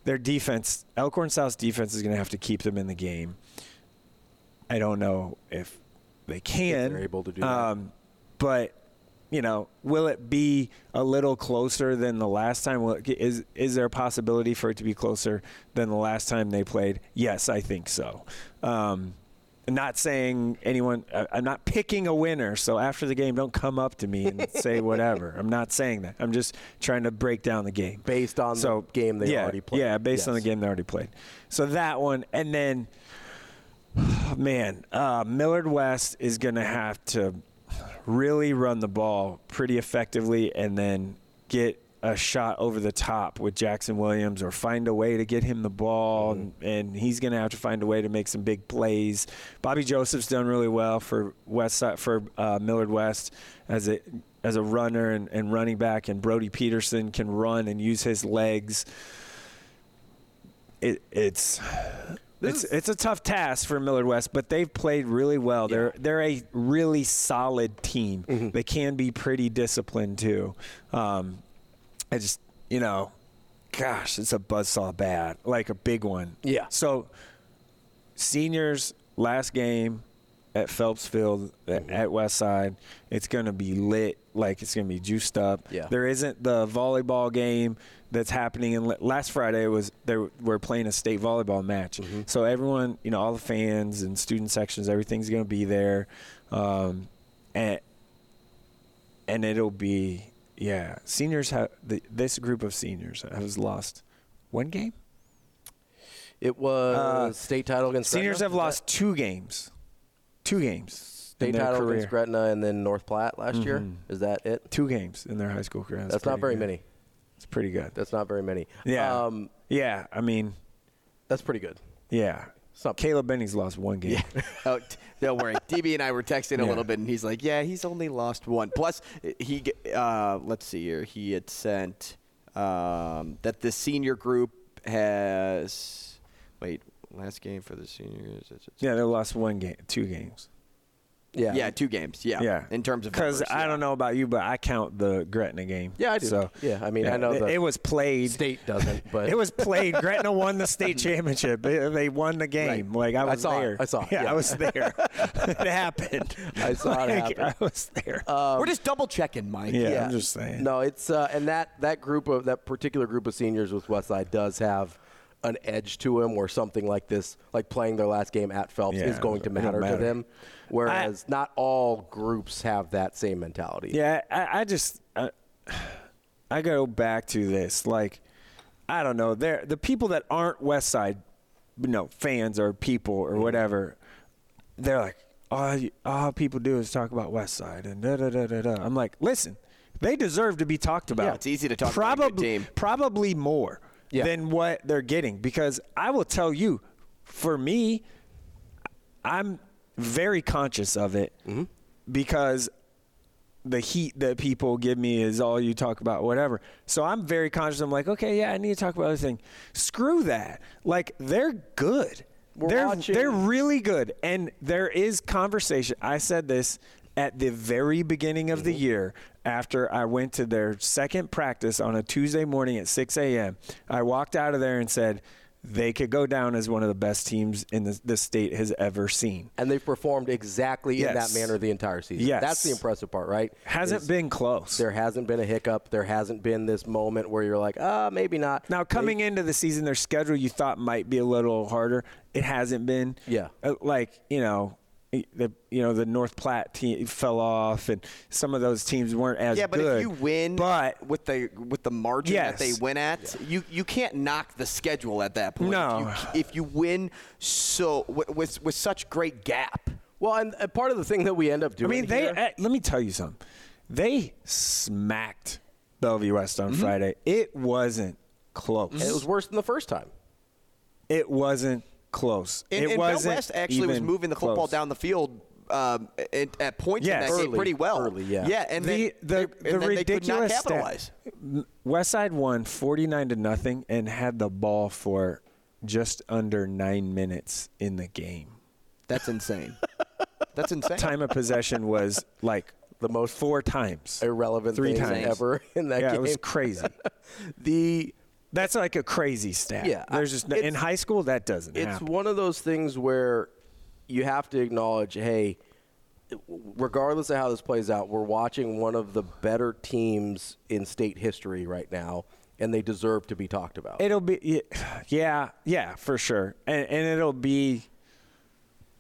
their defense. Elkhorn South's defense is going to have to keep them in the game. I don't know if they can. they're able to do that. um, But you know, will it be a little closer than the last time? Will it, is is there a possibility for it to be closer than the last time they played? Yes, I think so. Um, not saying anyone. I- I'm not picking a winner. So after the game, don't come up to me and [LAUGHS] say whatever. I'm not saying that. I'm just trying to break down the game based on so, the game they yeah, already played. Yeah, based on the game they already played. So that one, and then, [SIGHS] man, uh, Millard West is going to have to really run the ball pretty effectively, and then get a shot over the top with Jackson Williams, or find a way to get him the ball, and, and he's going to have to find a way to make some big plays. Bobby Joseph's done really well for West for uh, Millard West as a as a runner and, and running back, and Brody Peterson can run and use his legs. It, it's it's it's a tough task for Millard West, but they've played really well. They're they're a really solid team. Mm-hmm. They can be pretty disciplined too. Um, I just you know, gosh, it's a buzzsaw bad, like a big one. Yeah. So seniors last game at Phelps Field at, at West Side. It's going to be lit, like it's going to be juiced up. Yeah. There isn't the volleyball game that's happening. And last Friday was they were playing a state volleyball match, so everyone, you know, all the fans and student sections, everything's going to be there, um, and and it'll be yeah. Seniors have the, this group of seniors has lost one game. It was Uh, state title against Seniors Gretna? have lost two games. Two games. State in their title career. against Gretna and then North Platte last year. Mhm. Is that it? Two games in their high school career. That's, not very good. many. It's pretty good. That's not very many. Yeah. Um, yeah. I mean, that's pretty good. yeah. Caleb Benning's lost one game. [LAUGHS] Oh, t- don't worry. [LAUGHS] DB and I were texting a Yeah. little bit, and he's like, "Yeah, he's only lost one." Plus, he uh, let's see here. He had sent um, that the senior group has wait last game for the seniors. Yeah, they lost one game, two games. Yeah. yeah, two games. Yeah, Yeah. In terms of Because I yeah. don't know about you, but I count the Gretna game. Yeah, I do. So, Yeah, I mean, I know it, the it was played. State doesn't, [LAUGHS] but It was played. Gretna won the state championship. They, they won the game. Like I I was saw it. there. I saw it, Yeah, yeah. I was there. [LAUGHS] it happened. I saw it happen. I was there. we're just double checking, Mike. yeah, I'm just saying. No, it's uh, and that that group of that particular group of seniors with Westside does have an edge to them, where something like this, like playing their last game at Phelps, Yeah, is going to matter, matter. to them. Whereas not all groups have that same mentality. Yeah, I, I just I, I go back to this. Like, I don't know. They're, the people that aren't West Side, you know, fans or people or mm-hmm. whatever, they're like, all, all people do is talk about West Side and da da da da da. I'm like, listen, they deserve to be talked about. Yeah, it's easy to talk about a probably, good team. Probably more Yeah. than what they're getting because I will tell you, for me, I'm very conscious of it Mm-hmm. because the heat that people give me is all you talk about, whatever. So I'm very conscious. I'm like, okay, yeah, I need to talk about other thing. Screw that. Like they're good. We're they're watching- they're really good, and there is conversation. I said this at the very beginning of the Mm-hmm. year after I went to their second practice on a Tuesday morning at 6 a.m. I walked out of there and said. They could go down as one of the best teams in the, the state has ever seen. And they've performed exactly in that manner the entire season. Yes. That's the impressive part, right? Hasn't Is been close. There hasn't been a hiccup. There hasn't been this moment where you're like, ah, maybe not. Now, coming into the season, their schedule you thought might be a little harder. It hasn't been. Yeah. Uh, like, you know, the you know the North Platte team fell off, and some of those teams weren't as yeah, but good. if you win, but with the with the margin Yes. that they win at, you you can't knock the schedule at that point. No. if you, if you win so with, with with such great gap. Well, and, and part of the thing that we end up doing. I mean, they. here- uh, let me tell you something. They smacked Bellevue West on Friday. It wasn't close. it was worse than the first time. It wasn't close. And, it and wasn't West actually was moving the football close. down the field um, at, at points Yes. in that game pretty well. early, yeah. yeah, and the then, the, they, the and then they could not ridiculous capitalize. stat. Westside won 49 to nothing and had the ball for just under 9 minutes in the game. That's insane. [LAUGHS] That's insane. Time of possession was like the most four times. irrelevant Three times. ever in that yeah, game. it was crazy. [LAUGHS] the That's like a crazy stat. Yeah, There's just it's- in high school that doesn't it's happen. one of those things where you have to acknowledge, hey, regardless of how this plays out, we're watching one of the better teams in state history right now, and they deserve to be talked about. It'll be yeah, yeah, for sure. And and it'll be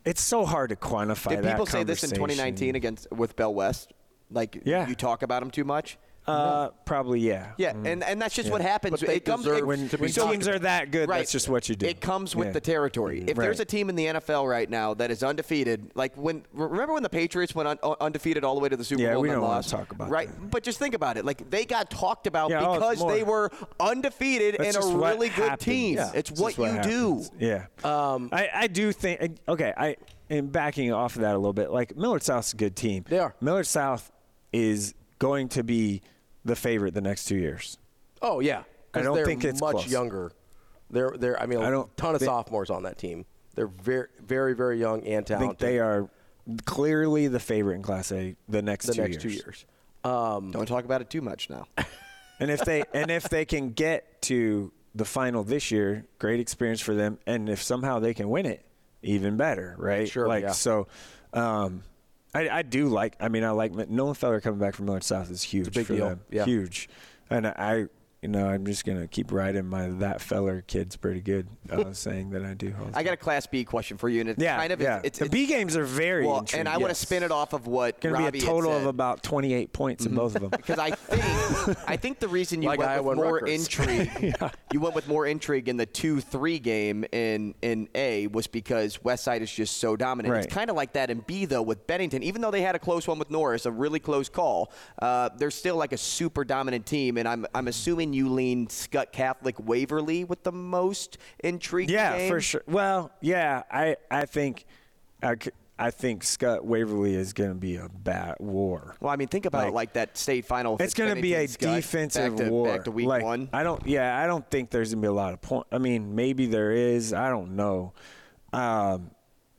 it's so hard to quantify Did that people say this in 2019 against with Bell West? Like, Yeah. you talk about them too much. Uh, probably yeah. Yeah, and, and that's just Yeah. what happens. But it comes it- when, to be when so- teams are that good, Right. that's just what you do. It comes with Yeah. the territory. If there's a team in the NFL right now that is undefeated, like when remember when the Patriots went un, un- undefeated all the way to the Super Yeah, Bowl we and then don't wanna talk about right? But just think about it. Like they got talked about Yeah, oh, because more- they were undefeated That's and a really good happens. team. Yeah. It's It's what just you do. Yeah. Um, I, I do think okay, I and backing off of that a little bit, like Millard South's a good team. They are. Millard South is going to be the favorite the next two years. oh yeah, 'cause I don't they're think it's much close. younger. They're they're. I mean, I a don't ton of think- sophomores on that team. They're very very very young and I talented. think they are clearly the favorite in Class A the next the two next years. two years. Um, Don't talk about it too much now. [LAUGHS] And if they and if they can get to the final this year, great experience for them. And if somehow they can win it, even better, right? Sure, Like yeah. so, um, I, I do like. I mean, I like Nolan Feller coming back from Millard South is huge big for deal, them. yeah. Huge, and I. You know, I'm just gonna keep riding my that feller kid's pretty good. Uh, [LAUGHS] saying that I do. all I got a Class B question for you, and it's Yeah, kind of yeah. it's, the B games are very well, intriguing. and I want to spin it off of what Going to Ravi be a total of about 28 points in both of them. [LAUGHS] because I think [LAUGHS] I think the reason you Like went Iowa with more Rutgers. intrigue, you went with more intrigue in the two three game in in A was because Westside is just so dominant. Right. It's kind of like that in B though with Bennington. Even though they had a close one with Norris, a really close call, uh, they're still like a super dominant team. And I'm I'm assuming you lean Skutt Catholic Waverly with the most intrigue. Yeah, game? for sure. Well, yeah, I I think I, I think Skutt Waverly is going to be a bad war. Well, I mean, think about Like- it like that state final. It's going to be a Skutt, defensive back to, war. Back to week like, one. I don't. Yeah, I don't think there's going to be a lot of point. I mean, maybe there is. I don't know. Um,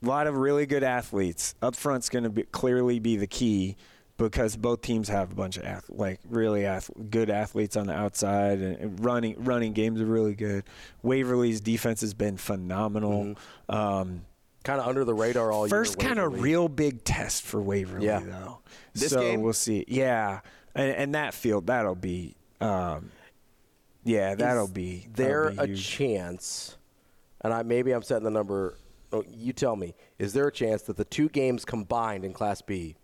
a lot of really good athletes up front's going to be clearly be the key because both teams have a bunch of ath- like really ath- good athletes on the outside and, and running running games are really good. Waverly's defense has been phenomenal. Um, kind of under the radar all First year. kind of real big test for Waverly, Yeah. though. This so game? we'll see. Yeah, and, and that field that'll be, um, yeah, that'll Is be. there that'll be a chance? And I maybe I'm setting the number. Oh, you tell me. Is there a chance that the two games combined in Class B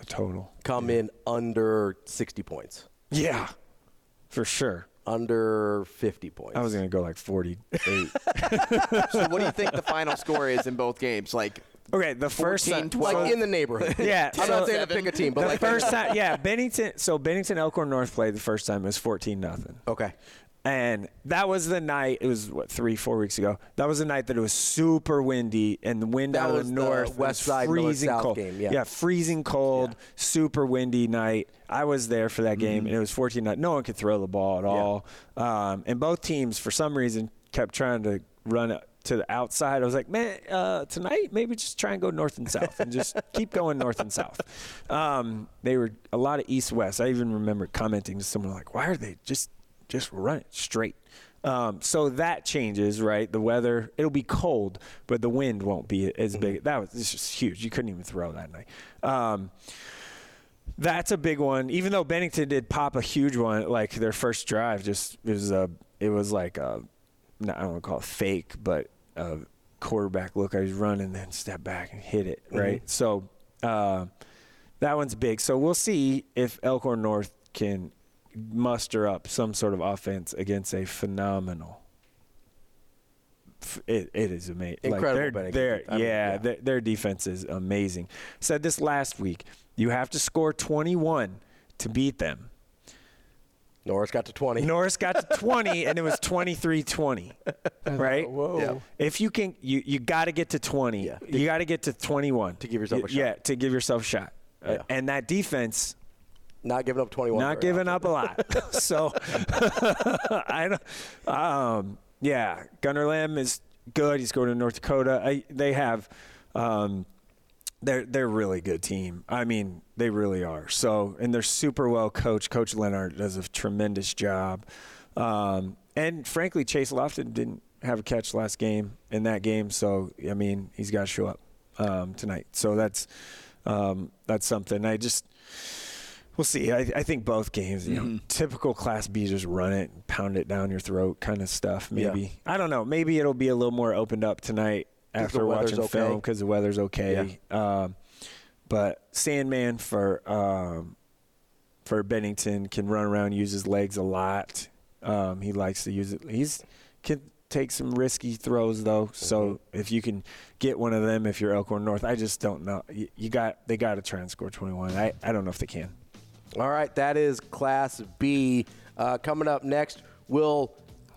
a total? come in under 60 points, Yeah, for sure. under 50 points? I was gonna go like forty-eight. [LAUGHS] so what do you think the final score is in both games? Like okay, the first 14, time, like in the neighborhood. [LAUGHS] Yeah, I'm so- not saying to pick a team, but the like first [LAUGHS] time, yeah, Bennington. So Bennington Elkhorn North played the first time. It was fourteen nothing. Okay. And that was the night. It was what three, four weeks ago. That was the night that it was super windy, and the wind That out of the the north, West was Side, freezing South cold. game, yeah. freezing cold, super windy night. I was there for that game, and it was 14 nothing. No one could throw the ball at all. Um, and both teams, for some reason, kept trying to run to the outside. I was like, man, uh, tonight maybe just try and go north and south, and just [LAUGHS] keep going north and south. Um, they were a lot of east west. I even remember commenting to someone like, why are they just just run it straight? Um, so that changes, right? The weather, it'll be cold, but the wind won't be as big. That was this is huge. You couldn't even throw that night. Um, that's a big one. Even though Bennington did pop a huge one, like their first drive, just it was a, it was like a, I don't want to call it fake, but a quarterback look I was running, then step back and hit it, right? Mhm. So uh, that one's big. So we'll see if Elkhorn North can muster up some sort of offense against a phenomenal. It, it is amazing. Incredible Like Bennington their, defense. their, I mean, yeah, yeah. Their, their defense is amazing. Said this last week. You have to score 21 to beat them. Norris got to 20. Norris got to [LAUGHS] 20, and it was 23-20, [LAUGHS] right? Whoa. Yeah. If you can, you you got to get to 20. Yeah. You got to get to 21 to give yourself a shot. Yeah, to give yourself a shot. Uh, Yeah. and that defense, Not giving up 21. not giving up a lot. [LAUGHS] so, [LAUGHS] I don't. Um, yeah, Gunnar Lamb is good. He's going to North Dakota. I, they have. Um, they're they're a really good team. I mean, they really are. So, and they're super well coached. Coach Leonard does a tremendous job. Um, and frankly, Chase Lofton didn't have a catch last game in that game. So, I mean, he's got to show up um, tonight. So that's um, that's something. I just we'll see. I, I think both games, you know, typical Class B, just run it, pound it down your throat, kind of stuff. Yeah. Maybe I don't know. Maybe it'll be a little more opened up tonight after watching okay. film because the weather's okay. Um, but Sandman for um, for Bennington can run around, use his legs a lot. Um, he likes to use it. He's can take some risky throws though. So Mm-hmm. if you can get one of them, if you're Elkhorn North, I just don't know. You, you got they got to try and score 21. I I don't know if they can. All right, that is Class B. Uh, coming up next, we'll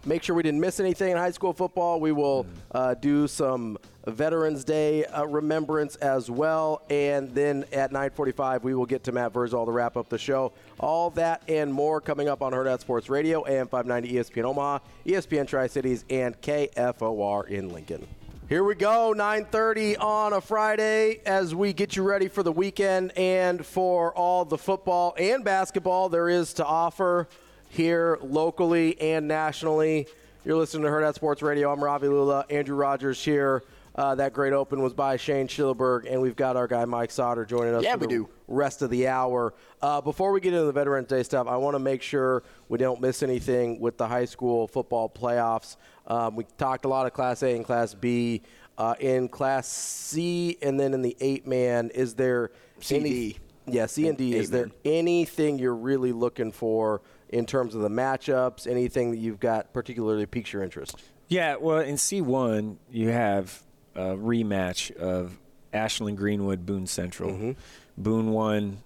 make sure we didn't miss anything in high school football. We will uh, do some Veterans Day uh, remembrance as well, and then at 9:45 we will get to Matt Verzal to wrap up the show. All that and more coming up on Hurrdat Sports Radio, AM 590 ESPN Omaha, ESPN Tri Cities, and KFOR in Lincoln. Here we go, 9:30 on a Friday as we get you ready for the weekend and for all the football and basketball there is to offer here locally and nationally. You're listening to Hurrdat Sports Radio. I'm Ravi Lulla. Andrew Rogers here. Uh, that great open was by Shane Schillerberg, and we've got our guy Mike Sautter joining us Yeah, for we the do. rest of the hour. Uh, before we get into the Veterans Day stuff, I want to make sure we don't miss anything with the high school football playoffs. Um, we talked a lot of Class A and Class B. Uh, in Class C and then in the eight man, is there C, any? Yeah, C and D. Is there anything you're really looking for in terms of the matchups? Anything that you've got particularly piques your interest? Yeah, well, in C1, you have a rematch of Ashland Greenwood Boone Central. Boone won,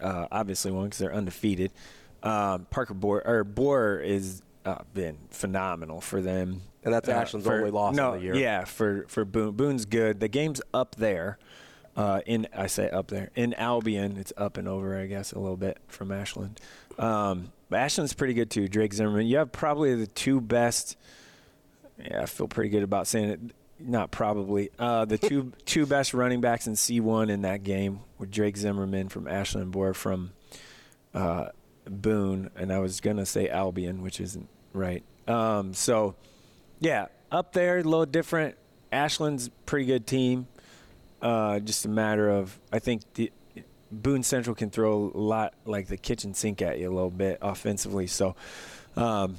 uh, obviously won because they're undefeated. Um, Parker Boer or Boer is uh, been phenomenal for them, And that's Ashland's only loss of the year. Yeah, for for Boone. Boone's good. The game's up there. Uh, in I say up there in Albion, it's up and over, I guess, a little bit from Ashland. Um, but Ashland's pretty good too. Drake Zimmerman, you have probably the two best. Yeah, I feel pretty good about saying it. Not probably uh, the two [LAUGHS] two best running backs in C1 in that game were Drake Zimmerman from Ashland and Boer from uh, Boone, and I was gonna say Albion, which isn't right. Um, so, yeah, up there, a little different. Ashland's pretty good team. Uh, just a matter of I think the Boone Central can throw a lot like the kitchen sink at you a little bit offensively. So, um,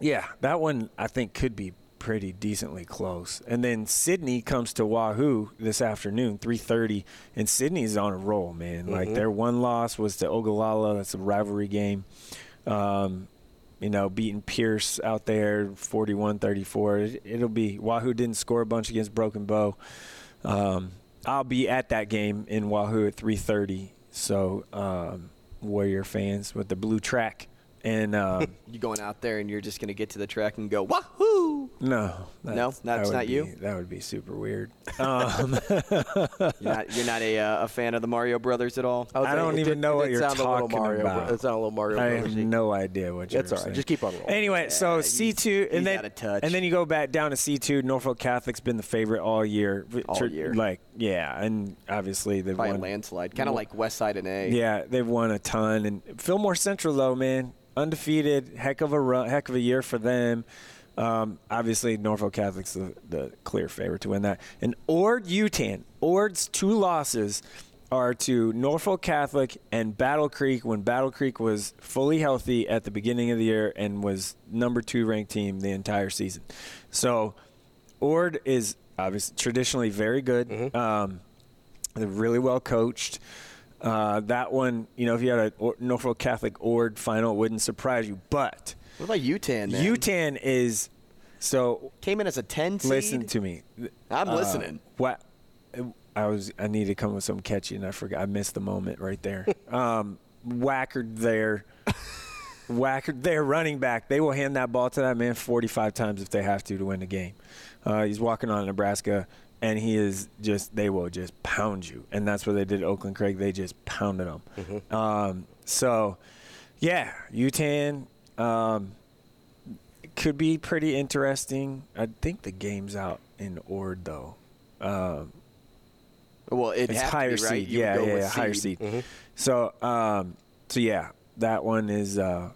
yeah, that one I think could be pretty decently close. And then Sidney comes to Wahoo this afternoon, 3:30, and Sidney's on a roll, man. Like Mhm. their one loss was to Ogallala. That's a rivalry game. Um, you know, beating Pierce out there 41-34. It, it'll be Wahoo didn't score a bunch against Broken Bow. Um, I'll be at that game in Wahoo at 3:30. So, um, Warrior fans with the blue track and um, [LAUGHS] You going out there and you're just going to get to the track and go, wahoo! No, No? That's would not be- you? That would be super weird. Um, [LAUGHS] You're not, you're not a, uh, a fan of the Mario Brothers at all? I, I don't it even did- know it what did you're sound a little talking Mario, about. It sounded a little Mario. I have no idea what you're It's all right. saying. Just keep on rolling. Anyway, so C two, he's and then out of touch. and then you go back down to C two. Norfolk Catholic's been the favorite all year. All Tr- year. like yeah, and obviously they've By a won landslide. Kind of like West Side and A. Yeah, they've won a ton. And Fillmore Central, though, man, undefeated, heck of a run, heck of a year for them. Um, obviously, Norfolk Catholic's the, the clear favorite to win that. And Ord Yutan, Ord's two losses are to Norfolk Catholic and Battle Creek when Battle Creek was fully healthy at the beginning of the year and was number two ranked team the entire season. So Ord is obviously traditionally very good. Mm-hmm. Um, they're really well coached. Uh, that one, you know, if you had a Norfolk Catholic Ord final, it wouldn't surprise you. But What about Yutan? Then? Yutan is so. Came in as a 10 seed? Listen to me. I'm Uh, listening. What? I was. I need to come with something catchy, and I forgot. I missed the moment right there. [LAUGHS] um, Wackard there. Wackard there, running back. They will hand that ball to that man 45 times if they have to to win the game. Uh, he's walking on Nebraska, and he is just. They will just pound you, and that's what they did at Oakland Craig. They just pounded them. Um, so, yeah, Yutan. Um, could be pretty interesting. I think the game's out in Ord though. Um, Well, it's to be, higher right? seed. You Yeah, yeah, yeah, higher seed. seed. So, um, so yeah, that one is uh,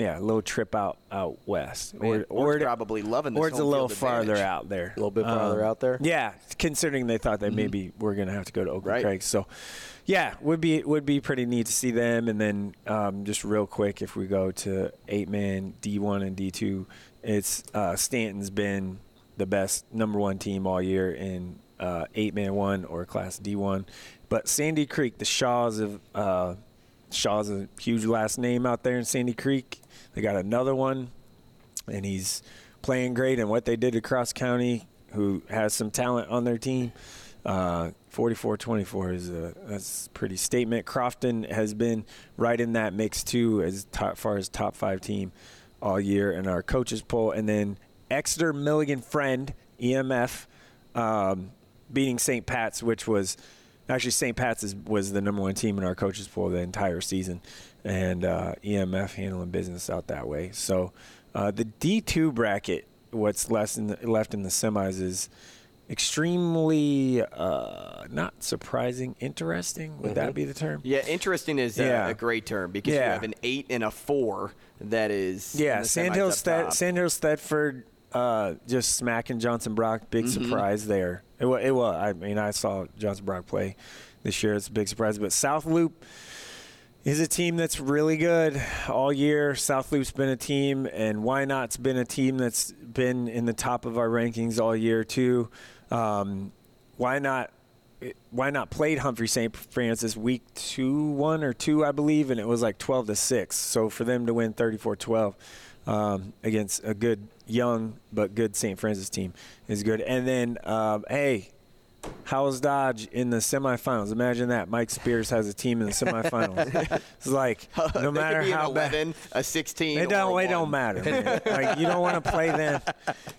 yeah, a little trip out out west. Or Ord's probably loving this Ord's a home little farther advantage. out there. A little bit farther out there? Yeah, considering they thought that maybe we're gonna have to go to Oakland Right. Craig. So, yeah, would be would be pretty neat to see them. And then um, just real quick, if we go to eight man D one and D two, it's uh, Stanton's been the best number one team all year in uh, eight man one or Class D one. But Sandy Creek, the Shaws of uh, Shaw's a huge last name out there in Sandy Creek. They got another one, and he's playing great. And what they did to Cross County, who has some talent on their team, uh, 44-24 is a that's pretty statement. Crofton has been right in that mix too, as top, far as top five team all year in our coaches poll. And then Exeter Milligan Friend EMF um, beating St. Pat's, which was actually St. Pat's is, was the number one team in our coaches poll the entire season, and uh, EMF handling business out that way. So uh, the D2 bracket, what's less in the, left in the semis is extremely uh, not surprising, interesting. Would that be the term? Yeah, interesting is Yeah. a great term because you have an eight and a four that is Yeah, Sandhill, Sted- Sandhill Thedford uh, just smacking Johnson Brock. Big Mhm. surprise there. It was, it was. I mean, I saw Johnson Brock play this year. It's a big surprise. But South Loup is a team that's really good all year. South Loup's been a team, and Wynot's been a team that's been in the top of our rankings all year too. Um, Wynot? Why not played Humphrey St. Francis week two, one or two, I believe, and it was like 12 to six. So for them to win 34-12 um, against a good young but good St. Francis team is good. And then, um, hey, how's Dodge in the semifinals. Imagine that. Mike Spears has a team in the semifinals. [LAUGHS] it's like [LAUGHS] no They matter could be an how bad. a 16. It or don't. It don't matter. [LAUGHS] Like you don't want to play them.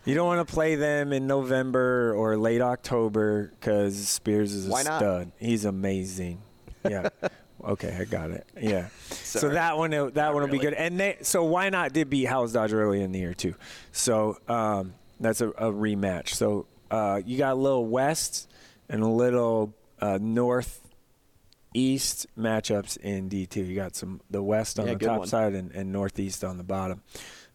You don't want to play them in November or late October because Spears is a stud. He's amazing. Yeah. Okay, I got it. Yeah. So that one, that one will be good. And they. So Wynot did beat Howells Dodge early in the year too. So um, that's a, a rematch. So uh, you got a little West and a little uh, North east matchups in D2. You got some the west on Yeah, the top one. side and, and northeast on the bottom.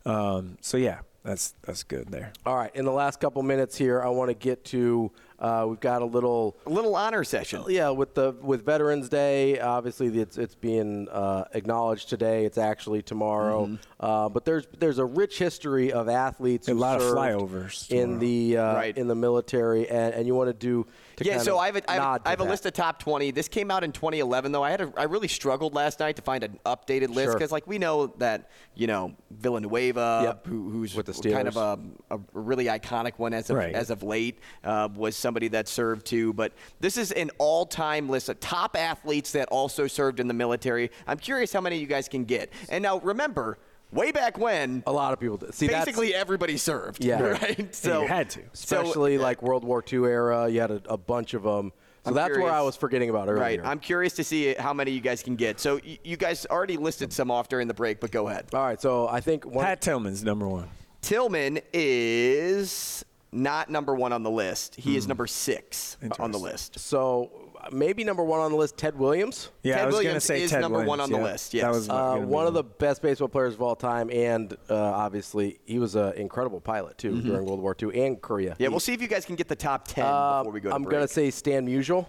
Um, so yeah, that's that's good there. All right, in the last couple minutes here, I want to get to. Uh, we've got a little a little honor session. Yeah, with the with Veterans Day, obviously it's it's being uh, acknowledged today. It's actually tomorrow, Mhm. uh, but there's there's a rich history of athletes. A who lot of flyovers in the uh, Right. in the military, and, and you want to do. Yeah, so I have a, I have, I have a list of top 20. This came out in 2011, though. I had a, I really struggled last night to find an updated list Sure. because, like, we know that you know Villanueva, Yep. who, who's With the kind of a, a really iconic one as of Right. as of late, uh, was somebody that served too. But this is an all-time list of top athletes that also served in the military. I'm curious how many you guys can get. And now remember. Way back when, a lot of people did. See, that's- basically everybody served. Yeah. [LAUGHS] right. So you had to. so- especially like World War II era. You had a, a bunch of them. So I'm that's where I was forgetting about earlier. Right. I'm curious to see how many you guys can get. So y- you guys already listed some off during the break, but go ahead. All right. So I think one, Pat Tillman's number one. Tillman is not number one on the list. He is hmm. number six on the list. So maybe number one on the list, Ted Williams. Yeah, Ted I was Williams gonna say is Ted number one on the yeah. list, That was Uh, one of the best baseball players of all time, and uh, obviously he was an incredible pilot too during World War II and Korea. Mm-hmm. Yeah, we'll see if you guys can get the top ten Uh, before we go to I'm gonna say Stan Musial.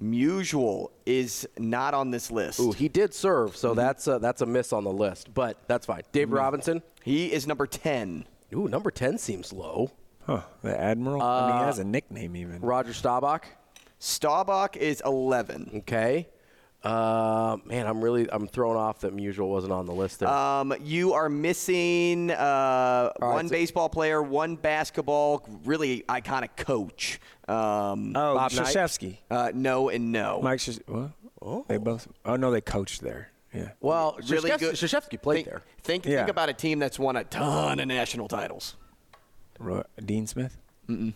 Musial is not on this list. Ooh, he did serve, so that's a, that's a miss on the list, but that's fine. Dave Robinson. He is number ten. Ooh, number ten seems low. Huh. The Admiral? I mean, he has a nickname even. Roger Staubach. Staubach is 11. Okay. Uh, man, I'm really I'm thrown off that Musial wasn't on the list there. Um, you are missing uh, right, one so- baseball player, one basketball, really iconic coach. Um, Oh, Bob Knight. Krzyzewski. Uh, no and no. Mike Krzyz- what? Oh. They both. Oh no, they coached there. Yeah. well, really Krzyzewski- good. Krzyzewski played think, there. Think, Yeah. think about a team that's won a ton of national titles. Roy, Dean Smith. Mm-mm.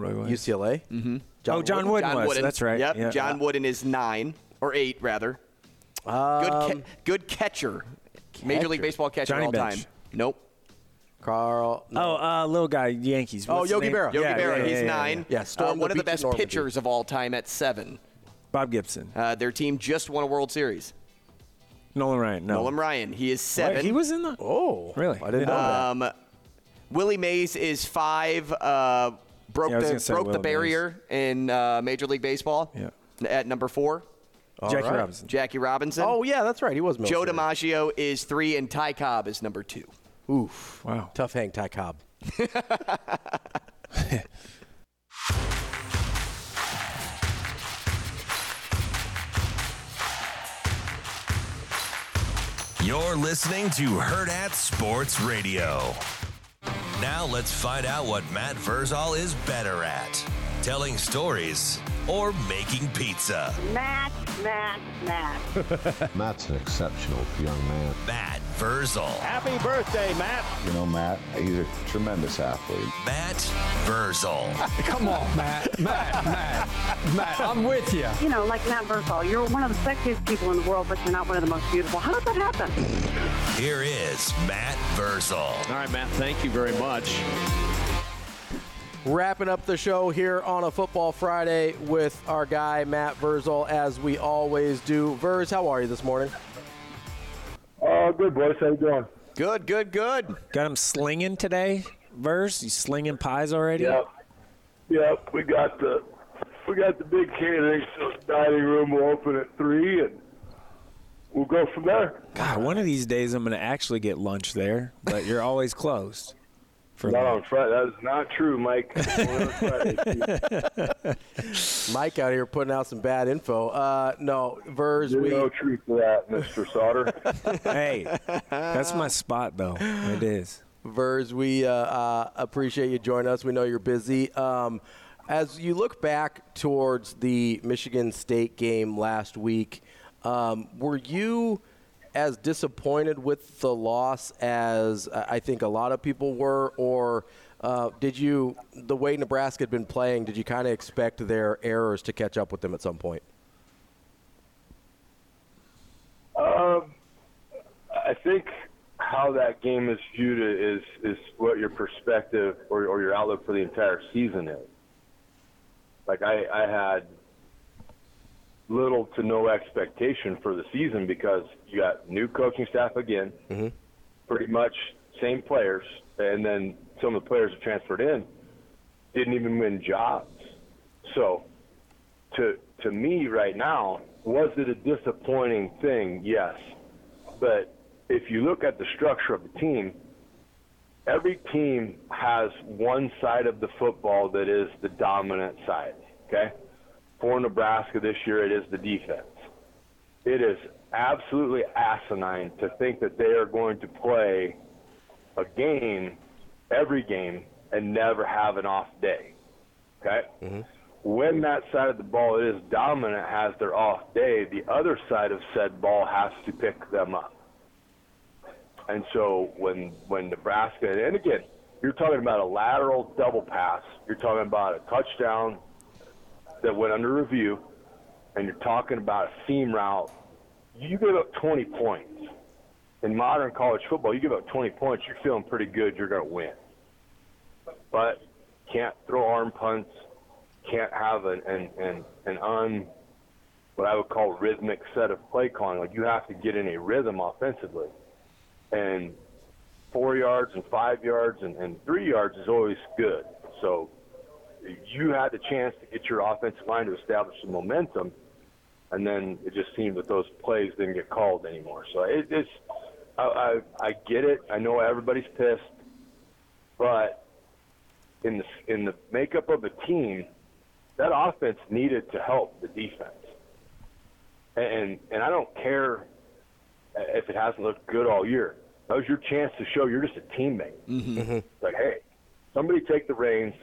Roy Williams. UCLA. Mm-hmm. Oh, John Wooden was. That's right. Yep. Yeah. John Wooden is nine or eight rather. Good, Um, ca- good catcher. Major League. Baseball catcher Johnny all Bench. time. Nope. Carl. Oh, uh, little guy, Yankees. Oh, What's his Yogi? Berra. Yogi Yeah, Berra, yeah, he's yeah, yeah, nine. yeah. Yeah, Uh, stormed one the of the best Normandy. pitchers of all time at seven. Bob Gibson. Uh, their team just won a World Series. Nolan Ryan. No. Nolan Ryan, he is seven. Wait, he was in the. Oh, Really? I didn't know that. Um, Willie Mays is five. Uh, broke Yeah, the gonna broke the Willie barrier in uh, Major League Baseball. Yeah. At number four, Jackie right. Robinson. Jackie Robinson. Oh yeah, that's right. He was Joe military. DiMaggio is three, and Ty Cobb is number two. Oof. Wow. Tough hang, Ty Cobb. [LAUGHS] You're listening to Hurrdat Sports Radio. Now let's find out what Matt Vrzal is better at. Telling stories or making pizza. Matt, Matt, Matt. [LAUGHS] Matt's an exceptional young man. Matt Vrzal. Happy birthday, Matt. You know, Matt, he's a tremendous athlete. Matt Vrzal. [LAUGHS] Come on, Matt. Matt, Matt, Matt, I'm with you. You know, like Matt Vrzal, you're one of the sexiest people in the world, but you're not one of the most beautiful. How does that happen? Here is Matt Vrzal. All right, Matt, thank you very much. Wrapping up the show here on a Football Friday with our guy Matt Vrzal, as we always do. Verz, how are you this morning? Uh, good, boys. How you doing? Good, good, good. Got him slinging today. Verse. You slinging pies already? Yep. Yep. We got the we got the big catering so dining room will open at three, and we'll go from there. God, one of these days I'm gonna actually get lunch there, but you're always closed. For Not me. on Friday. That is not true, Mike. Only on Friday. [LAUGHS] Mike out here putting out some bad info. Uh, no, Verz, There's we. no truth to that, Mr. Sautter. [LAUGHS] hey, that's my spot though. It is. Verz, we uh, uh, appreciate you joining us. We know you're busy. Um, as you look back towards the Michigan State game last week, um, were you as disappointed with the loss as uh, I think a lot of people were, or uh, did you, the way Nebraska had been playing, did you kind of expect their errors to catch up with them at some point? Um, I think how that game is viewed is is what your perspective or, or your outlook for the entire season is. Like I, I had little to no expectation for the season because you got new coaching staff again, mm-hmm. pretty much same players, and then some of the players that transferred in didn't even win jobs. So, to to me right now, was it a disappointing thing? Yes, but if you look at the structure of the team, every team has one side of the football that is the dominant side. Okay, for Nebraska this year, it is the defense. It is absolutely asinine to think that they are going to play a game, every game, and never have an off day. Okay? Mm-hmm. When that side of the ball is dominant, has their off day, the other side of said ball has to pick them up. And so when when Nebraska, and again, you're talking about a lateral double pass, you're talking about a touchdown that went under review, and you're talking about a seam route, you give up 20 points. In modern college football, you give up 20 points, you're feeling pretty good, you're going to win. But can't throw arm punts, can't have an, an, an, an un, what I would call rhythmic set of play calling. Like you have to get in a rhythm offensively. And four yards and five yards and, and three yards is always good. So you had the chance to get your offensive line to establish some momentum, and then it just seemed that those plays didn't get called anymore. So it, it's I, I I get it. I know everybody's pissed, but in the in the makeup of the team, that offense needed to help the defense. And and I don't care if it hasn't looked good all year. That was your chance to show you're just a teammate. Mm-hmm. Like, hey, somebody take the reins,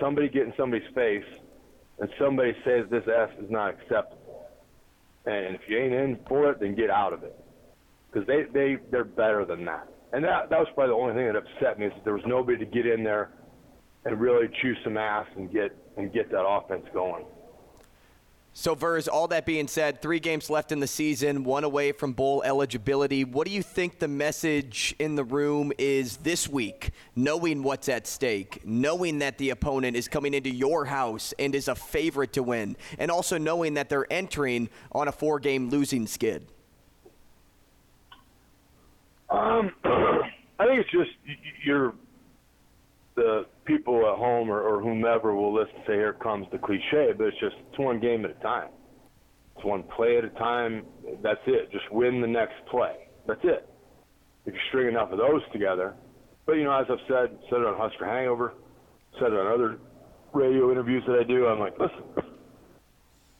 somebody get in somebody's face, and somebody says this S is not acceptable. And if you ain't in for it, then get out of it. Because they, they, they're better than that. And that, that was probably the only thing that upset me is that there was nobody to get in there and really chew some ass and get, and get that offense going. So, Vers, all that being said, three games left in the season, one away from bowl eligibility. What do you think the message in the room is this week, knowing what's at stake, knowing that the opponent is coming into your house and is a favorite to win, and also knowing that they're entering on a four game losing skid? Um, [CLEARS THROAT] I think it's just you're the people at home or, or whomever will listen and say, "Here comes the cliche," but it's just it's one game at a time. It's one play at a time. That's it. Just win the next play. That's it. If you string enough of those together, but you know, as I've said, said it on Husker Hangover, said it on other radio interviews that I do. I'm like, listen, [LAUGHS]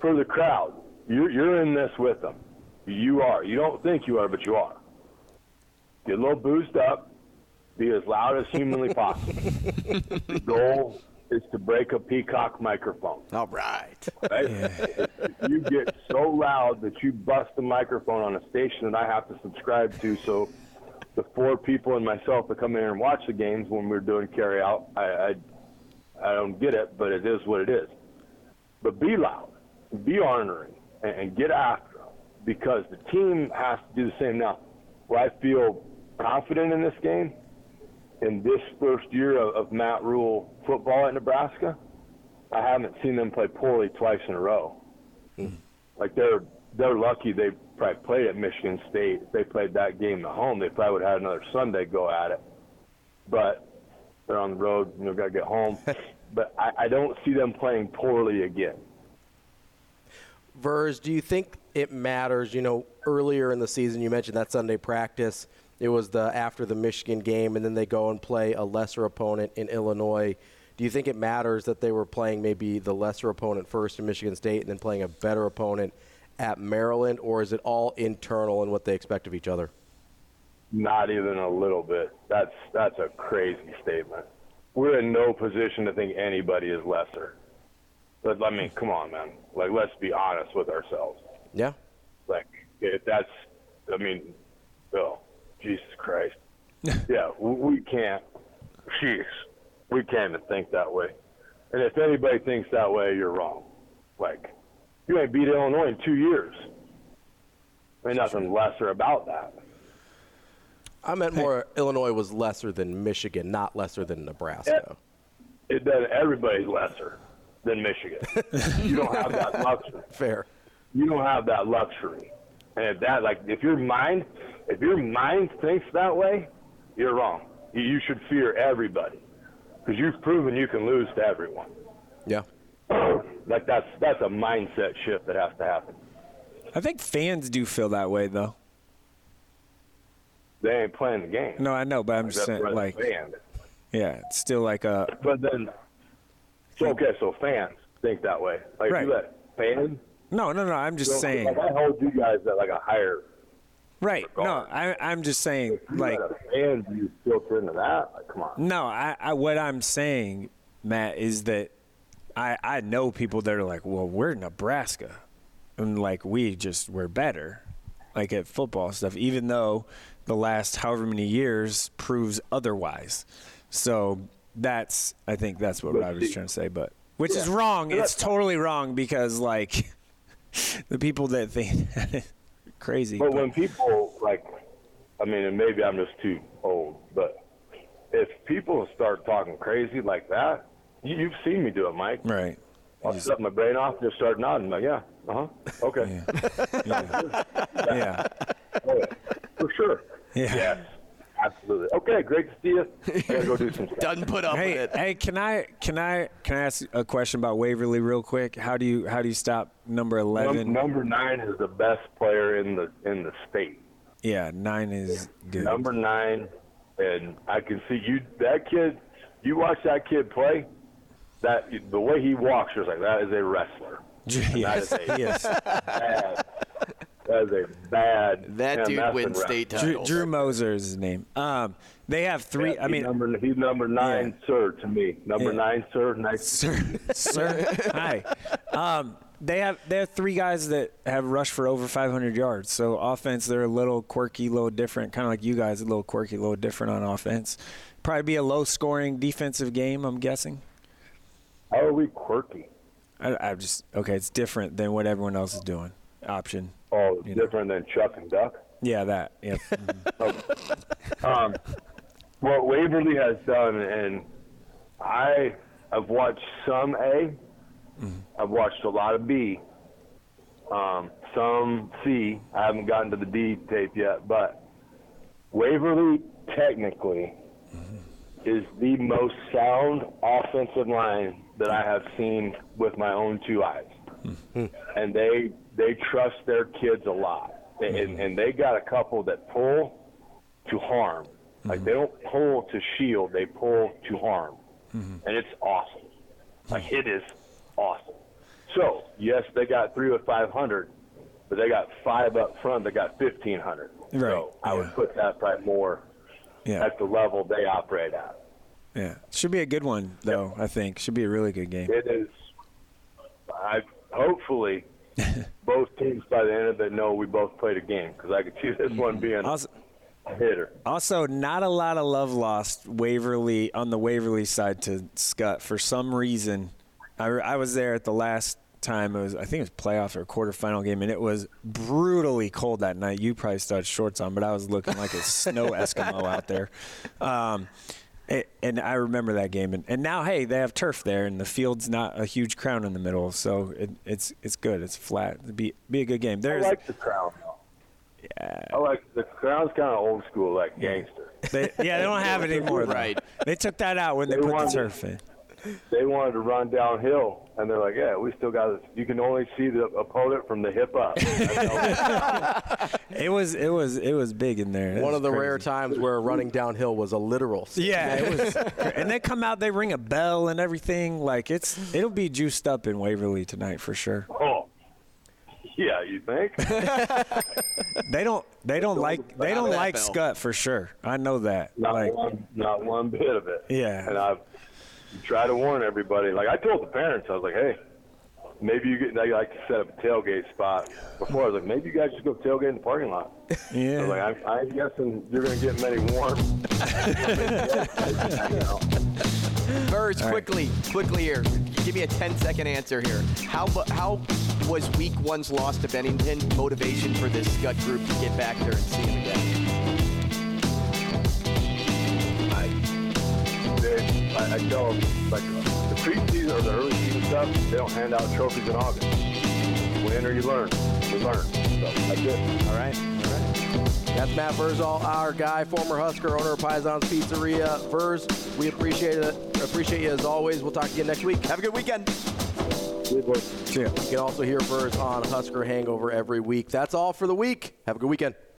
for the crowd, you're you're in this with them. You are. You don't think you are, but you are. Get a little boozed up. Be as loud as humanly [LAUGHS] possible. the goal is to break a peacock microphone. All right. Right? If you get so loud that you bust the microphone on a station that I have to subscribe to, so the four people and myself that come in here and watch the games when we're doing carry out, I, I, I don't get it, but it is what it is. But be loud, be ornery, and, and get after them because the team has to do the same. Now, where I feel confident in this game, in this first year of, of Matt Rhule football at Nebraska, I haven't seen them play poorly twice in a row. Hmm. Like they're they're lucky they probably played at Michigan State. If they played that game at home, they probably would have had another Sunday go at it. But they're on the road, you know, got to get home. [LAUGHS] but I, I don't see them playing poorly again. Vers, do you think it matters? You know, earlier in the season, you mentioned that Sunday practice. It was the after the Michigan game, and then they go and play a lesser opponent in Illinois. Do you think it matters that they were playing maybe the lesser opponent first in Michigan State and then playing a better opponent at Maryland, or is it all internal in what they expect of each other? Not even a little bit. That's that's a crazy statement. We're in no position to think anybody is lesser. But I mean, come on, man. Like, let's be honest with ourselves. Yeah. Like, if that's, I mean, oh, Jesus Christ. [LAUGHS] yeah, we, can't. Jeez, we can't even think that way. And if anybody thinks that way, you're wrong. Like, you ain't beat Illinois in two years. Ain't nothing lesser about that. I meant more Illinois was lesser than Michigan, not lesser than Nebraska. It does. Everybody's lesser than Michigan. [LAUGHS] you don't have that luxury. Fair. You don't have that luxury. And if that, like, if your mind, if your mind thinks that way, you're wrong. You, should fear everybody because you've proven you can lose to everyone. Yeah. [CLEARS THROAT] Like that's that's a mindset shift that has to happen. I think fans do feel that way though. They ain't playing the game. No, I know, but I'm Like, just saying, like, yeah, it's still like a. But then, so okay, so fans think that way. Like Right. you let fans. No, no, no. I'm just so, saying. Like I hold you guys at like a higher. Right. No, I, I'm just saying, You like, let a fan you filter into that. Like, come on. no, I, I, what I'm saying, Matt, is that I, I know people that are like, well, we're Nebraska, and like we just we're better, like at football stuff, even though the last however many years proves otherwise. So that's, I think that's what I was trying to say, but which is wrong. It's totally wrong because like [LAUGHS] the people that think crazy. But when people like, I mean, and maybe I'm just too old, but if people start talking crazy like that, you, you've seen me do it, Mike. Right. I'll shut my brain off and just start nodding. Like, yeah, uh huh, okay. [LAUGHS] [LAUGHS] yeah. Oh, yeah. For sure. Yeah. Yes, absolutely. Okay, great to see you. I gotta go do some [LAUGHS] stuff. Doesn't put up hey, with it. Hey, can I can I can I ask a question about Waverly real quick? How do you how do you stop number Num- eleven? number nine is the best player in the in the state. Yeah, nine is good. Number nine, and I can see you. That kid, you watch that kid play, that the way he walks, you're like that is a wrestler. [LAUGHS] Yes, that is a bad. That is a bad. That dude wins wrestler. state Drew, titles. Drew Moser is his name. Um, they have three. Yeah, I mean, number, he's number nine, sir, to me. Number Yeah. nine, sir. Nice, sir. sir. [LAUGHS] Hi. Um, they have they have three guys that have rushed for over 500 yards. So offense, they're a little quirky, a little different, kind of like you guys, a little quirky, a little different on offense. Probably be a low scoring defensive game. I'm guessing. How are we quirky? I, I'm just okay. It's different than what everyone else is doing. Option. Oh, different than Chuck and Duck. Yeah, that. Yeah. [LAUGHS] um, what Waverly has done, and I have watched some A, have watched a lot of B, um, some C. I haven't gotten to the D tape yet, but Waverly technically is the most sound offensive line that I have seen with my own two eyes, and they they trust their kids a lot, and, mm-hmm. and they got a couple that pull to harm. Like mm-hmm. they don't pull to shield, they pull to harm, mm-hmm. and it's awesome. Like it is awesome. So yes, they got three with 500, but they got five up front. They got 1500. Right. So I would put that probably more Yeah. at the level they operate at. Yeah. Should be a good one though. I think should be a really good game. It is. I hopefully [LAUGHS] both teams by the end of it know we both played a game because I could see this one being a hitter. Also, not a lot of love lost Waverly on the Waverly side to Skutt for some reason. I, I was there at the last time it was I think it was playoff or quarterfinal game and it was brutally cold that night. You probably had shorts on, but I was looking like a snow [LAUGHS] Eskimo out there. Um, it, and I remember that game, and, and now hey, they have turf there, and the field's not a huge crown in the middle, so it, it's it's good. It's flat. It'd be be a good game. I There's like the crown. Yeah. I like the crown's kind of old school, like gangster. They, yeah, they don't have it anymore. Right. They took that out when they, They put the wanted- turf in. They wanted to run downhill, and they're like, "Yeah, we still got it. You can only see the opponent from the hip up." [LAUGHS] It was it was it was big in there. It One was of the crazy. rare times where running downhill was a literal. Yeah, it was. [LAUGHS] and they come out, they ring a bell and everything. Like it's it'll be juiced up in Waverly tonight for sure. oh, yeah, you think? [LAUGHS] They don't they don't like they don't like that bell. Skutt for sure. I know that. Not like one, not one bit of it. Yeah. And I've tried to warn everybody. Like I told the parents, I was like, "Hey, maybe you get. They like to set up a tailgate spot." Before I was like, "Maybe you guys just go tailgate in the parking lot." [LAUGHS] I Yeah. was like, I'm, I'm guessing you're going to get many warm. [LAUGHS] Verse, quickly, quickly here. Give me a 10 second answer here. How mu- how was week one's loss to Bennington motivation for this gut group to get back there and see him again? I, I tell them, like, the preseason or the early season stuff, they don't hand out trophies in August. Win or you learn. We learn. So, that's it. All right. All right. That's Matt Vrzal, our guy, former Husker, owner of Paisan's Pizzeria. Verz, we appreciate it. Appreciate you as always. We'll talk to you next week. Have a good weekend. See ya. You can also hear Verz on Husker Hangover every week. That's all for the week. Have a good weekend.